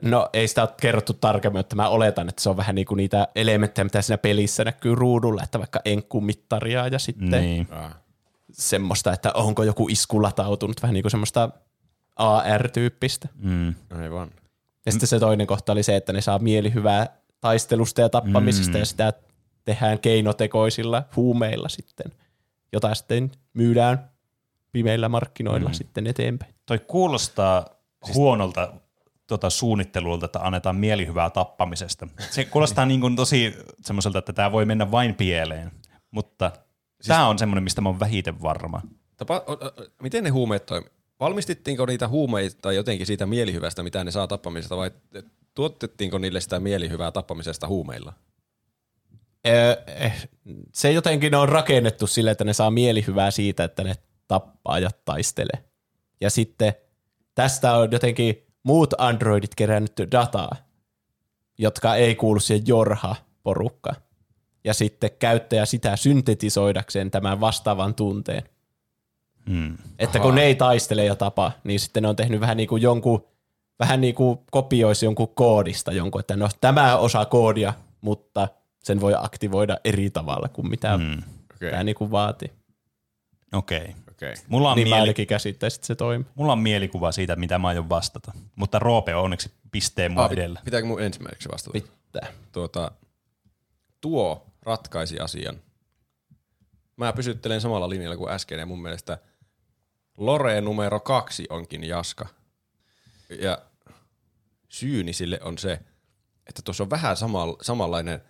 No ei sitä ole kerrottu tarkemmin, että mä oletan, että se on vähän niin kuin niitä elementtejä, mitä siinä pelissä näkyy ruudulla, että vaikka enkkumittaria ja sitten niin. Niin. Semmoista, että onko joku isku latautunut, vähän niin kuin semmoista AR-tyyppistä. Mm. Aivan. Ja sitten se toinen kohta oli se, että ne saa mielihyvää taistelusta ja tappamisesta mm. ja sitä tehdään keinotekoisilla huumeilla sitten, jota sitten myydään pimeillä markkinoilla mm. sitten eteenpäin. Toi kuulostaa siis... huonolta tota, suunnittelulta, että annetaan mielihyvää tappamisesta. Se kuulostaa niin kuin tosi semmoiselta, että tämä voi mennä vain pieleen, mutta siis... tämä on semmoinen, mistä mä oon vähiten varma. Tapa, o, o, miten ne huumeet toimii? Valmistettiinko niitä huumeita jotenkin siitä mielihyvästä, mitä ne saa tappamisesta, vai tuotettiinko niille sitä mielihyvää tappamisesta huumeilla? Eh, se jotenkin on rakennettu sille, että ne saa mielihyvää siitä, että ne tappaa ja taistelee. Ja sitten tästä on jotenkin muut androidit kerännyt dataa, jotka ei kuulu siihen Jorha-porukkaan. Ja sitten käyttäjä sitä syntetisoidakseen tämän vastaavan tunteen. Hmm. Että kun ne ei taistele ja tapa, niin sitten ne on tehnyt vähän niin kuin jonkun, vähän niin kuin kopioisi jonkun koodista jonkun, että no tämä osa koodia, mutta sen voi aktivoida eri tavalla kuin mitä Hmm. Okei. tämä niin kuin vaatii. Okei. Okei. Mulla on, Niin mä mieli- käsittäisin, että se toimii. mulla on mielikuva siitä, mitä mä aion vastata. Mutta Roope on onneksi pisteen mua Ah, edellä. pitääkö mun ensimmäiseksi vastata? Pitää. tuota, tuo ratkaisi asian. Mä pysyttelen samalla linjalla kuin äsken ja mun mielestä Lore numero kaksi onkin Jaska. Ja syyni sille on se, että tuossa on vähän sama, samanlainen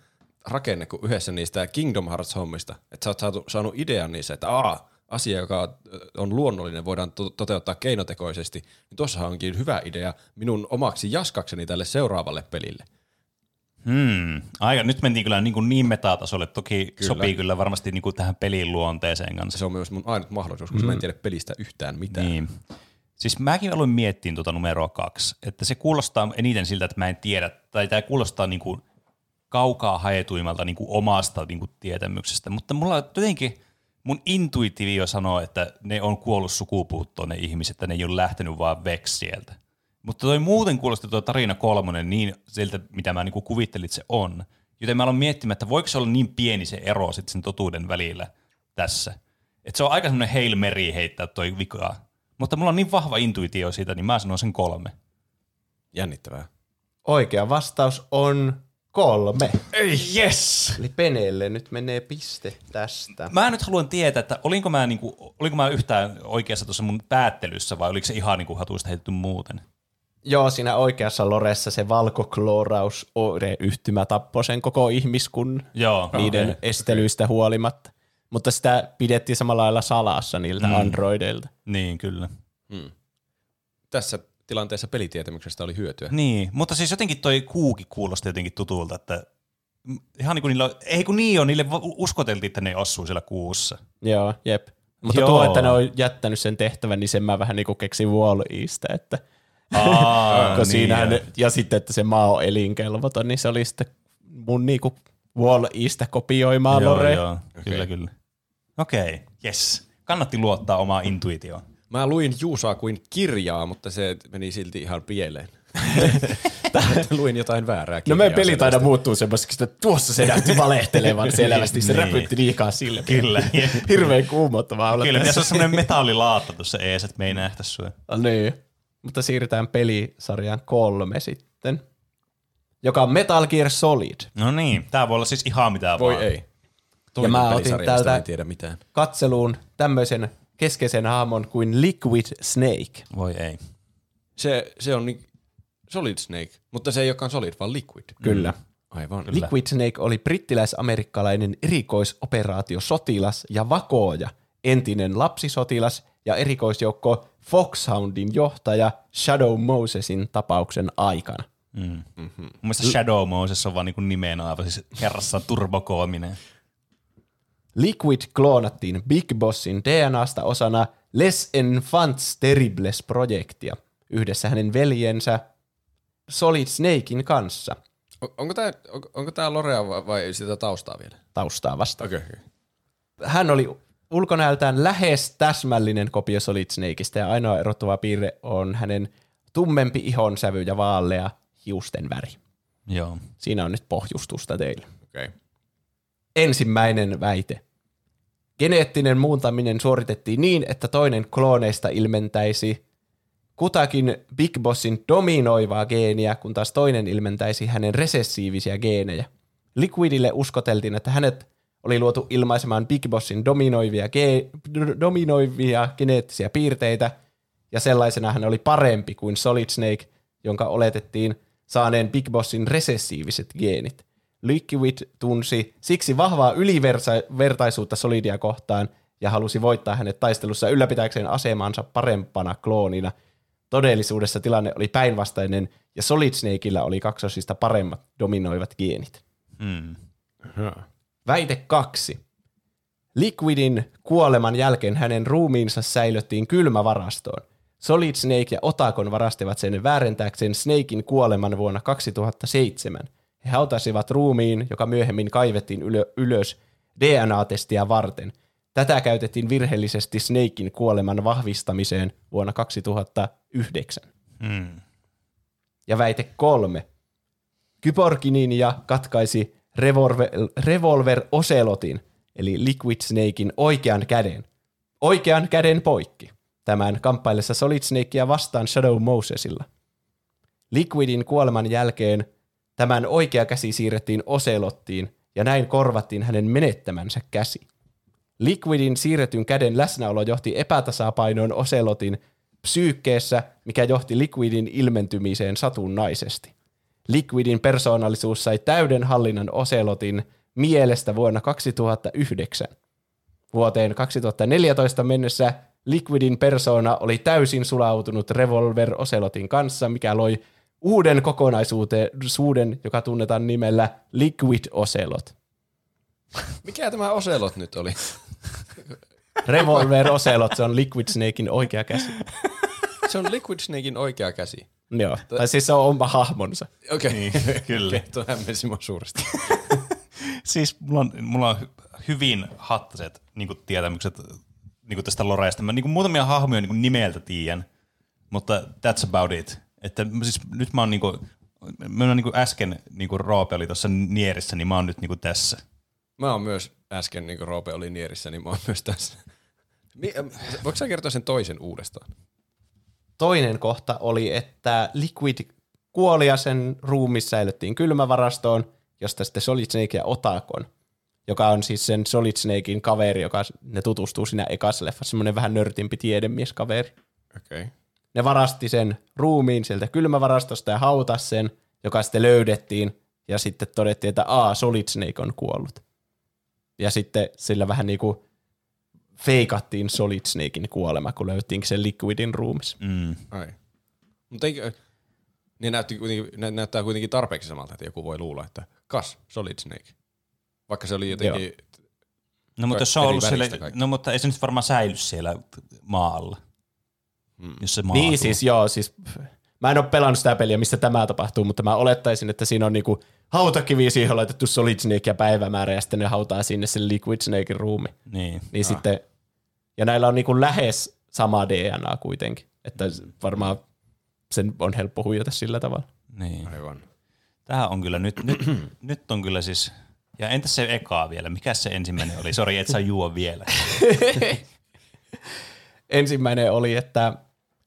rakenne kuin yhdessä niistä Kingdom Hearts-hommista. Että sä oot saatu, saanut idean niissä, että aa, asia, joka on luonnollinen, voidaan to- toteuttaa keinotekoisesti, niin tuossahan onkin hyvä idea minun omaksi jaskakseni tälle seuraavalle pelille. Hmm. Aika, nyt mentiin kyllä niin, kuin niin metatasolle. Toki Kyllä. sopii kyllä varmasti niin kuin tähän pelin luonteeseen kanssa. Se on myös mun ainut mahdollisuus, koska mm. mä en tiedä pelistä yhtään mitään. Niin. Siis mäkin aloin miettiä tuota numeroa kaksi, että se kuulostaa eniten siltä, että mä en tiedä, tai tämä kuulostaa niin kuin kaukaa haetuimmalta niin kuin omasta niin kuin tietämyksestä, mutta mulla jotenkin mun intuitivio sanoo, että ne on kuollut sukupuuttoon ne ihmiset, että ne ei ole lähtenyt vaan veksi sieltä. Mutta toi muuten kuulosti tuo tarina kolmonen niin siltä, mitä mä niinku kuvittelin, että se on. Joten mä aloin miettimään, että voiko se olla niin pieni se ero sit sen totuuden välillä tässä. Että se on aika semmoinen Hail Mary heittää toi vika. Mutta mulla on niin vahva intuitio siitä, niin mä sanon sen kolme. Jännittävää. Oikea vastaus on kolme. Ei, yes! Eli Peneelle nyt menee piste tästä. Mä nyt haluan tietää, että olinko mä, niinku, olinko mä yhtään oikeassa tuossa mun päättelyssä vai oliko se ihan niinku hatuista heitetty muuten? Joo, siinä oikeassa Loressa se valkoklooraus yhtymä tappoi sen koko ihmiskunnan Joo. niiden okei. estelyistä huolimatta. Mutta sitä pidettiin samalla lailla salassa niiltä mm. androideilta. Niin, kyllä. Tässä tilanteessa pelitietämyksestä oli hyötyä. Niin, mutta siis jotenkin toi kuuki kuulosti jotenkin tutulta, että ihan niin kuin niillä, ei kun niin on, niille uskoteltiin, että ne asuu siellä kuussa. Joo, jep. Mutta Joo. tuo, että ne on jättänyt sen tehtävän, niin sen mä vähän niin kuin keksin Wall-Eista, että Aa, niin, siinähän, ne, ja sitten, että se maa on elinkelvoton, niin se oli sitten mun niinku Wall-Eista kopioimaa Joo, Lore. joo, kyllä, kyllä. Okei, yes. Kannatti luottaa omaa intuitioon. Mä luin Juusaa kuin kirjaa, mutta se meni silti ihan pieleen. luin jotain väärää No kirjaa. meidän pelit aina selvästi. muuttuu semmoiseksi, että tuossa se näytti valehtelevan selvästi. Se Niin. räpytti liikaa sille. Kyllä. Hirveän kuumottavaa olla Kyllä, tässä. on semmoinen metallilaatta tuossa ees, että me ei nähtä sua. Niin. Mutta siirrytään pelisarjaan kolme sitten, joka on Metal Gear Solid. No niin, tää voi olla siis ihan mitä Voi vaan. ei. Toinen mä otin täältä- tiedä mitään. Katseluun tämmöisen keskeisen hahmon kuin Liquid Snake. Voi ei. Se, se on niin Solid Snake, mutta se ei olekaan Solid, vaan Liquid. Kyllä. Aivan. Kyllä. Liquid Snake oli brittiläis-amerikkalainen erikoisoperaatiosotilas ja vakooja, entinen lapsisotilas ja erikoisjoukko Foxhoundin johtaja Shadow Mosesin tapauksen aikana. Mm. Mm-hmm. Mun mielestä Shadow Moses on vaan niin nimeenä aivan siis kerrassaan turbokoominen. Liquid kloonattiin Big Bossin DNAsta osana Les Enfants Terribles-projektia yhdessä hänen veljensä Solid Snakein kanssa On, onko tämä onko, onko tää Lorea vai, vai sitä taustaa vielä? taustaa vasta. Okei. Okay. Hän oli ulkonäöltään lähes täsmällinen kopio Solid Snakeista ja ainoa erottava piirre on hänen tummempi ihonsävy ja vaallea hiusten väri. Joo. Siinä on nyt pohjustusta teille. Okay. Ensimmäinen väite. Geneettinen muuntaminen suoritettiin niin, että toinen klooneista ilmentäisi kutakin Big Bossin dominoivaa geeniä, kun taas toinen ilmentäisi hänen resessiivisiä geenejä. Liquidille uskoteltiin, että hänet oli luotu ilmaisemaan Big Bossin dominoivia, ge- dominoivia geneettisiä piirteitä, ja sellaisena hän oli parempi kuin Solid Snake, jonka oletettiin saaneen Big Bossin resessiiviset geenit. Liquid tunsi siksi vahvaa ylivertaisuutta Solidia kohtaan ja halusi voittaa hänet taistelussa ylläpitäkseen asemansa parempana kloonina. Todellisuudessa tilanne oli päinvastainen ja Solid Snakeillä oli kaksosista paremmat dominoivat geenit. Mm. Väite kaksi. Liquidin kuoleman jälkeen hänen ruumiinsa säilöttiin kylmävarastoon. Solid Snake ja Otakon varastivat sen väärentääkseen Snakein kuoleman vuonna 2007. He hautasivat ruumiin, joka myöhemmin kaivettiin ylö- ylös DNA-testiä varten. Tätä käytettiin virheellisesti Snakein kuoleman vahvistamiseen vuonna 2009. Mm. Ja väite kolme. Kyborginin ja katkaisi Revolver, Revolver Ocelotin, eli Liquid Snakein oikean käden. Oikean käden poikki. Tämän kamppaillessa Solid Snakea vastaan Shadow Mosesilla. Liquidin kuoleman jälkeen tämän oikea käsi siirrettiin Ocelottiin ja näin korvattiin hänen menettämänsä käsi. Liquidin siirretyn käden läsnäolo johti epätasapainoon Ocelotin psyykkeessä, mikä johti Liquidin ilmentymiseen satunnaisesti. Liquidin persoonallisuus sai täyden hallinnan Ocelotin mielestä vuonna 2009. Vuoteen 2014 mennessä Liquidin persona oli täysin sulautunut Revolver Ocelotin kanssa, mikä loi uuden kokonaisuuden, joka tunnetaan nimellä Liquid Ocelot. Mikä tämä Oselot nyt oli? Revolver Ocelot, se on Liquid Snakein oikea käsi. Se on Liquid Snakein oikea käsi. Joo, tai siis se on oma hahmonsa. Okei. Okay. Niin, kyllä. Okay, tuo hämmensi mua suuresti. Siis mulla on, mulla on hy- hyvin hattaset niin tietämykset niin tästä Loreesta. Mä niin muutamia hahmoja niin nimeltä tiedän, mutta that's about it. Että siis, nyt mä oon niin kuin, mä oon niin kuin äsken niin kuin Roope oli tuossa Nierissä, niin mä oon nyt niin kuin tässä. Mä oon myös äsken, niin kuin Roope oli Nierissä, niin mä oon myös tässä. Ähm, Voitko sä kertoa sen toisen uudestaan? Toinen kohta oli, että Liquid kuoli ja sen ruumis säilyttiin kylmävarastoon, josta sitten Solid Snake ja Otakon, joka on siis sen Solid Snakein kaveri, joka ne tutustuu siinä ekassa leffassa, semmoinen vähän nörtimpi tiedemieskaveri. Okei. Okay. Ne varasti sen ruumiin sieltä kylmävarastosta ja hautas sen, joka sitten löydettiin, ja sitten todettiin, että a Solid Snake on kuollut. Ja sitten sillä vähän niin kuin feikattiin Solid Snakein kuolema, kun löyttiinkin sen Liquidin ruumis. Mm. Ai. Mutta eikö, niin näytti nä, näyttää kuitenkin tarpeeksi samalta, että joku voi luulla, että kas, Solid Snake. Vaikka se oli jotenkin, No mutta, se on ollut siellä, no mutta ei se nyt varmaan säily siellä maalla. Hmm. Jos se maatuu. Niin siis joo, siis mä en ole pelannut sitä peliä, missä tämä tapahtuu, mutta mä olettaisin, että siinä on niinku hautakivi siihen laitettu Solid Snake ja päivämäärä ja sitten ne hautaa sinne sen Liquid Snakein ruumi. Niin. Niin sitten, ja näillä on niinku lähes sama DNA kuitenkin, että varmaan sen on helppo huijata sillä tavalla. niin. aivan. Tähän on kyllä nyt, nyt, nyt on kyllä siis, ja entäs se eka vielä, mikä se ensimmäinen oli? Sori, et saa juo vielä. Ensimmäinen oli, että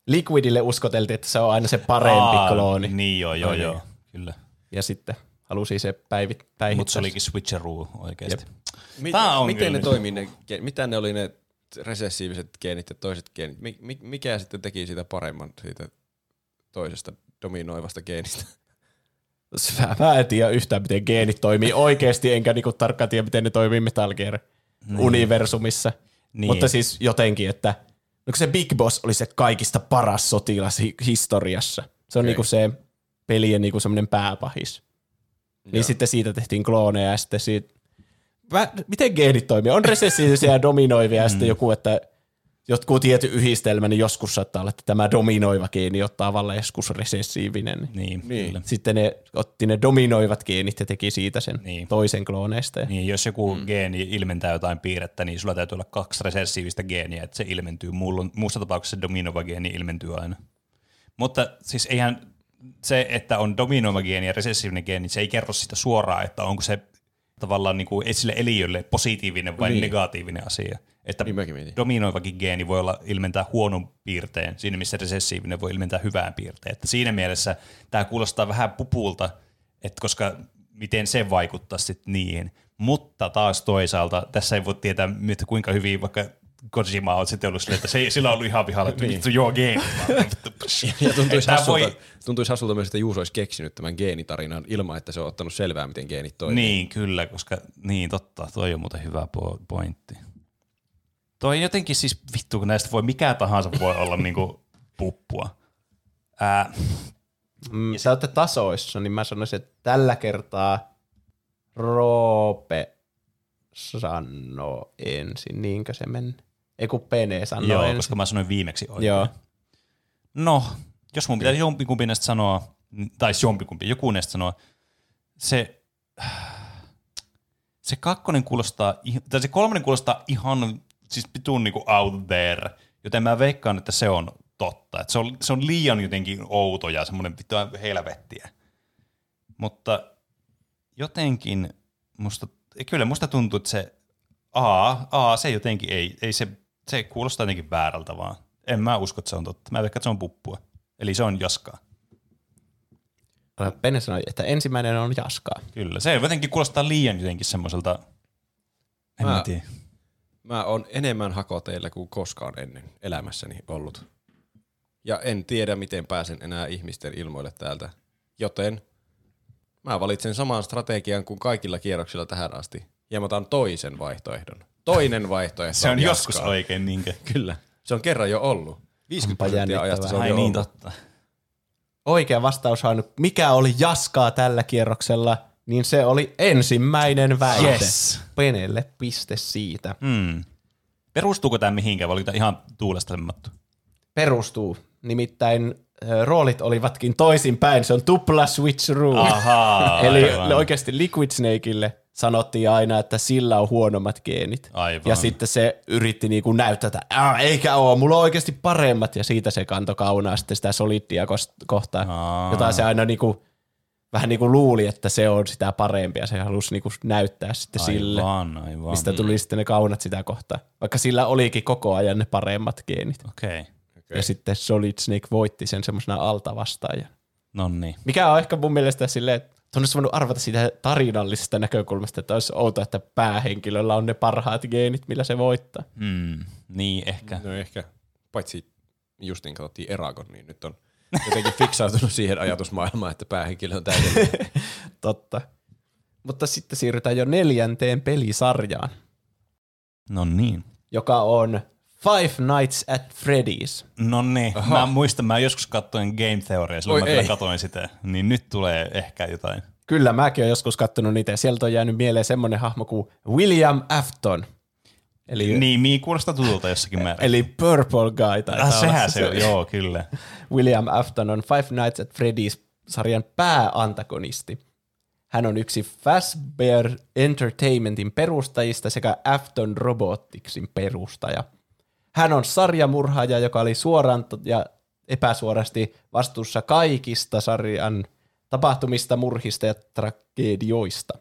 Liquidille uskoteltiin, että se on aina se parempi Aa, klooni. Niin joo, joo, joo, niin. kyllä. Ja sitten halusi se päivit, päihittää. Mutta se olikin switcheroo oikeasti. Mit, miten kyllä ne toimii, ne, mitä ne oli ne resessiiviset geenit ja toiset geenit? Mi, mi, mikä sitten teki sitä paremman siitä toisesta dominoivasta geenistä? Mä, mä en tiedä yhtään, miten geenit toimii oikeasti, enkä niinku tarkkaan tiedä, miten ne toimii Metal Gear universumissa. Niin. Mutta siis jotenkin, että no se Big Boss oli se kaikista paras sotilas hi- historiassa. Se on Okei. niinku se pelien niinku semmoinen pääpahis. Niin sitten siitä tehtiin klooneja ja sitten siitä... Mä, miten geenit toimii? On resessiivisiä ja dominoivia ja sitten joku, että jotkut tietty yhdistelmä, niin joskus saattaa olla, että tämä dominoiva geeni ottaa vallan joskus resessiivinen. Niin, Niin. kyllä. Sitten ne otti ne dominoivat geenit ja teki siitä sen Niin. toisen klooneista. Ja Niin, jos joku mm. geeni ilmentää jotain piirrettä, niin sulla täytyy olla kaksi resessiivistä geeniä, että se ilmentyy. Mulla, muussa tapauksessa se dominoiva geeni ilmentyy aina. Mutta siis eihän se, että on dominoiva geeni ja resessiivinen geeni, se ei kerro sitä suoraan, että onko se tavallaan niin kuin sille eliölle positiivinen vai Niin. negatiivinen asia. Että Niin dominoivakin geeni voi olla ilmentää huonon piirteen, siinä missä resessiivinen voi ilmentää hyvään piirteen. Että siinä mielessä tämä kuulostaa vähän pupulta, että koska miten se vaikuttaa sitten niihin. Mutta taas toisaalta tässä ei voi tietää, että kuinka hyvin vaikka Kojima on sitten ollut silleen, että se, sillä on ollut ihan vihalla, että vittu joo geeni. Ja tuntuisi hassulta, voi- tuntuisi hassulta myös, että Juuso olisi keksinyt tämän geenitarinan ilman, että se on ottanut selvää, miten geenit toimii. Niin, kyllä, koska niin totta, toi on muuten hyvä po- pointti. Toi jotenkin siis vittu, kun näistä voi mikä tahansa voi olla niinku puppua. Ää, Mm, sä olette tasoissa, niin mä sanoisin, että tällä kertaa Roope sanoo ensin, niinkö se meni? Ei kun Pene sanoo joo, ensin. koska mä sanoin viimeksi oikein. Joo. No, jos mun pitäisi jompikumpi näistä sanoa, tai jompikumpi, joku näistä sanoa, se, se kakkonen kuulostaa, tai se kolmonen kuulostaa ihan siis pitun niinku out there, joten mä veikkaan, että se on totta. Että se, on, se on liian jotenkin outo ja semmoinen vittu helvettiä. Mutta jotenkin musta, kyllä musta tuntuu, että se A, A se jotenkin ei, ei se, se kuulostaa jotenkin väärältä vaan. En mä usko, että se on totta. Mä veikkaan, että se on puppua. Eli se on jaskaa. Pene sanoi, että ensimmäinen on Jaskaa. Kyllä. Se jotenkin kuulostaa liian jotenkin semmoiselta, en mä, Mä- tiedä. Mä oon enemmän hakoteilla kuin koskaan ennen elämässäni ollut. Ja en tiedä, miten pääsen enää ihmisten ilmoille täältä. Joten mä valitsen saman strategian kuin kaikilla kierroksilla tähän asti. Ja mä otan toisen vaihtoehdon. Toinen vaihtoehto Se on Jaskaa. joskus oikein niinkö. Kyllä. Se on kerran jo ollut. 50 prosenttia ajasta se on Ai jo niin ollut. totta. Oikea vastaus on, mikä oli Jaskaa tällä kierroksella, niin se oli ensimmäinen väite. Yes. Penelle piste siitä. Hmm. Perustuuko tämä mihinkään vai oliko tämä ihan tuulesta semmattu? Perustuu. Nimittäin ö, roolit olivatkin toisinpäin. Se on tupla switcheroo. Ahaa, Eli aivan. oikeasti Liquid Snakeille sanottiin aina, että sillä on huonommat geenit. Aivan. Ja sitten se yritti niinku näyttää, että "Ää, eikä oo, mulla on oikeasti paremmat. Ja siitä se kanto kaunaa sitten sitä solidia kos- kohtaan, Aa. jota se aina niinku, vähän niinku luuli, että se on sitä parempia. Se halusi niinku näyttää sitten sille. Aivan, aivan. Mistä tuli sitten ne kaunat sitä kohtaa. Vaikka sillä olikin koko ajan ne paremmat geenit. Okei. Okay. Ja sitten Solid Snake voitti sen semmoisena altavastaajana. No niin. Mikä on ehkä mun mielestä silleen, että olisi voinut arvata siitä tarinallisesta näkökulmasta, että olisi outoa, että päähenkilöllä on ne parhaat geenit, millä se voittaa. Hmm. Niin, ehkä. No ehkä. Paitsi justiin katsottiin Eragon, niin nyt on jotenkin fiksautunut siihen ajatusmaailmaan, että päähenkilö on täydellinen. Totta. Mutta sitten siirrytään jo neljänteen pelisarjaan, No niin. joka on Five Nights at Freddy's. No niin, mä muistan, mä joskus katsoin Game Theoria, silloin Oi mä ei. katsoin sitä, niin nyt tulee ehkä jotain. Kyllä, mäkin olen joskus kattonut niitä, ja sieltä on jäänyt mieleen semmoinen hahmo kuin William Afton. Eli, Niin, mii kuulostaa tutulta jossakin määrin. eli Purple Guy taitaa Ah, sehän se on, joo, kyllä. William Afton on Five Nights at Freddy's-sarjan pääantagonisti. Hän on yksi Fazbear Entertainmentin perustajista sekä Afton Roboticsin perustaja. Hän on sarjamurhaaja, joka oli suoraan ja epäsuorasti vastuussa kaikista sarjan tapahtumista, murhista ja tragedioista.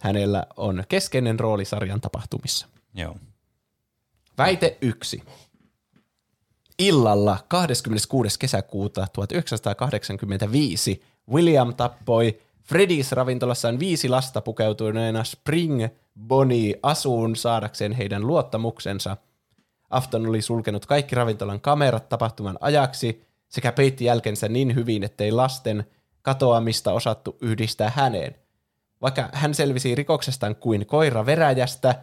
Hänellä on keskeinen rooli sarjan tapahtumissa. Joo. Väite 1. Illalla 26. kesäkuuta 1985 William tappoi Freddy's ravintolassaan viisi lasta pukeutuneena Spring Bonnie asuun saadakseen heidän luottamuksensa. Afton oli sulkenut kaikki ravintolan kamerat tapahtuman ajaksi sekä peitti jälkensä niin hyvin, ettei lasten katoamista osattu yhdistää häneen. Vaikka hän selvisi rikoksestaan kuin koira veräjästä,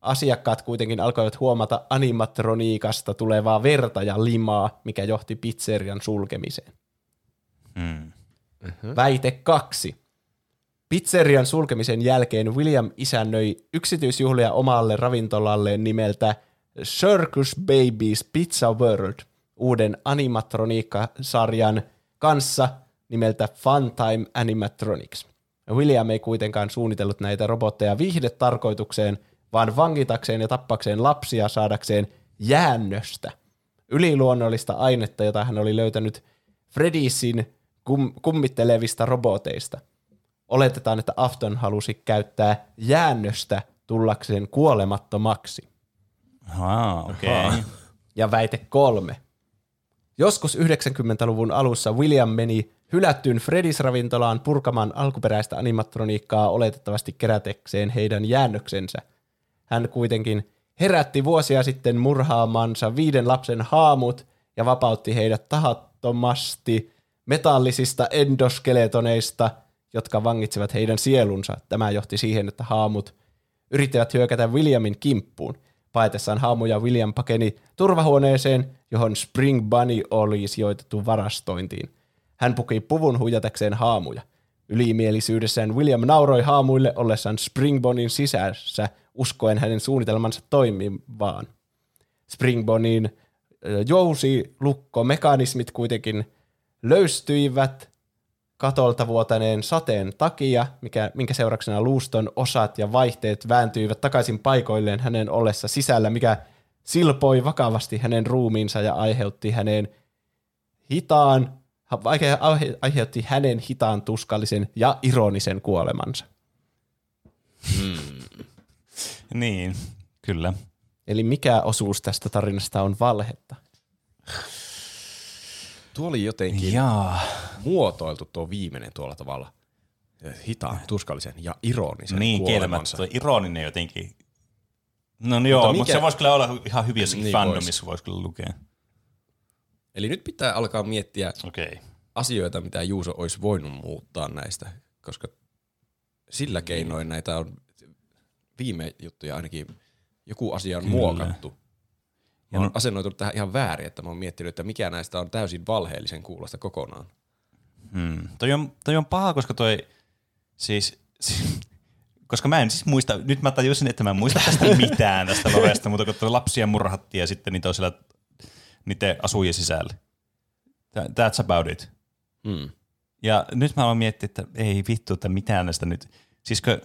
asiakkaat kuitenkin alkoivat huomata animatroniikasta tulevaa verta ja limaa, mikä johti pizzerian sulkemiseen. Hmm. Väite kaksi. Pizzerian sulkemisen jälkeen William isännöi yksityisjuhlia omalle ravintolalleen nimeltä Circus Babies Pizza World uuden animatroniikkasarjan kanssa nimeltä Funtime Animatronics. William ei kuitenkaan suunnitellut näitä robotteja viihdetarkoitukseen, vaan vangitakseen ja tappakseen lapsia saadakseen jäännöstä. Yliluonnollista ainetta, jota hän oli löytänyt Freddysin kum- kummittelevista roboteista. Oletetaan, että Afton halusi käyttää jäännöstä tullakseen kuolemattomaksi. Aa, okei. Okay. Ja väite kolme. Joskus 90-luvun alussa William meni hylättyyn Freddy's ravintolaan purkamaan alkuperäistä animatroniikkaa oletettavasti kerätekseen heidän jäännöksensä. Hän kuitenkin herätti vuosia sitten murhaamansa viiden lapsen haamut ja vapautti heidät tahattomasti metallisista endoskeletoneista, jotka vangitsivat heidän sielunsa. Tämä johti siihen, että haamut yrittivät hyökätä Williamin kimppuun. Paetessaan haamuja William pakeni turvahuoneeseen, johon Spring Bunny oli sijoitettu varastointiin. Hän puki puvun huijatakseen haamuja. Ylimielisyydessään William nauroi haamuille ollessaan Springbonin sisässä, uskoen hänen suunnitelmansa toimivaan. Springbonin jousi lukkomekanismit kuitenkin löystyivät katolta vuotaneen sateen takia, mikä, minkä seurauksena luuston osat ja vaihteet vääntyivät takaisin paikoilleen hänen ollessa sisällä, mikä silpoi vakavasti hänen ruumiinsa ja aiheutti hänen hitaan, aiheutti hänen hitaan tuskallisen ja ironisen kuolemansa. Niin, kyllä. Eli mikä osuus tästä tarinasta on valhetta? Tuo oli jotenkin Jaa. muotoiltu tuo viimeinen tuolla tavalla hitaan, tuskallisen ja ironisen Niin. Tuo ironinen jotenkin. No niin joo, mutta, mikä- se voisi kyllä olla ihan hyvin jossakin Niin niin fandomissa, voisi kyllä lukea. Eli nyt pitää alkaa miettiä. Okay. asioita, mitä Juuso olisi voinut muuttaa näistä, koska sillä keinoin näitä on viime juttuja ainakin joku asia on Kyllä. muokattu. Ja On- on asennoitunut tähän ihan väärin, että mä oon miettinyt, että mikä näistä on täysin valheellisen kuulosta kokonaan. Hmm. Toi, on, toi on paha, koska toi, siis, siis koska mä en siis muista, nyt mä tajusin, että mä en muista tästä mitään tästä Loresta, mutta kun toi lapsia murhattiin ja sitten niitä on siellä niiden asujien sisällä. Tha- That's about it. Hmm. Ja nyt mä aloin miettiä, että ei vittu, että mitään näistä nyt. Siis kun,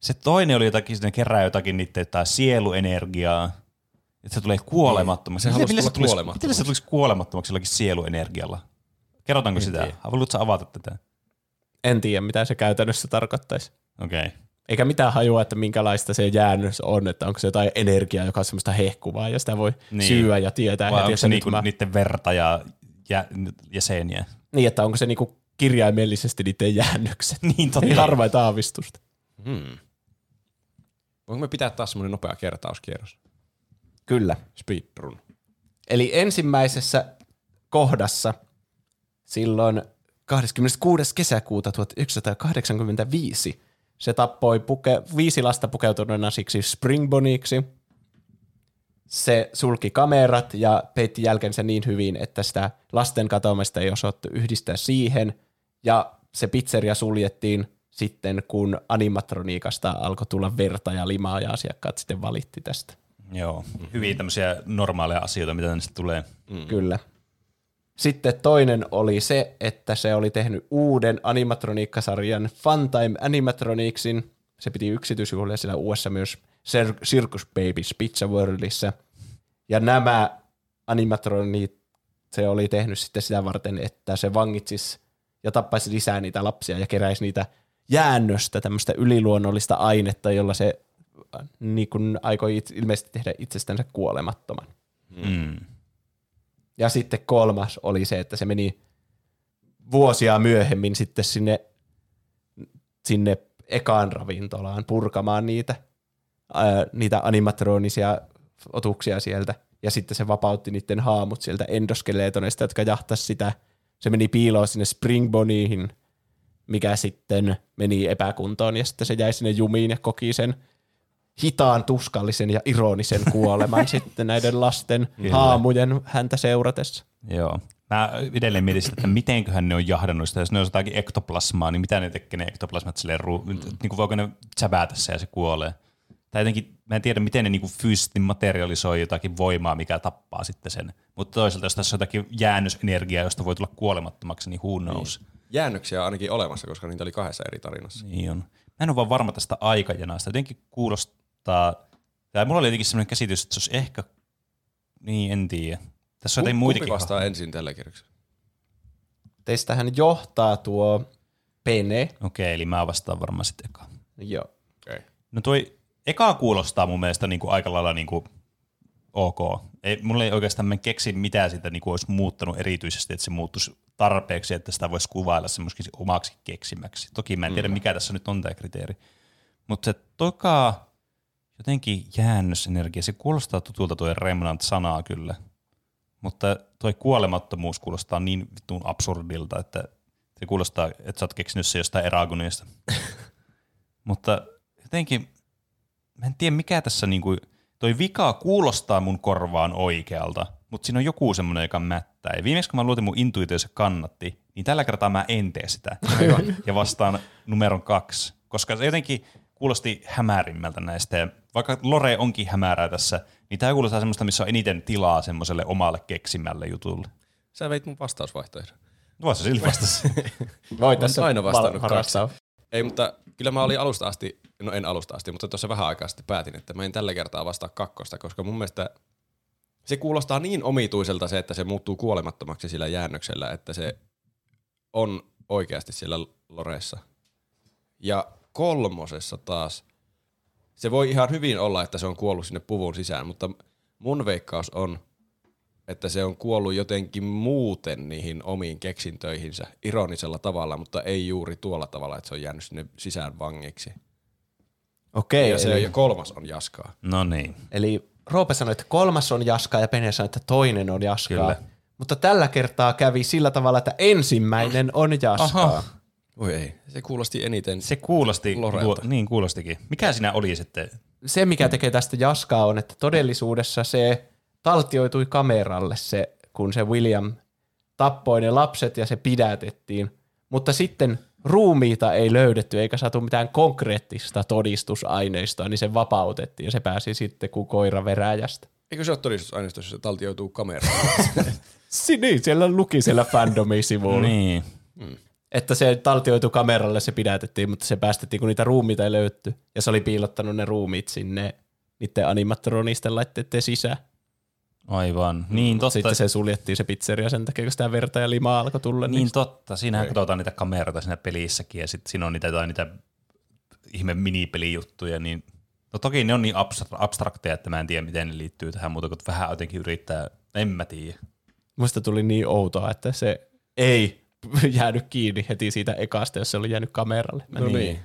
se toinen oli jotakin, ne kerää jotakin niiden jotain sieluenergiaa, että se tulee kuolemattomaksi. Se Miten- millä tulla tulisi- kuolemattomaksi. Miten se tulisi kuolemattomaksi jollakin sieluenergialla? Kerrotaanko En sitä? tiedä. Haluatko avata tätä? En tiedä, mitä se käytännössä tarkoittaisi. Okei. Okay. Eikä mitään hajua, että minkälaista se jäännös on, että onko se jotain energiaa, joka on semmoista hehkuvaa ja sitä voi Niin. syyä ja tietää Vai heti, onko että se nyt niinku mä... niiden verta ja jä, jäseniä? Niin, että onko se niinku kirjaimellisesti niiden jäännökset. Niin, totta. Ei harvaita aavistusta. Hmm. Voinko me pitää taas semmoinen nopea kertauskierros? Kyllä. Speedrun. Eli ensimmäisessä kohdassa silloin 26. kesäkuuta 1985 se tappoi puke, viisi lasta pukeutuneena siksi Springboniksi. Se sulki kamerat ja peitti jälkensä niin hyvin, että sitä lasten katoamista ei osattu yhdistää siihen. Ja se pizzeria suljettiin sitten, kun animatroniikasta alkoi tulla verta ja limaa ja asiakkaat sitten valitti tästä. Joo, hyvin tämmöisiä normaaleja asioita, mitä tänne tulee. Mm. Kyllä. Sitten toinen oli se, että se oli tehnyt uuden animatroniikkasarjan Funtime Animatronicsin. Se piti yksityisjuhlia siellä USA myös Cir- Circus Babies Pizza Worldissa. Ja nämä animatronit se oli tehnyt sitten sitä varten, että se vangitsisi ja tappaisi lisää niitä lapsia ja keräisi niitä jäännöstä, tämmöistä yliluonnollista ainetta, jolla se niin kun aikoi it- ilmeisesti tehdä itsestänsä kuolemattoman. Mm. Ja sitten kolmas oli se, että se meni vuosia myöhemmin sitten sinne, sinne ekaan ravintolaan purkamaan niitä, ää, niitä animatronisia otuksia sieltä. Ja sitten se vapautti niiden haamut sieltä endoskeletoneista, jotka jahtas sitä. Se meni piiloon sinne Springboniin, mikä sitten meni epäkuntoon ja sitten se jäi sinne jumiin ja koki sen hitaan, tuskallisen ja ironisen kuoleman sitten näiden lasten haamujen häntä seuratessa. Joo. Mä edelleen mietin että mitenköhän ne on jahdannut sitä, jos ne on jotakin ektoplasmaa, niin mitä ne tekee ne ektoplasmat silleen, ru- niin kuin voiko ne säbäätä se ja se kuolee. Tai jotenkin, mä en tiedä, miten ne niin kuin fyysisesti materialisoi jotakin voimaa, mikä tappaa sitten sen. Mutta toisaalta, jos tässä on jotakin jäännösenergiaa, josta voi tulla kuolemattomaksi, niin who knows. Niin. Jäännöksiä on ainakin olemassa, koska niitä oli kahdessa eri tarinassa. Niin on. Mä en ole vaan varma tästä aikajanasta. Jotenkin kuulostaa, tai mulla oli jotenkin sellainen käsitys, että se olisi ehkä, niin en tiedä. Tässä on jotain Kumpi muitakin. vastaa ensin tällä kierroksella? Teistähän johtaa tuo Pene. Okei, eli mä vastaan varmaan sitten eka. Joo. Okay. No toi eka kuulostaa mun mielestä niin kuin aika lailla niin kuin ok. Ei, mulla ei oikeastaan mä keksi mitään sitä niin kuin olisi muuttanut erityisesti, että se muuttuisi tarpeeksi, että sitä voisi kuvailla semmoiseksi omaksi keksimäksi. Toki mä en tiedä, mikä tässä nyt on tämä kriteeri. Mutta se toka jotenkin jäännösenergia, se kuulostaa tutulta tuo Remnant-sanaa kyllä. Mutta tuo kuolemattomuus kuulostaa niin vittuun absurdilta, että se kuulostaa, että sä oot keksinyt se jostain Eragonista. Mutta jotenkin, mä en tiedä mikä tässä niinku, toi vika kuulostaa mun korvaan oikealta, mutta siinä on joku semmoinen, joka mättää. Ja viimeksi kun mä luotin mun intuitio, se kannatti, niin tällä kertaa mä en tee sitä. ja vastaan numeron kaksi, koska se jotenkin kuulosti hämärimmältä näistä. Ja vaikka Lore onkin hämärää tässä, niin tämä kuulostaa semmoista, missä on eniten tilaa semmoiselle omalle keksimälle jutulle. Sä veit mun vastausvaihtoehdon. Voisi se silti vastasi. Voi tässä aina vastannut val- harrastaa. Ei, mutta kyllä mä olin alusta asti, no en alusta asti, mutta tuossa vähän aikaa sitten päätin, että mä en tällä kertaa vastaa kakkosta, koska mun mielestä se kuulostaa niin omituiselta se, että se muuttuu kuolemattomaksi sillä jäännöksellä, että se on oikeasti siellä Loreessa. Ja kolmosessa taas, se voi ihan hyvin olla, että se on kuollut sinne puvun sisään, mutta mun veikkaus on, että se on kuollut jotenkin muuten niihin omiin keksintöihinsä ironisella tavalla, mutta ei juuri tuolla tavalla, että se on jäänyt sinne sisään vangiksi. Okei, Ja, se, eli, ja kolmas on Jaskaa. no niin. eli Roope sanoi, että kolmas on Jaskaa ja Pene sanoi, että toinen on Jaskaa. Kyllä. Mutta tällä kertaa kävi sillä tavalla, että ensimmäinen on Jaskaa. Aha. Voi ei, se kuulosti eniten. Se kuulosti, luo, niin kuulostikin. Mikä siinä oli sitten? Se, mikä tekee tästä Jaskaa, on, että todellisuudessa se taltioitui kameralle, se, kun se William tappoi ne lapset ja se pidätettiin. Mutta sitten ruumiita ei löydetty eikä saatu mitään konkreettista todistusaineistoa, niin se vapautettiin ja se pääsi sitten kuin koira veräjästä. Eikö se ole todistusaineistossa, jos se taltioituu kameraan? Si- niin, siellä luki siellä fandomin sivulla. Niin. Että se taltioitu kameralle, se pidätettiin, mutta se päästettiin, kun niitä ruumiita ei löytty. Ja se oli piilottanut ne ruumiit sinne niiden animatronisten laitteiden sisään. Aivan. Niin totta. Sitten se suljettiin se pizzeria sen takia, kun sitä verta ja limaa alkoi tulla. Niin totta. Siinähän katsotaan niitä kameroita siinä pelissäkin ja sitten siinä on niitä, jotain, niitä ihme minipelijuttuja, niin no toki ne on niin abstra- abstrakteja, että mä en tiedä, miten ne liittyy tähän muuta, kun vähän jotenkin yrittää, en mä tiedä. Musta tuli niin outoa, että se ei jäänyt kiinni heti siitä ekasta, jos se oli jäänyt kameralle. No niin.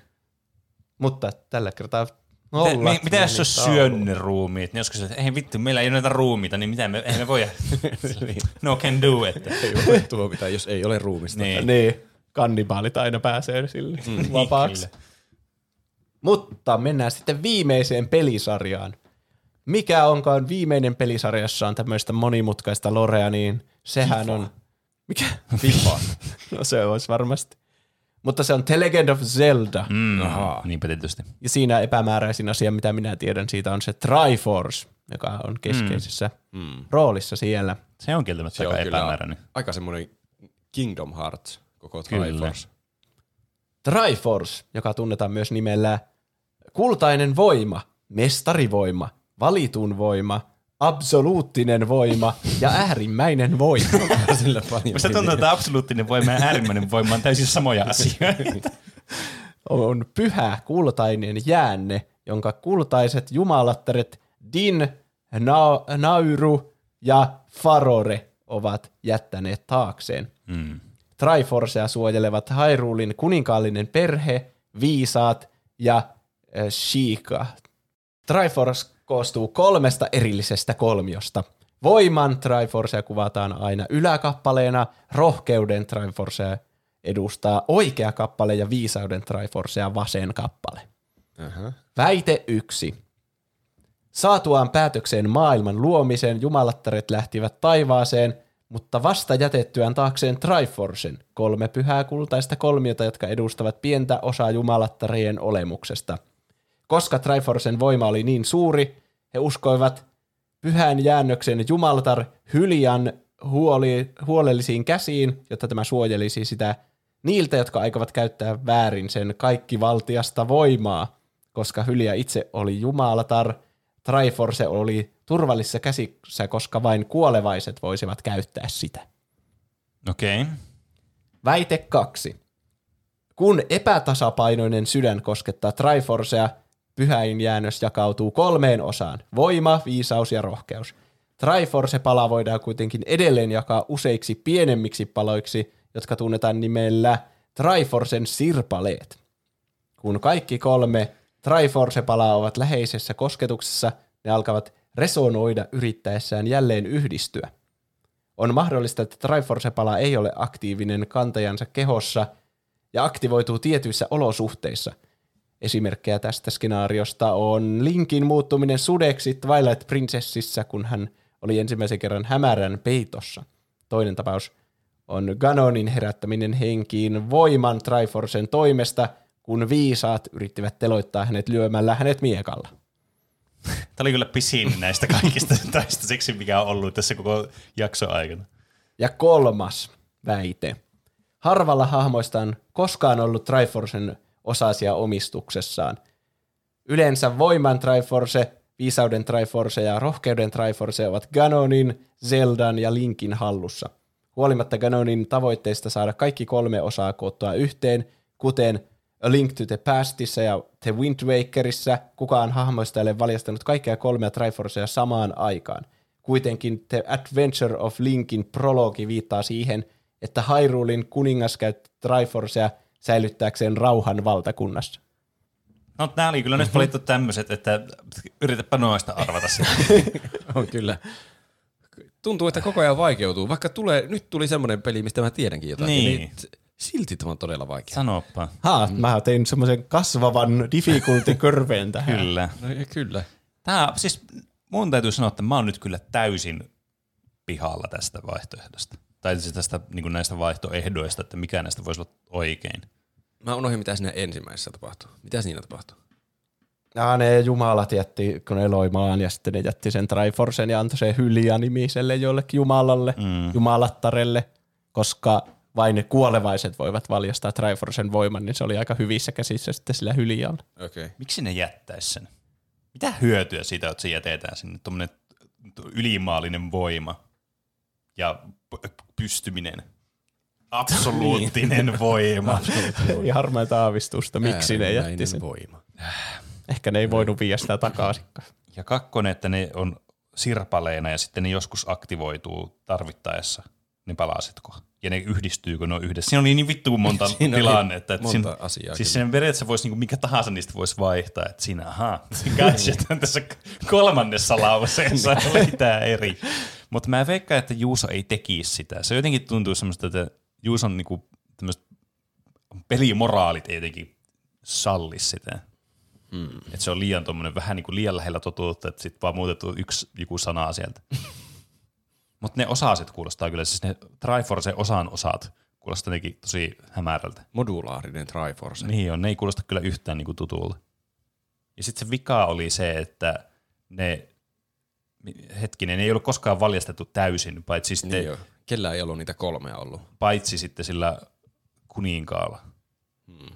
Mutta tällä kertaa Mitä, nollat mi, mitä jos se olisi meni syönyt ne ruumiit? Niin joskus, että ei vittu, meillä ei ole näitä ruumiita, niin mitä me, eihän me voi, no can do it. Ei voi tuomita, jos ei ole ruumista. Niin. Niin, kannibaalit aina pääsee sille mm, vapaaksi. kyllä. Mutta mennään sitten viimeiseen pelisarjaan. Mikä onkaan viimeinen pelisarja, jossa on tämmöistä monimutkaista lorea, niin sehän on... Mikä? FIFA. No se olisi varmasti. Mutta se on The Legend of Zelda. Mm, niinpä tietysti. Ja siinä epämääräisin asia, mitä minä tiedän siitä, on se Triforce, joka on keskeisessä mm. roolissa siellä. Se on kieltämättä Se aika on kyllä epämääräinen. aika semmoinen Kingdom Hearts koko Kyllä. Triforce. Triforce, joka tunnetaan myös nimellä kultainen voima, mestarivoima, valitun voima, absoluuttinen voima ja äärimmäinen voima. Sillä paljon Musta tuntuu, että absoluuttinen voima ja äärimmäinen voima on täysin samoja asioita. on pyhä kultainen jäänne, jonka kultaiset jumalattaret Din, Na- Nauru ja Farore ovat jättäneet taakseen. Mm. Triforcea suojelevat Hyrulin kuninkaallinen perhe, viisaat ja äh, Sheikah. Triforce koostuu kolmesta erillisestä kolmiosta. Voiman Triforcea kuvataan aina yläkappaleena, rohkeuden Triforcea edustaa oikea kappale ja viisauden Triforcea vasen kappale. Aha. Väite yksi. Saatuaan päätökseen maailman luomisen, jumalattaret lähtivät taivaaseen, mutta vasta jätettyään taakseen Triforcen, kolme pyhää kultaista kolmiota, jotka edustavat pientä osaa jumalattarien olemuksesta. Koska Triforcen voima oli niin suuri, he uskoivat pyhän jäännöksen jumalatar Hyljan huoli, huolellisiin käsiin, jotta tämä suojelisi sitä niiltä, jotka aikovat käyttää väärin sen kaikkivaltiasta voimaa. Koska Hylja itse oli jumalatar, Triforce oli turvallisissa käsissä, koska vain kuolevaiset voisivat käyttää sitä. Okei. Okay. Väite kaksi. Kun epätasapainoinen sydän koskettaa Triforcea, pyhäin jäännös jakautuu kolmeen osaan. Voima, viisaus ja rohkeus. Triforce-pala voidaan kuitenkin edelleen jakaa useiksi pienemmiksi paloiksi, jotka tunnetaan nimellä Triforcen sirpaleet. Kun kaikki kolme Triforce-palaa ovat läheisessä kosketuksessa, ne alkavat resonoida yrittäessään jälleen yhdistyä. On mahdollista, että Triforce-pala ei ole aktiivinen kantajansa kehossa ja aktivoituu tietyissä olosuhteissa. Esimerkkejä tästä skenaariosta on Linkin muuttuminen sudeksi Twilight Princessissa, kun hän oli ensimmäisen kerran hämärän peitossa. Toinen tapaus on Ganonin herättäminen henkiin voiman Triforcen toimesta, kun viisaat yrittivät teloittaa hänet lyömällä hänet miekalla. Tämä oli kyllä pisin näistä kaikista toistaiseksi, mikä on ollut tässä koko jakso aikana. Ja kolmas väite. Harvalla hahmoista on koskaan ollut Triforcen osasia omistuksessaan. Yleensä voiman Triforce, viisauden Triforce ja rohkeuden Triforce ovat Ganonin, Zeldan ja Linkin hallussa. Huolimatta Ganonin tavoitteista saada kaikki kolme osaa koottua yhteen, kuten A Link to the Pastissa ja The Wind Wakerissa, kukaan hahmoista ei ole valjastanut kaikkia kolmea Triforcea samaan aikaan. Kuitenkin The Adventure of Linkin prologi viittaa siihen, että Hyrulein kuningas käytti Triforcea säilyttääkseen rauhan valtakunnassa. No nämä oli kyllä nyt valittu tämmöiset, että yritäpä noista arvata sitä. On kyllä. Tuntuu, että koko ajan vaikeutuu. Vaikka tulee, nyt tuli semmoinen peli, mistä mä tiedänkin jotain. Niin. Niin. Silti tämä on todella vaikea. Sanoppa. Ha, mm. mä tein semmoisen kasvavan difficulty-körveen tähän. Kyllä. No, kyllä. Tämä, siis mun täytyy sanoa, että mä oon nyt kyllä täysin pihalla tästä vaihtoehdosta. Tai siis tästä niin näistä vaihtoehdoista, että mikä näistä voisi olla oikein. Mä unohdin, mitä siinä ensimmäisessä tapahtuu. Mitä siinä tapahtuu? Ja ne jumalat jätti, kun ne loi maan ja sitten ne jätti sen Triforcen ja antoi sen Hylia-nimiselle jollekin jumalalle, mm. jumalattarelle, koska vain ne kuolevaiset voivat valjastaa Triforcen voiman, niin se oli aika hyvissä käsissä sitten sillä Hylialla. Okei. Okay. Miksi ne jättäisi sen? Mitä hyötyä siitä, että se jätetään sinne tuommoinen ylimaallinen voima ja pystyminen? Absoluuttinen voima. Oli harmaita aavistusta, miksi ne jätti sen. voima. Ehkä ne ei voinut viedä sitä takaisin. Ja kakkonen, että ne on sirpaleina ja sitten ne joskus aktivoituu tarvittaessa, ne palasitko. Ja ne yhdistyy, kun ne on yhdessä. Siinä oli niin vittu monta Siinä tilannetta. Että monta siinä, asiaa Siis sen periaatteessa voisi, niin mikä tahansa niistä voisi vaihtaa. Että siinä, ahaa, se gadget on tässä kolmannessa lauseessa tämä eri. Mutta mä veikkaan, että Juuso ei tekisi sitä. Se jotenkin tuntuu semmoista, että Juuson niin tämmöiset pelimoraalit ei jotenkin sallis sitä. Hmm. Että se on liian tommonen, vähän niin kuin liian lähellä totuutta, että sitten vaan muutettu yksi joku sana sieltä. Mutta ne osaset kuulostaa kyllä, siis ne Triforce osan osat kuulostaa jotenkin tosi hämärältä. Modulaarinen Triforce. Niin on, ne ei kuulosta kyllä yhtään niin kuin tutulta. Ja sitten se vika oli se, että ne, hetkinen, ne ei ollut koskaan valjastettu täysin, paitsi sitten, Niin joo. Kellä ei ollut niitä kolmea ollut. paitsi sitten sillä kuninkaalla. Hmm.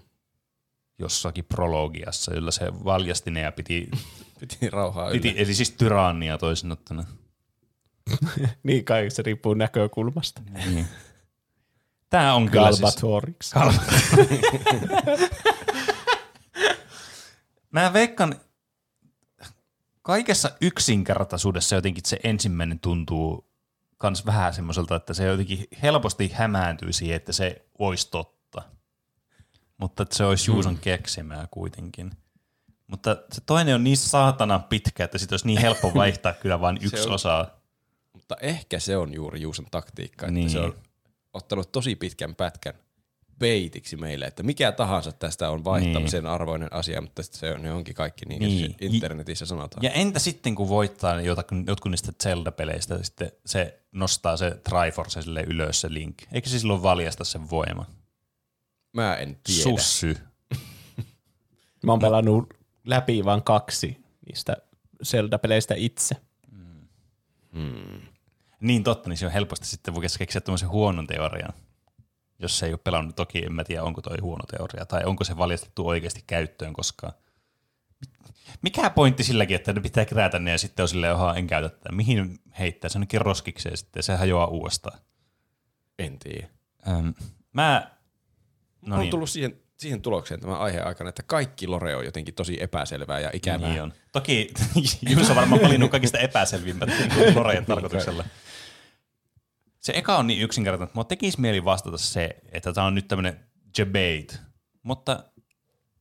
Jossakin prologiassa, jolla se valjasti ne ja piti, Piti rauhaa piti yllä. eli siis tyrannia toisin ottana. Niin kai se riippuu näkökulmasta. Niin. Tämä on kyllä siis, Galbatorix. Mä veikkaan, kaikessa yksinkertaisuudessa jotenkin se ensimmäinen tuntuu kans vähän semmoiselta, että se jotenkin helposti hämääntyy siihen, että se olisi totta. Mutta että se olisi Juuson keksimää kuitenkin. Mutta se toinen on niin saatana pitkä, että sit olisi niin helppo vaihtaa kyllä vain yksi on- osa. Mutta ehkä se on juuri Juuson taktiikka, että Niin. se on ottanut tosi pitkän pätkän beitiksi meille, että mikä tahansa tästä on vaihtamisen arvoinen asia, mutta sitten se on, ne onkin kaikki niin, Niin. niin. internetissä sanotaan. Ja entä sitten, kun voittaa jotakin, jotkut niistä Zelda-peleistä, sitten se nostaa se Triforce sille ylös se Link. Eikö se silloin valjasta sen voima? Mä en tiedä. Sussy. Mä oon pelannut läpi vain kaksi niistä Zelda-peleistä itse. Niin totta, niin se on helposti sitten voi keksiä tämmöisen huonon teorian. Jos se ei ole pelannut, toki en mä tiedä, onko toi huono teoria, tai onko se valjastettu oikeasti käyttöön koskaan. Mikä pointti silläkin, että ne pitää kerätä ne ja sitten on silleen, oha, en käytä tätä. Mihin heittää? Se onkin roskikseen sitten, se hajoaa uudestaan. En tiedä. Öm, mä, No on niin, tullut siihen, siihen tulokseen tämän aiheen aikana, että kaikki lore on jotenkin tosi epäselvää ja ikävää. Niin on. Toki Juus on varmaan valinnut kaikista epäselvimmät niin Lorejen tarkoituksella. Se eka on niin yksinkertainen, että mua tekisi mieli vastata se, että tämä on nyt tämmöinen debate, mutta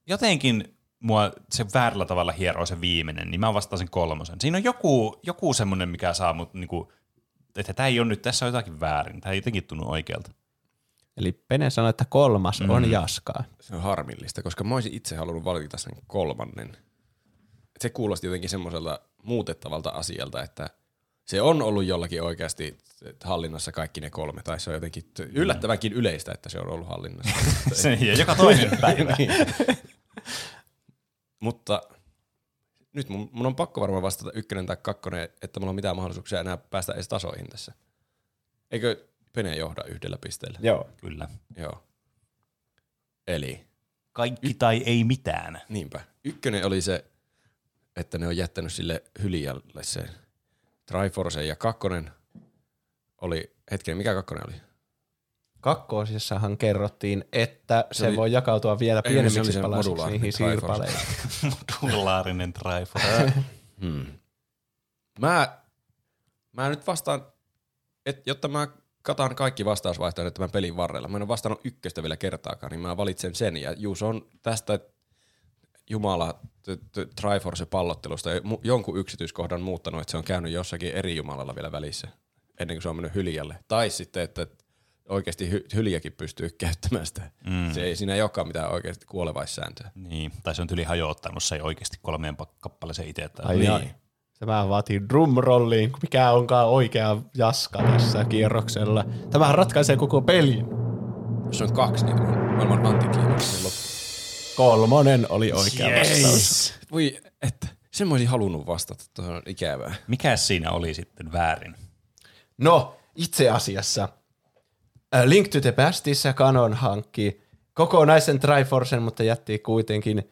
jotenkin mua se väärällä tavalla hieroo se viimeinen, niin mä vastaan sen kolmosen. Siinä on joku, joku semmoinen, mikä saa mut niinku, että tämä ei ole nyt, tässä on jotakin väärin, tämä ei jotenkin tunnu oikealta. Eli Pene sanoi, että kolmas mm. on Jaskaa. Se on harmillista, koska mä olisin itse halunnut valita sen kolmannen. Se kuulosti jotenkin semmoiselta muutettavalta asialta, että se on ollut jollakin oikeasti hallinnassa kaikki ne kolme, tai se on jotenkin yllättävänkin yleistä, että se on ollut hallinnassa. Se, ja joka toinen päivä. Niin. Mutta nyt mun, mun on pakko varmaan vastata ykkönen tai kakkonen, että mulla on mitään mahdollisuuksia enää päästä edes tasoihin tässä. Eikö Pene johda yhdellä pisteellä? Joo. Kyllä. Joo. Eli Kaikki tai ei mitään. Niinpä. Ykkönen oli se, että ne on jättänyt sille hylijalle sen Triforce ja kakkonen oli, hetkinen, mikä kakkonen oli? Kakkoosissahan kerrottiin, että se, Se oli- voi jakautua vielä oli pienemmiksi se palasiksi modulaarinen niihin Triforce. siirpaleihin. Modulaarinen Triforce. Hmm. Mä, mä nyt vastaan, et, jotta mä katan kaikki vastausvaihtoehdot tämän pelin varrella. Mä en ole vastannut ykköstä vielä kertaakaan, niin mä valitsen sen. Ja Juus on tästä Jumala Triforce-pallottelusta jonkun yksityiskohdan muuttanut, että se on käynyt jossakin eri Jumalalla vielä välissä, ennen kuin se on mennyt hyljalle. Tai sitten, että oikeasti hy- hyljäkin pystyy käyttämään sitä. Mm. Se ei, siinä ei olekaan mitään oikeasti kuolevaissääntöä. Niin, tai se on tyli hajoittanut se ei oikeasti kolmeen kappaleeseen itse. Tai Ai Niin. Se vähän vaatii drumrolliin, mikä onkaan oikea jaska tässä kierroksella. Tämähän ratkaisee koko pelin. Se on kaksi niitä maailman antikliimaksisen loppu. Kolmonen oli oikea Yes. vastaus. Voi, että sen mä olisin halunnut vastata, tuohon on ikävää. Mikä siinä oli sitten väärin? No, itse asiassa A Link to the Pastissa Canon hankki kokonaisen Triforcen, mutta jätti kuitenkin,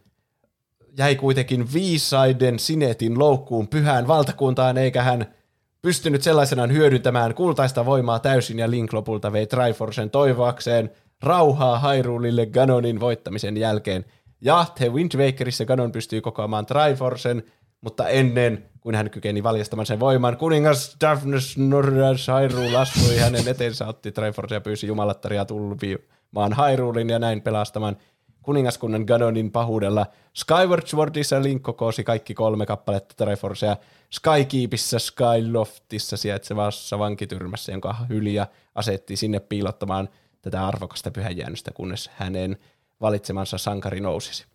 jäi kuitenkin viisaiden Sinetin loukkuun pyhään valtakuntaan, eikä hän pystynyt sellaisenaan hyödyntämään kultaista voimaa täysin, ja Link lopulta vei Triforcen toivoakseen rauhaa Hyrulille Ganonin voittamisen jälkeen. Ja The Wind Wakerissa Ganon pystyy kokoamaan Triforcen, mutta ennen kuin hän kykeni valjastamaan sen voiman, kuningas Daphnes Norras Hyrule astui hänen eteensä, otti Triforce ja pyysi jumalattaria tulvimaan Hyrulin ja näin pelastamaan kuningaskunnan Ganonin pahuudella. Skyward Swordissa Link kokosi kaikki kolme kappaletta Triforcea Skykeepissä Skyloftissa sijaitsevassa vankityrmässä, jonka hyljä asetti sinne piilottamaan tätä arvokasta pyhäjäännöstä, kunnes hänen valitsemansa sankari nousisi.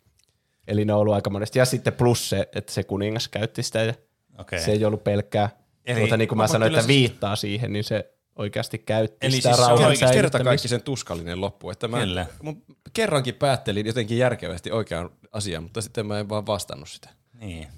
Eli ne on ollut aika monesti. Ja sitten plus se, että se kuningas käytti sitä ja Okei. se ei ollut pelkkää. Eli- Mutta niin kuin mä sanoin, kyllä että viittaa siihen, niin se oikeasti käytti Eli sitä siis se on rauhan Kerta kaikki sen tuskallinen loppu. Että mä Kyllä. mun kerrankin päättelin jotenkin järkevästi oikean asian, mutta sitten mä en vaan vastannut sitä. Niin,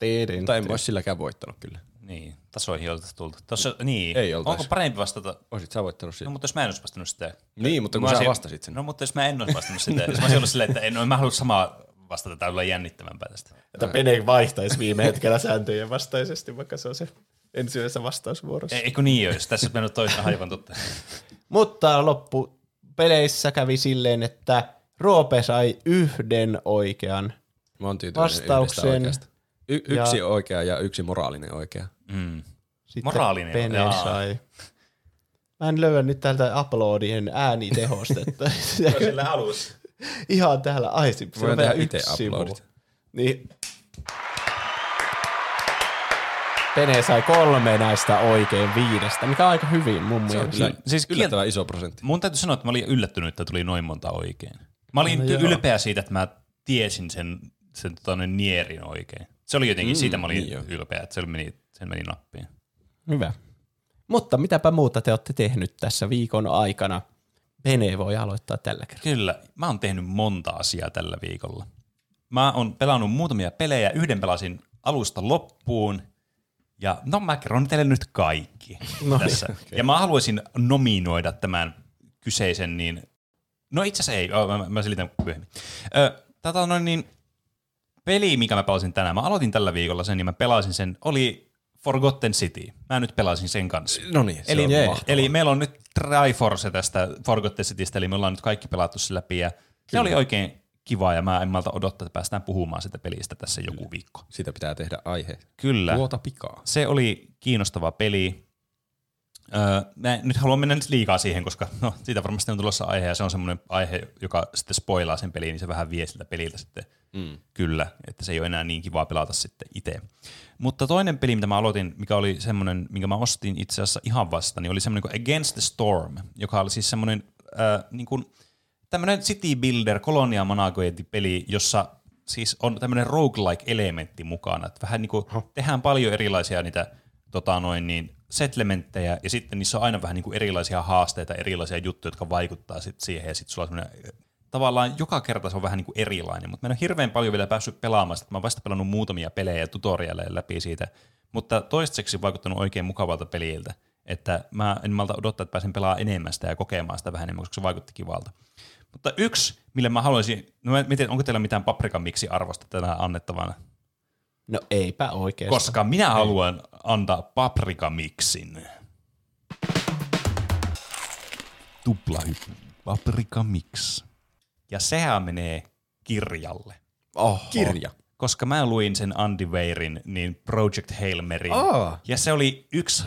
Tiedin. Mutta en mä olisi silläkään voittanut kyllä. Niin. Tasoihin oltaisiin tultu. Tossa, niin. Ei oltais. Onko parempi vastata? Oisit sä voittanut sitä. No, mutta jos mä en olisi vastannut sitä. niin, mutta kun Mä sä olisin- vastasit sen. No, mutta jos mä en olisi vastannut sitä. jos mä olisin ollut silleen, että en, no, mä haluan samaa vastata, tai olla jännittävämpää tästä. Että Pene vaihtaisi viime hetkellä sääntöjen vastaisesti, vaikka se on se ensimmäisessä vastausvuorossa. Ei, eikö niin olisi? Tässä olisi mennyt toinen aivan totta. Mutta loppupeleissä kävi silleen, että Roope sai yhden oikean. Mä oon vastauksen. Y- yksi Ja- oikea ja yksi moraalinen oikea. Mm. Sitten Moraalinen, Pene jaa. sai. Mä en löydä nyt täältä uploadien äänitehostetta. Sillä alussa. Ihan täällä. Ai, se on yksi sivu. uploadit. Niin. Pene sai kolme näistä oikein viidestä, mikä on aika hyvin mun Se on mielestä. kyllä siis kiel- yllättävän iso prosentti. Mun täytyy sanoa, että mä olin yllättynyt, että tuli noin monta oikein. Mä olin No no, joo. ylpeä siitä, että mä tiesin sen, sen tota, nierin oikein. Se oli jotenkin, mm, siitä mä olin niin ylpeä, että se meni, sen meni nappiin. Hyvä. Mutta mitäpä muuta te olette tehnyt tässä viikon aikana? Pene voi aloittaa tällä kertaa. Kyllä, mä oon tehnyt monta asiaa tällä viikolla. Mä oon pelannut muutamia pelejä, yhden pelasin alusta loppuun, ja no mä kerron teille nyt kaikki No niin, tässä. Ja mä haluaisin nominoida tämän kyseisen, niin no itse asiassa ei, oh, mä, mä selitän myöhemmin. Ö, tätä on noin niin, peli, mikä mä pelasin tänään, mä aloitin tällä viikolla sen, ja mä pelasin sen, oli Forgotten City. Mä nyt pelasin sen kanssa. No niin, se Eli, on jee. eli meillä on nyt Triforce tästä Forgotten Citystä, eli me ollaan nyt kaikki pelattu se läpi, ja se oli oikein kivaa ja mä en malta odottaa, että päästään puhumaan sitä pelistä tässä joku viikko. Siitä pitää tehdä aihe. Kyllä. Tuota pikaa. Se oli kiinnostava peli. Öö, mä en nyt haluan mennä nyt liikaa siihen, koska no, siitä varmasti on tulossa aihe, ja se on semmoinen aihe, joka sitten spoilaa sen peliin, niin se vähän vie siltä peliltä sitten mm. kyllä, että se ei ole enää niin kivaa pelata sitten itse. Mutta toinen peli, mitä mä aloitin, mikä oli semmoinen, minkä mä ostin itse asiassa ihan vasta, niin oli semmoinen kuin Against the Storm, joka oli siis semmoinen äh, niin kuin, tämmöinen city builder, kolonia managointi peli, jossa siis on tämmöinen roguelike-elementti mukana, että vähän niin kuin tehdään paljon erilaisia niitä tota noin niin, settlementtejä, ja sitten niissä on aina vähän niin kuin erilaisia haasteita, erilaisia juttuja, jotka vaikuttaa sit siihen, ja sitten sulla on semmoinen tavallaan joka kerta se on vähän niin kuin erilainen, mutta mä en ole hirveän paljon vielä päässyt pelaamaan sitä. Mä oon vasta pelannut muutamia pelejä ja tutorialeja läpi siitä, mutta toistaiseksi vaikuttanut oikein mukavalta peliltä, että mä en malta odottaa, että pääsen pelaamaan enemmän sitä ja kokemaan sitä vähän enemmän, koska se vaikutti kivalta. Mutta yksi, mille mä haluaisin, no mä mietin, onko teillä mitään paprikan miksi arvosta tänään annettavana? No eipä oikein. Koska minä haluan antaa paprikamiksin. Tuplahyppy. Paprikamix. Ja sehän menee kirjalle. Oh, Kirja. Koska mä luin sen Andy Weirin, niin Project Hail Maryn. Aa. Ja se oli yksi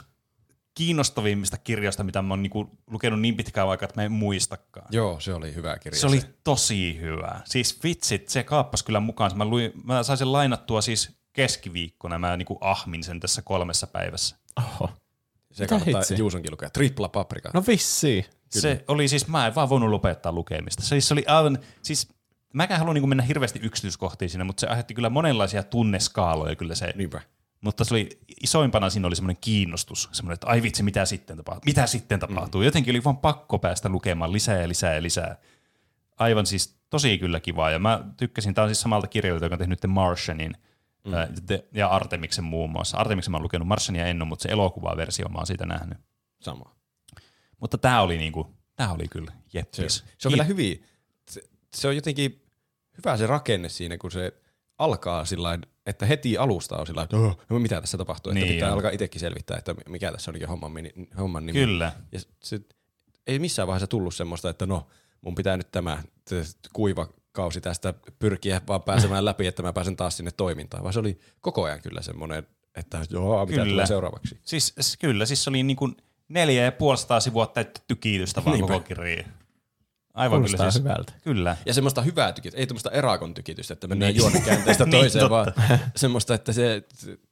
kiinnostavimmista kirjoista, mitä mä oon niinku lukenut niin pitkään aikaa, että mä en muistakaan. Joo, se oli hyvä kirja. Se oli tosi hyvä. Siis vitsit, se kaappasi kyllä mukaan. Mä, luin, mä sain sen lainattua siis keskiviikkona. Mä niinku ahmin sen tässä kolmessa päivässä. Oho. se Mitä kannattaa hitsi? Juusonkin lukea. Tripla paprika. No vissiin. Se oli siis, mä en vaan voinut lopettaa lukemista. Se siis oli aivan, siis mäkään haluan niinku mennä hirveästi yksityiskohtiin siinä, mutta se aiheutti kyllä monenlaisia tunneskaaloja kyllä se. Niinpä. Mutta se oli, isoimpana siinä oli semmoinen kiinnostus, semmoinen, että ai vitsi, mitä sitten tapahtuu, mitä sitten tapahtuu. Jotenkin oli vaan pakko päästä lukemaan lisää ja lisää ja lisää. Aivan siis tosi kyllä kivaa, ja mä tykkäsin, tämä on siis samalta kirjailijalta, joka on tehnyt The Martianin, mm. ja Artemiksen muun muassa. Artemiksen mä oon lukenut, Martiania en ole, mutta se elokuvaversio mä oon siitä nähnyt. Sama. Mutta tämä oli niinku, tämä oli kyllä Se, jeppis. se on vielä hyvin, se, se on jotenkin hyvä se rakenne siinä, kun se alkaa sillä että heti alusta on sillä että "Oh, mitä tässä tapahtuu, että Niin pitää on. alkaa itsekin selvittää, että mikä tässä onkin homman, homman nimi. Kyllä. Ja se, ei missään vaiheessa tullut semmoista, että no, mun pitää nyt tämä kuiva kausi tästä pyrkiä vaan pääsemään läpi, että mä pääsen taas sinne toimintaan, vaan se oli koko ajan kyllä semmoinen, että joo, mitä Kyllä. tulee seuraavaksi. Siis kyllä, siis se oli niin kuin neljä ja puolisataa sivua täyttä kiitystä vaan Niinpä. koko kirja. Aivan Kuulostaa kyllä siis. hyvältä. Kyllä. Ja semmoista hyvää tykitystä, ei tämmöistä erakon tykitystä, että mennään Niin. niin. juonikäänteestä Niin, toiseen, totta. vaan semmoista, että se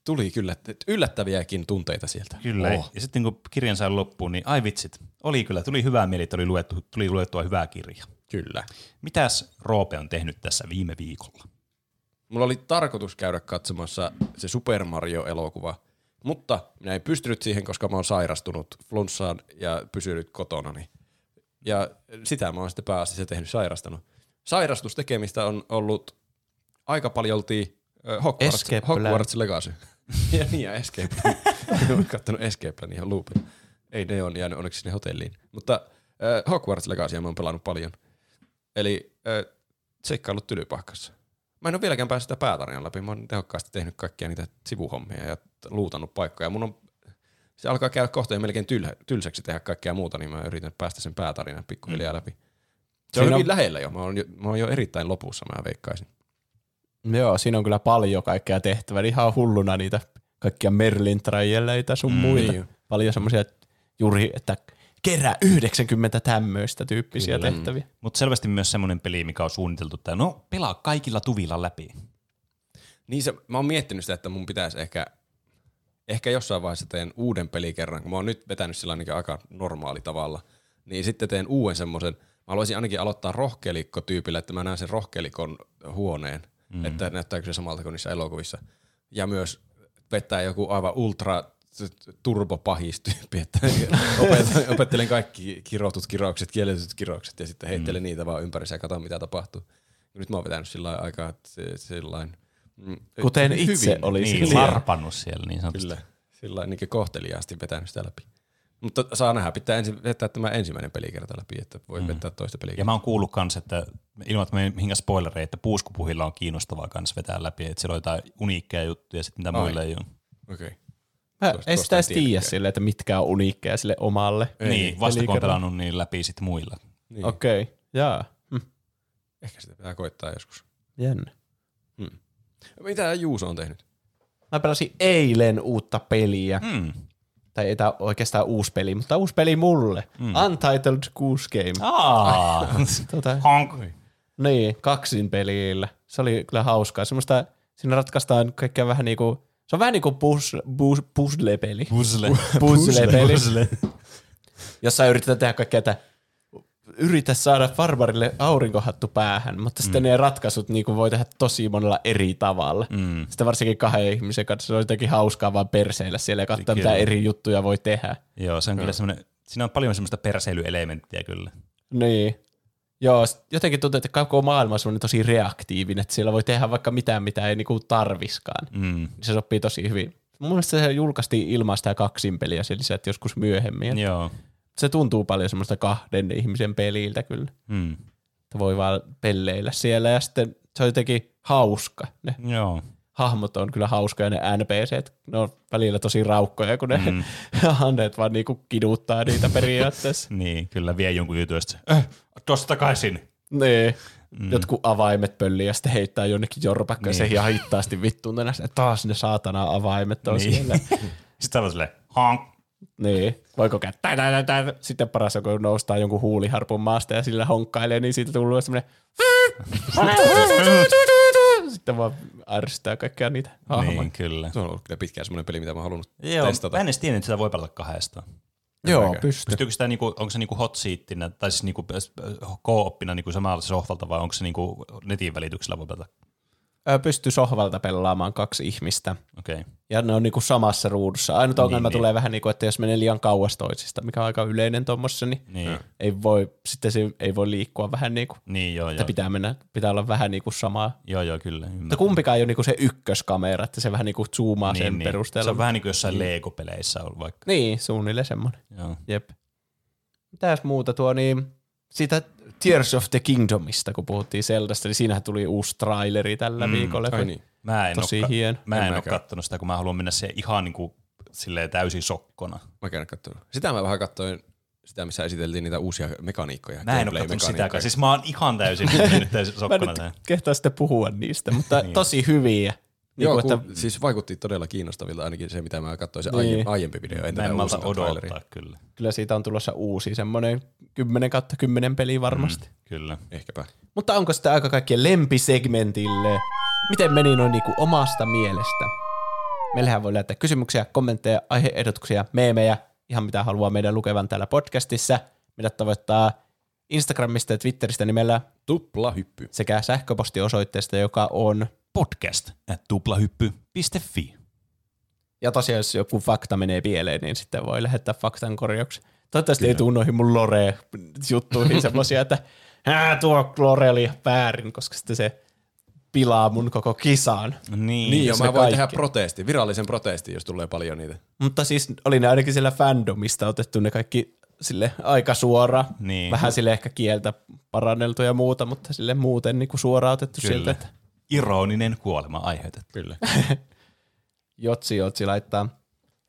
tuli kyllä että yllättäviäkin tunteita sieltä. Kyllä. Oh. Ja sitten kun kirjan sai loppuun, niin ai vitsit, oli kyllä, tuli hyvää mieli, että oli luettu, tuli luettua hyvää kirja. Kyllä. Mitäs Roope on tehnyt tässä viime viikolla? Mulla oli tarkoitus käydä katsomassa se Super Mario-elokuva, mutta minä en pystynyt siihen, koska mä oon sairastunut flunssaan ja pysynyt kotonani. Ja sitä mä oon sitten pääasiassa tehnyt sairastanut. Sairastustekemistä on ollut aika paljolti äh, Hogwarts, Escape. Hogwarts Legacy. ja niin, ja Escape oon kattonut Escape Plan ihan loopilla. Ei ne on jäänyt onneksi sinne hotelliin. Mutta äh, Hogwarts Legacya mä oon pelannut paljon. Eli äh, seikkaillut tylypahkassa. Mä en ole vieläkään päässyt sitä päätarinan läpi. Mä oon tehokkaasti tehnyt kaikkia niitä sivuhommia ja luutannut paikkoja. Mun on, se alkaa käydä kohta jo melkein tyl, tylsäksi tehdä kaikkea muuta, niin mä yritän päästä sen päätarinan pikkuhiljaa läpi. Se on Siinä on- hyvin lähellä jo. Mä oon jo, mä oon jo erittäin lopussa, mä veikkaisin. Joo, siinä on kyllä paljon kaikkea tehtävää. Ihan hulluna niitä kaikkia Merlin trajeleita sun mm, muita. niin. Paljon semmoisia juuri, että kerää 90 tämmöistä tyyppisiä Kyllä. tehtäviä. Mutta selvästi myös semmoinen peli, mikä on suunniteltu, että no pelaa kaikilla tuvilla läpi. Niin se, mä oon miettinyt sitä, että mun pitäisi ehkä, ehkä jossain vaiheessa teen uuden pelikerran, kun mä oon nyt vetänyt sillä ainakin aika normaali tavalla, niin sitten teen uuden semmoisen, mä haluaisin ainakin aloittaa rohkelikko-tyypillä, että mä näen sen rohkelikon huoneen, mm. että näyttääkö se samalta kuin niissä elokuvissa. Ja myös vetää joku aivan ultra turbopahistyyppi, että opettelen, opettelen kaikki kirotut kiroukset, kielletyt kiroukset ja sitten heittelen mm. niitä vaan ympärissä ja katson mitä tapahtuu. Nyt mä oon vetänyt sillä aikaa, että se, sillain, mm, Kuten hyvin, itse oli Niin, larpannut siellä niin sanotusti. Kyllä, sillä niin kohteliaasti vetänyt sitä läpi. Mutta saa nähdä, pitää ensin vetää tämä ensimmäinen pelikerta läpi, että voi mm. vetää toista Ja pelikertaa. mä oon kuullut kans, että ilman, että mihinkään spoilereita, että puuskupuhilla on kiinnostavaa kans vetää läpi, että siellä on jotain uniikkeja juttuja, sitten mitä Ai. muille ei ole. Okei. Mä tuosta sitä en edes tiedä silleen, että mitkä on uniikkeja sille omalle. Ei, niin, vasta kun on pelannut niin läpi sitten muilla. Niin. Okei, okay. jaa. Hm. Ehkä sitä pitää koittaa joskus. Jännä. Mitä Juuso on tehnyt? Mä pelasin eilen uutta peliä. Mm. Tai ei tää oikeastaan uusi peli, mutta uusi peli mulle. Mm. Untitled Goose Game. Aa. Tota, niin, kaksin pelillä. Se oli kyllä hauskaa. Semmoista, siinä ratkaistaan kaikkea vähän niinku, se on vähän pus, pus, puzzle-peli. Puzzle. Puzzle-peli. Puzzle. jossa yritetään tehdä kaikkea, että yritä saada farmarille aurinkohattu päähän, mutta sitten ne ratkaisut niin voi tehdä tosi monella eri tavalla. Mm. Sitten varsinkin kahden ihmisen kanssa se on jotenkin hauskaa vaan perseillä siellä ja katsoa, mitä Kyllä. eri juttuja voi tehdä. Joo, se on kyllä semmoinen, siinä on paljon semmoista perseilyelementtiä kyllä. Niin. Joo, jotenkin tuntuu, että koko maailma on semmoinen tosi reaktiivinen, että siellä voi tehdä vaikka mitään, mitä ei niinku tarviskaan. Mm. Se sopii tosi hyvin. Mun mielestä se julkaistiin ilman sitä kaksin peliä, se lisättiin joskus myöhemmin. Joo. Se tuntuu paljon semmoista kahden ihmisen peliltä kyllä. Mm. että voi vaan pelleillä siellä ja sitten se on jotenkin hauska. Ne Joo. hahmot on kyllä hauskoja ne NPCt, ne on välillä tosi raukkoja, kun ne mm. vaan niinku kiduttaa niitä periaatteessa. Niin, kyllä vie jonkun se, äh, tosta takaisin. niin. Mm. Jotkut avaimet pöllii ja sitten heittää jonnekin jorpakkaan niin. Se ihan hittaasti vittuun tänä, että taas ne saatana avaimet on niin. Siellä. Sitten on silleen, honk. niin. Voiko käydä? Tää, tää, tää, tää. Sitten paras on, kun noustaa jonkun huuliharpun maasta ja sillä honkkailee, niin siitä tulee semmoinen sitten vaan ärsyttää kaikkia niitä hahmoja. Niin, kyllä. Se on ollut kyllä pitkään semmoinen peli, mitä mä oon halunnut Joo, testata. mä en edes tiennyt, että sitä voi pelata kahdesta. Joo, pystyy. Pystyykö sitä, niinku, onko se niinku hot seatinä, tai siis niinku, äh, co-oppina niinku samalla sohvalta, vai onko se niinku netin välityksellä voi pelata? Pystyy sohvalta pelaamaan kaksi ihmistä. Okei. Okay. Ja ne on niinku samassa ruudussa. Ainut ongelma niin. tulee vähän niin kuin, että jos menee liian kauas toisista, mikä on aika yleinen tuommoissa, niin, Niin. ei voi, sitten se ei voi liikkua vähän niin kuin, Niin, joo, että joo. pitää mennä, pitää olla vähän niin kuin samaa. Joo, joo, kyllä. Mutta Ymmärrän. kumpikaan ei ole niin kuin se ykköskamera, että se vähän niin kuin zoomaa niin, sen niin. perusteella. Se on vähän niin kuin jossain Lego-peleissä ollut vaikka. Niin, suunnilleen semmoinen. Joo. Jep. Mitäs muuta tuo, niin siitä Tears of the Kingdomista, kun puhuttiin Zeldasta, niin siinähän tuli uusi traileri tällä mm, viikolla. Ai niin. Mä en Tosi oo, hieno. Mä En en, ole kattonut sitä, kun mä haluan mennä siihen ihan niin kuin, silleen täysin sokkona. Mä käyn katsomaan. Sitä mä vähän katsoin, sitä missä esiteltiin niitä uusia mekaniikkoja. Mä en ole kattonut sitäkään. Siis mä oon ihan täysin täysin Mä sokkona. nyt tähän. kehtaa sitten puhua niistä, mutta niin. tosi hyviä. Niin Joo, kuin, kun, että, siis vaikutti todella kiinnostavilta ainakin se, mitä mä katsoin, se Niin. niin. aiempi video. En Mä tätä en malta traileria. odottaa kyllä. kyllä siitä on tulossa uusi, semmoinen 10 kautta 10 peli varmasti. Mm. Kyllä. Ehkäpä. Mutta onko sitä aika kaikkien lempisegmentille? Miten meni noin niinku omasta mielestä? Meillähän voi lähettää kysymyksiä, kommentteja, aiheehdotuksia, meemejä, ihan mitä haluaa meidän lukevan täällä podcastissa. Meidät tavoittaa Instagramista ja Twitteristä nimellä Tupla hyppy. sekä sähköpostiosoitteesta, joka on Podcast at tuplahyppy.fi. Ja tosiaan, jos joku fakta menee pieleen, niin sitten voi lähettää faktan korjauksia. Toivottavasti Kyllä. ei tule noihin mun lore-juttuihin semmosia, että Ää, tuo lore oli väärin, koska sitten se pilaa mun koko kisaan. Niin. Niin, jo, mä voin kaikki. tehdä protesti, virallisen protestin, jos tulee paljon niitä. Mutta siis oli ne ainakin siellä fandomista otettu ne kaikki sille aika suora, Niin. vähän sille ehkä kieltä paranneltu ja muuta, mutta sille muuten niin kuin suoraan otettu Kyllä. sieltä, että Ironinen kuolema aiheutettu. Kyllä. Jotsi Jotsi laittaa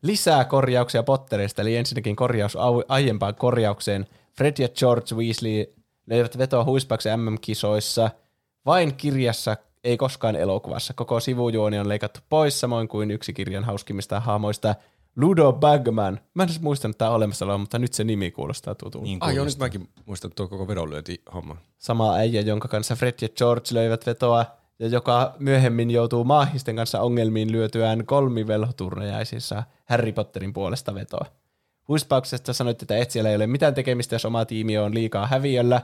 lisää korjauksia Potterista, eli ensinnäkin korjaus au- aiempaan korjaukseen. Fred ja George Weasley löivät vetoa huispauksen MM-kisoissa vain kirjassa, ei koskaan elokuvassa. Koko sivujuoni on leikattu pois, samoin kuin yksi kirjan hauskimmista hahmoista, Ludo Bagman. Mä en edes muistanut tämä olemassa mutta nyt se nimi kuulostaa tutulta. Niin Ah joo, nyt mäkin muistan tuo koko vedonlyönti homma. Sama äijä, jonka kanssa Fred ja George löivät vetoa, ja joka myöhemmin joutuu maahisten kanssa ongelmiin lyötyään kolmivelhoturnajaisissa Harry Potterin puolesta vetoa. Huispauksesta sanoitte, että etsijällä ei ole mitään tekemistä, jos oma tiimi on liikaa häviöllä.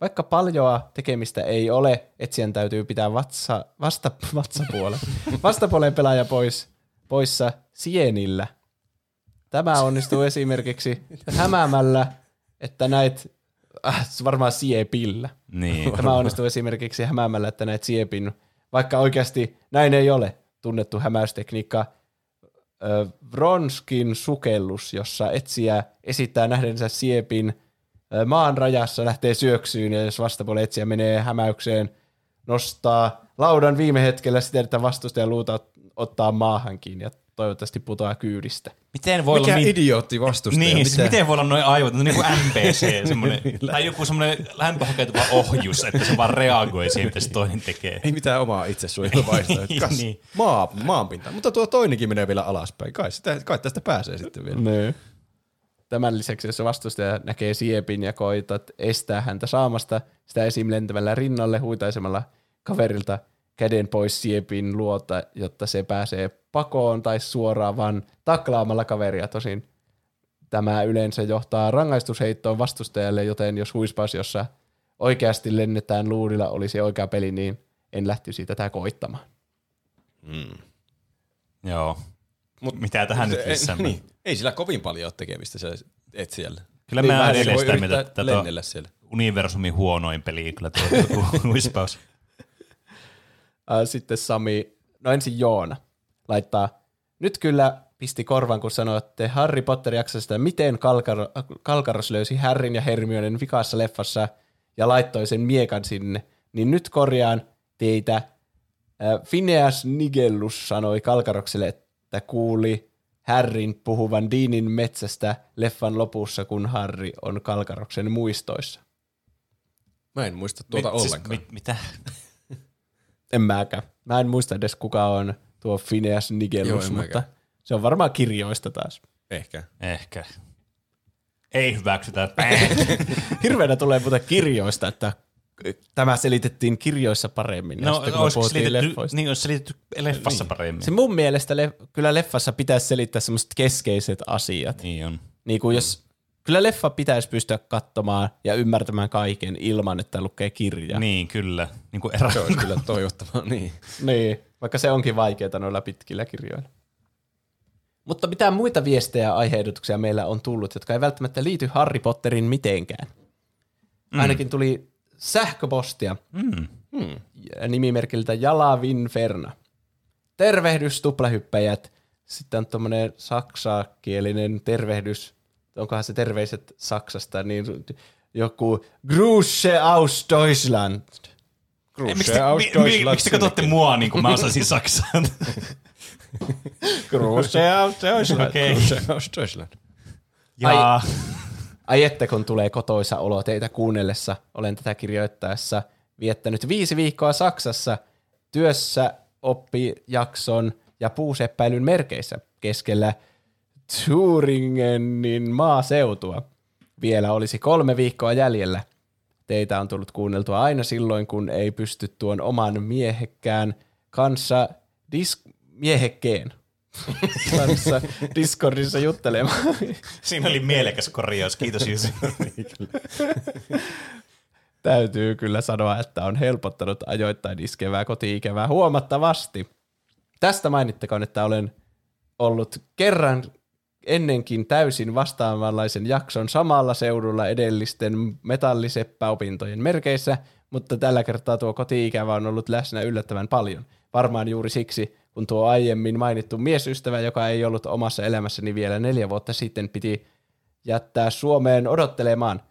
Vaikka paljoa tekemistä ei ole, etsijän täytyy pitää vatsa, vasta, vatsapuolen, vastapuolen pelaaja pois, poissa sienillä. Tämä onnistuu esimerkiksi hämäämällä, että näit, äh, varmaan siepillä. Niin. Tämä onnistuu esimerkiksi hämäämällä, että näet siepin, vaikka oikeasti näin ei ole tunnettu hämäystekniikka. Vronskin sukellus, jossa etsijä esittää nähdensä siepin maan rajassa, lähtee syöksyyn ja jos vastapuolen etsijä menee hämäykseen, nostaa laudan viime hetkellä siten, että vastustajan luuta ot- ottaa maahan kiinni ja toivottavasti putoaa kyydistä. Miten voi Mikä olla mi- idiootti vastustaja? Niin, siis Mitä? miten voi olla noin aivot, no niin kuin NPC, semmoinen, tai joku semmoinen lämpöhakeutuva ohjus, että se vaan reagoi siihen, mitä se toinen tekee. Ei mitään omaa itsesuojeluvaihtoehtoa. Kas, Niin. maa, maanpinta. Mutta tuo toinenkin menee vielä alaspäin. Kai, sitä, kai tästä pääsee sitten vielä. Nee. Tämän lisäksi, jos vastustaja näkee siepin ja koitat estää häntä saamasta sitä esim. lentämällä rinnalle huitaisemalla kaverilta käden pois siepin luota, jotta se pääsee pakoon tai suoraan vaan taklaamalla kaveria. Tosin tämä yleensä johtaa rangaistusheittoon vastustajalle, joten jos huispaus, jossa oikeasti lennetään luudilla olisi oikea peli, niin en lähtisi tätä koittamaan. Joo. Mut mitä tähän nyt Ei- lisää? niin, ei sillä kovin paljon ole tekemistä se etsijällä. Kyllä Niin mä edelleen sitä mieltä, että tätä lennellä siellä. universumin huonoin peli kyllä tuo huispaus. Ää, Sitten Sami, no ensin Joona, laittaa, nyt kyllä pisti korvan, kun sanoitte Harry Potter-jaksosta, miten Kalkar- Kalkaros löysi Harryn ja Hermionen vikassa leffassa ja laittoi sen miekan sinne, niin nyt korjaan teitä. Ää, Phineas Nigellus sanoi Kalkarokselle, että kuuli Harryn puhuvan Deanin metsästä leffan lopussa, kun Harry on Kalkaroksen muistoissa. Mä en muista tuota Mit- siis ollenkaan. mit- mitä? En mäkään. Mä en muista edes kuka on tuo Phineas Joo, Nigellus, en mutta mäkään. se on varmaan kirjoista taas. Ehkä. Ehkä. Ei hyväksytä. Hirveänä tulee muuten kirjoista, että tämä selitettiin kirjoissa paremmin. no, sitten olisiko selitetty, leffoista. niin, olisi selitetty leffassa paremmin. Se mun mielestä le- kyllä leffassa pitäisi selittää semmoiset keskeiset asiat. Niin on. Niin kuin jos, kyllä leffa pitäisi pystyä katsomaan ja ymmärtämään kaiken ilman, että lukee kirjaa. Niin, kyllä. Niin kuin erä. Se olisi kyllä toivottavaa, niin. Niin, vaikka se onkin vaikeaa noilla pitkillä kirjoilla. Mutta mitä muita viestejä ja aiheehdotuksia meillä on tullut, jotka ei välttämättä liity Harry Potterin mitenkään? Mm. Ainakin tuli sähköpostia Mm. ja nimimerkiltä Jalavinferna. Tervehdys tuplahyppäjät. Sitten on tuommoinen saksakielinen tervehdys. Onkohan se terveiset Saksasta, niin joku Grüße aus Deutschland. Ei, Miksi te, mi, mi, miksi te katsotte mua niin kuin mä osasin saksaa? Grüße aus Deutschland. Okei. Se on Deutschland. Ja Ai että kun tulee kotoisa olo teitä kuunnellessa, olen tätä kirjoittaessa viettänyt viisi viikkoa Saksassa työssä oppijakson ja puuseppäilyn merkeissä keskellä Thuringenin maaseutua. Vielä olisi kolme viikkoa jäljellä. Teitä on tullut kuunneltua aina silloin, kun ei pysty tuon oman miehekkään kanssa dis- miehekkeen kanssa Discordissa juttelemaan. siinä oli mielekäs korjaus. Kiitos Jussi. Täytyy kyllä sanoa, että on helpottanut ajoittain iskevää koti-ikävää huomattavasti. Tästä mainittakoon, että olen ollut kerran ennenkin täysin vastaavanlaisen jakson samalla seudulla edellisten metalliseppäopintojen merkeissä, mutta tällä kertaa tuo koti-ikävä on ollut läsnä yllättävän paljon. Varmaan juuri siksi, kun tuo aiemmin mainittu miesystävä, joka ei ollut omassa elämässäni vielä neljä vuotta sitten, piti jättää Suomeen odottelemaan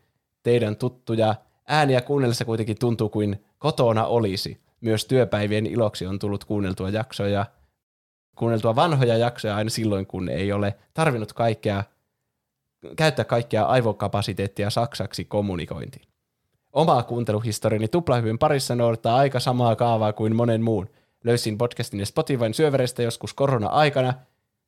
teidän tuttuja ääniä kuunnellessa kuitenkin tuntuu kuin kotona olisi. Myös työpäivien iloksi on tullut kuunneltua jaksoja, kuunneltua vanhoja jaksoja aina silloin, kun ei ole tarvinnut kaikkea, käyttää kaikkea aivokapasiteettia saksaksi kommunikointiin. Oma kuunteluhistoriani tuplahyvyn parissa noudattaa aika samaa kaavaa kuin monen muun. Löysin podcastin ja Spotifyn syövereistä joskus korona-aikana.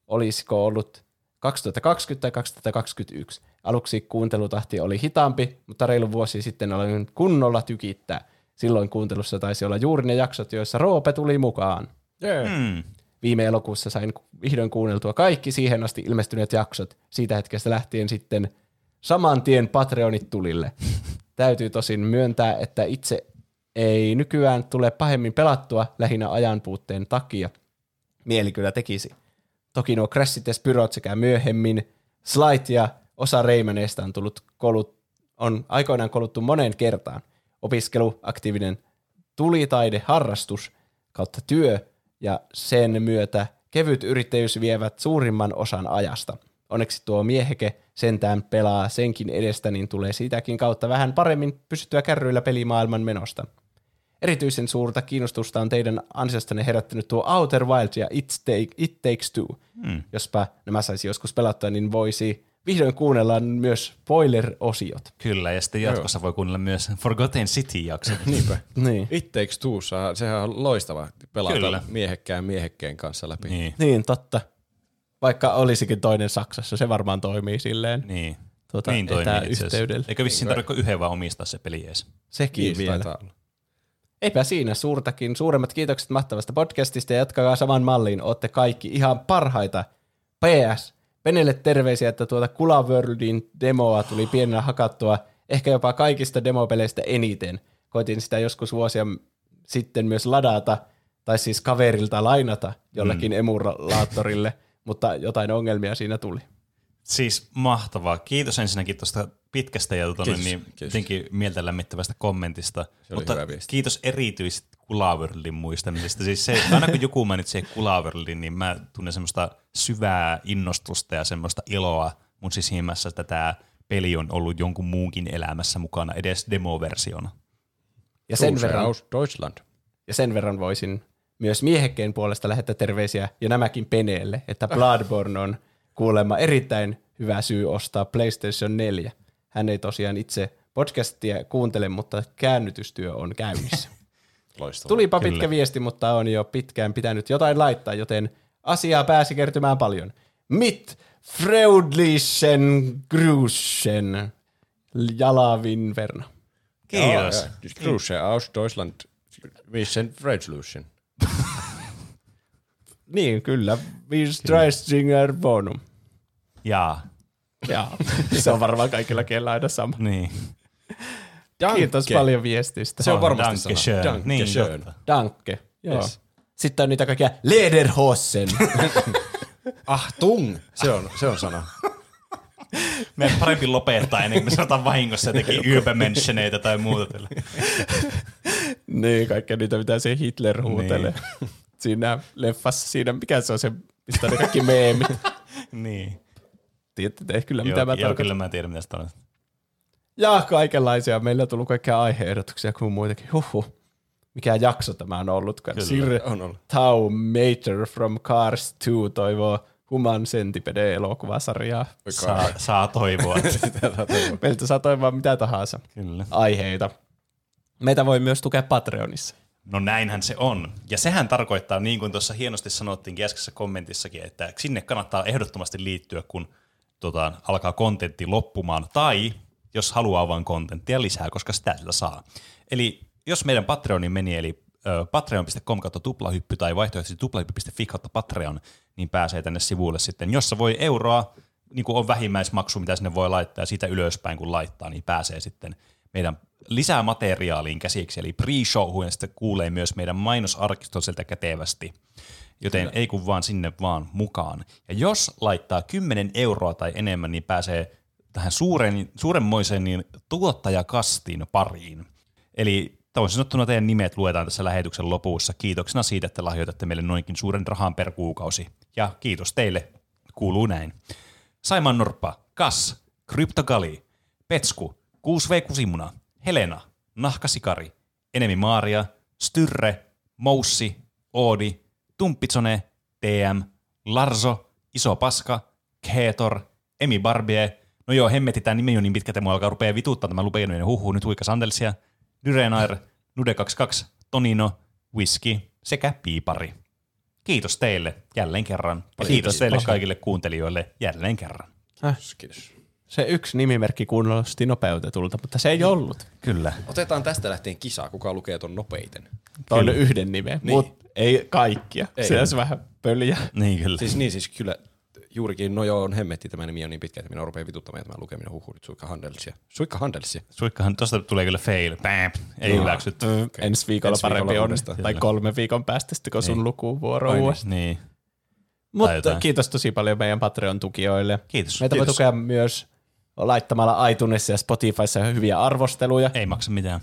Olisiko ollut 2020 tai 2021. Aluksi kuuntelutahti oli hitaampi, mutta reilu vuosi sitten aloin kunnolla tykittää. Silloin kuuntelussa taisi olla juuri ne jaksot, joissa Roope tuli mukaan. Yeah. Mm. Viime elokuussa sain vihdoin kuunneltua kaikki siihen asti ilmestyneet jaksot. Siitä hetkestä lähtien sitten saman tien Patreonit tulille. Täytyy tosin myöntää, että itse ei nykyään tule pahemmin pelattua lähinnä ajanpuutteen takia. Mieli kyllä tekisi. Toki nuo Crashit ja Spyrot sekä myöhemmin Slight ja osa Raymaneista on tullut kolut, on aikoinaan koluttu moneen kertaan. Opiskelu, aktiivinen tulitaide, harrastus kautta työ ja sen myötä kevyt yrittäjyys vievät suurimman osan ajasta. Onneksi tuo mieheke sentään pelaa senkin edestä, niin tulee siitäkin kautta vähän paremmin pysyttyä kärryillä pelimaailman menosta. Erityisen suurta kiinnostusta on teidän ansiostanne herättänyt tuo Outer Wild ja It, Take, It Takes Two. Mm. Jospa nämä saisi joskus pelattua, niin voisi vihdoin kuunnella myös spoiler-osiot. Kyllä, ja sitten jatkossa voi kuunnella myös Forgotten City-jakso. Niinpä. Niin. It Takes Two, sehän on loistava pelata Kyllä. miehekkään miehekkeen kanssa läpi. niin, Niin, totta. Vaikka olisikin toinen Saksassa, se varmaan toimii silleen. niin. Tuota, niin toimii itse asiassa. etäyhteydellä. Eikö vissiin tarvitse yhden vaan omistaa se peli edes? Sekin Niin, vielä. taitaa. Eipä siinä suurtakin. Suuremmat kiitokset mahtavasta podcastista ja jatkakaa saman malliin. Ootte kaikki ihan parhaita. PS. Penelle terveisiä, että tuota Kula Worldin demoa tuli pienenä hakattua ehkä jopa kaikista demopeleistä eniten. Koitin sitä joskus vuosia sitten myös ladata, tai siis kaverilta lainata jollekin mm. emulaattorille, mutta jotain ongelmia siinä tuli. Siis mahtavaa. Kiitos ensinnäkin tuosta pitkästä ja tuota, Kiitos, niin, kiitos. jotenkin mieltä lämmittävästä kommentista. oli Mutta kiitos erityisesti Kulaverlin muistamisesta. Siis se, aina kun joku mainitsee Kulaverlin, niin mä tunnen semmoista syvää innostusta ja semmoista iloa mun sisimmässä, että tämä peli on ollut jonkun muunkin elämässä mukana, edes demoversiona. Ja sen, verran, aus Deutschland. ja sen verran voisin myös miehekkeen puolesta lähettää terveisiä ja nämäkin Peneelle, että Bloodborne on kuulemma erittäin hyvä syy ostaa PlayStation 4. Hän ei tosiaan itse podcastia kuuntele, mutta käännytystyö on käynnissä. Loistavaa. Tulipa Kyllä. pitkä viesti, mutta on jo pitkään pitänyt jotain laittaa, joten asiaa pääsi kertymään paljon. Mit Freudlisen Grusen Jalavin Verna. Kiitos. Ja, Grüße aus Deutschland. Vincent Revolution. Niin, kyllä. Vi Streistinger Bonum. Jaa, Jaa, se on varmaan kaikilla kielillä aina sama. niin. Kiitos paljon viestistä. Se on varmasti danke sana. schön. Danke Niin, schön. Danke. Joo. Yes. Sitten on niitä kaikkia Lederhosen. Achtung! Se on, se on sana. Meidän parempi lopettaa ennen kuin me sanotaan vahingossa jotenkin ylpementioneita tai muuta. tällä. niin, kaikkea niitä, mitä se Hitler huutelee. Siinä leffassa, siinä, mikä se on se, mistä on ne kaikki meemit. niin. Tiedätte te kyllä, mitä Joo, mä joo, tarkoitan. kyllä mä tiedän, mitä sitä on. Ja kaikenlaisia. Meillä on tullut kaikkea aiheehdotuksia kuin muitakin. Huhhuh. Mikä jakso tämä on. Kyllä, Sirre on ollut. Tau Mater from Cars 2 toivoo Human Centipede-elokuvasarjaa. Saa, saa toivoa. Meiltä saa toivoa mitä tahansa kyllä. aiheita. Meitä voi myös tukea Patreonissa. No näinhän se on. Ja sehän tarkoittaa, niin kuin tuossa hienosti sanottiin äskeisessä kommentissakin, että sinne kannattaa ehdottomasti liittyä, kun tota, alkaa kontentti loppumaan, tai jos haluaa vain kontenttia lisää, koska sitä sillä saa. Eli jos meidän Patreonin meni, eli patreon.com kautta tuplahyppy tai vaihtoehtoisesti tuplahyppy.fi kautta Patreon, niin pääsee tänne sivulle sitten, jossa voi euroa, niin kuin on vähimmäismaksu, mitä sinne voi laittaa, ja siitä ylöspäin kun laittaa, niin pääsee sitten meidän lisää materiaaliin käsiksi, eli pre-showhun, ja sitten kuulee myös meidän mainosarkiston sieltä kätevästi. Joten Kyllä. ei kun vaan sinne vaan mukaan. Ja jos laittaa 10 euroa tai enemmän, niin pääsee tähän suuren, suuremmoiseen niin tuottajakastin pariin. Eli toisin sanottuna teidän nimet luetaan tässä lähetyksen lopussa. Kiitoksena siitä, että lahjoitatte meille noinkin suuren rahan per kuukausi. Ja kiitos teille. Kuuluu näin. Saiman Norppa, Kas, Kryptogali, Petsku, 6V Kusimuna, Helena, Nahkasikari, Enemi Maaria, Styrre, Moussi, Oodi, Tumppitsone, TM, Larzo, Iso Paska, Keetor, Emi Barbie, no joo, hemmetti, tämä nimi on niin pitkä, että mua alkaa rupea vituttaa tämä lupeinoinen huhu, nyt huikka Sandelsia, Dyrenair, Nude22, Tonino, Whisky sekä Piipari. Kiitos teille jälleen kerran. Ja kiitos, kiitos teille paljon. kaikille kuuntelijoille jälleen kerran. Kiitos. Se yksi nimimerkki kuulosti nopeutetulta, mutta se ei ollut. Kyllä. Otetaan tästä lähtien kisa, kuka lukee ton nopeiten. Toi on yhden nimen, niin. mutta ei kaikkia. Ei. Se olisi vähän pöliä. Niin kyllä. Siis niin, siis kyllä juurikin, no joo, on hemmetti, tämä nimi on niin pitkä, että minä rupeaa vituttamaan tämä lukeminen huhu nyt suikka handelsia. Suikka handelsia. Suikkahan, tosta tulee kyllä fail. Bam. Ei hyväksytty. Okay. Ensi viikolla Ensi parempi viikolla on. uudestaan. Tai kolme viikon päästä sitten, kun sun Niin. lukuvuoro Ai niin. uudestaan. Niin. Mutta kiitos tosi paljon meidän Patreon-tukijoille. Kiitos. Meitä voi Kiitos. tukea myös laittamalla iTunesissa ja Spotifyssa hyviä arvosteluja. Ei maksa mitään.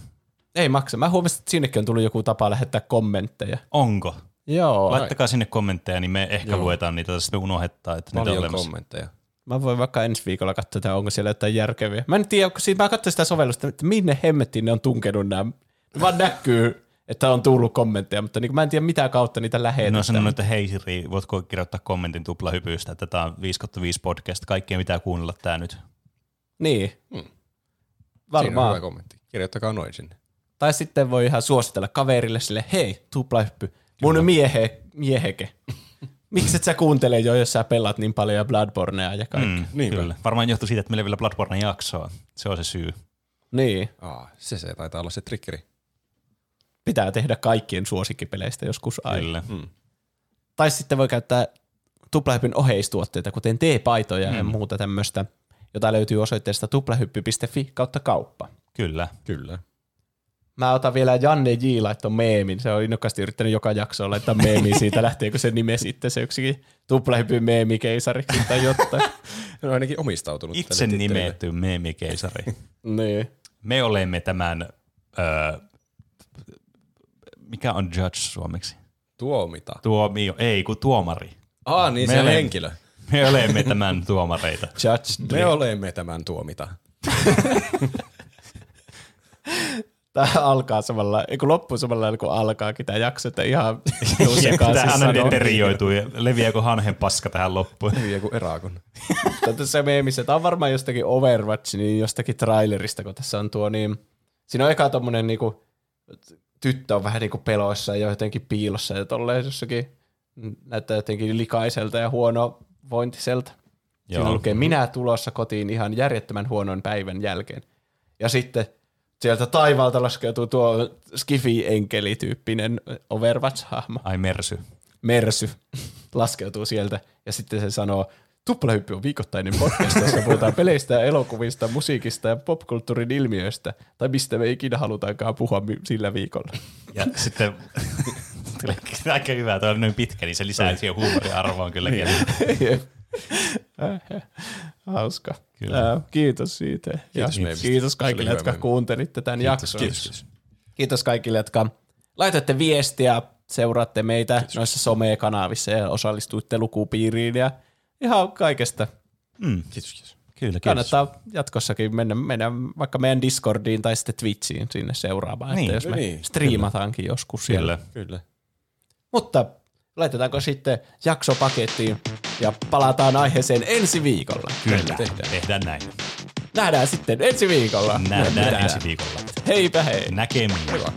Ei maksa. Mä huomasin, että sinnekin on tullut joku tapa lähettää kommentteja. Onko? Joo. Laittakaa sinne kommentteja, niin me ehkä Joo. luetaan niitä, tai sitten me unohdetaan, että niitä on olemassa. kommentteja. Mä voin vaikka ensi viikolla katsoa, että onko siellä jotain järkeviä. Mä en tiedä, kun siitä mä katsoin sitä sovellusta, että minne hemmettiin ne on tunkenut nämä. Vaan näkyy että on tullut kommentteja, mutta niin mä en tiedä mitä kautta niitä lähetetään. sanonut, että hei Siri, voitko kirjoittaa kommentin tuplahypystä, että tämä on 5 5 podcast, kaikkea pitää kuunnella tämä nyt. Niin. Siinä on Varmaan. hyvä kommentti. Kirjoittakaa noin sinne. Tai sitten voi ihan suositella kaverille sille, hei, tuplahyppy, mun miehe, mieheke. Miksi et sä kuuntele jo, jos sä pelaat niin paljon Bloodbornea ja kaikki? Mm. Niinpä. kyllä. Varmaan johtuu siitä, että meillä ei vielä Bloodborne jaksoa. Se on se syy. Niin, Aa, se, se taitaa olla se triggeri. pitää tehdä kaikkien suosikkipeleistä joskus aina. Kyllä. Mm. Tai sitten voi käyttää tuplahypyn oheistuotteita, kuten teepaitoja mm. ja muuta tämmöistä, jota löytyy osoitteesta tuplahyppy.fi kautta kauppa. Kyllä. Kyllä. Mä otan vielä Janne J. laitto meemin. Se on innokkaasti yrittänyt joka jaksoa laittaa meemi siitä, lähteekö se nime sitten se yksikin tuplahypyn meemikeisariksi tai jotain. Ne on ainakin omistautunut Itse tälle tittelille. nimetty meemikeisari. niin. Me olemme tämän, öö, mikä on judge suomeksi? Tuomita. Tuomio, ei kun tuomari. Aa, niin Me se olemme- henkilö. Me olemme tämän tuomareita. Judge Me olemme tämän tuomita. Tämä alkaa samalla, ei kun loppuu samalla kuin alkaakin tämä jakso, että ihan Tämä aina sanoa. perioituu ja leviääkö hanhen paska tähän loppuun. Kuin erakon. Mutta se meemissä, tämä on varmaan jostakin Overwatch, niin jostakin trailerista, kun tässä on tuo niin, siinä on eka tommonen niinku, tyttö on vähän niinku peloissa ja jotenkin piilossa ja tolleen jossakin näyttää jotenkin likaiselta ja huono vointiselta. Siinä Joo. lukee, minä tulossa kotiin ihan järjettömän huonon päivän jälkeen. Ja sitten sieltä taivaalta laskeutuu tuo Skifi-enkeli-tyyppinen Overwatch-hahmo. Ai Mersy. Mersy laskeutuu sieltä ja sitten se sanoo, Tuplahyppy on viikoittainen podcast, jossa puhutaan peleistä ja elokuvista, musiikista ja popkulttuurin ilmiöistä, tai mistä me ikinä halutaankaan puhua sillä viikolla. Ja sitten aika hyvä, tuo on noin pitkä, niin se lisää siihen huumoriarvoon kyllä. Hauska. Kyllä. Ää, kiitos siitä. Ja Kiitos meemistä. kiitos kaikille, jotka kuuntelitte tämän jakson. Kiitos. Kiitos kaikille, jotka laitatte viestiä, seuraatte meitä kiitos. noissa some-kanavissa ja osallistuitte lukupiiriin ja ihan kaikesta. Mm, Kiitos, kiitos. kyllä, kiitos. Kannattaa jatkossakin mennä, mennä vaikka meidän Discordiin tai sitten Twitchiin sinne seuraamaan, Niin, että jos me niin, striimataankin joskus siellä. Kyllä. Kyllä. Mutta laitetaanko sitten jakso pakettiin ja palataan aiheeseen ensi viikolla. Kyllä, Tehdään. tehdään. näin. Nähdään sitten ensi viikolla. Nähdään Nähdään. ensi viikolla. Heipä hei. Näkemiin. Hyvä.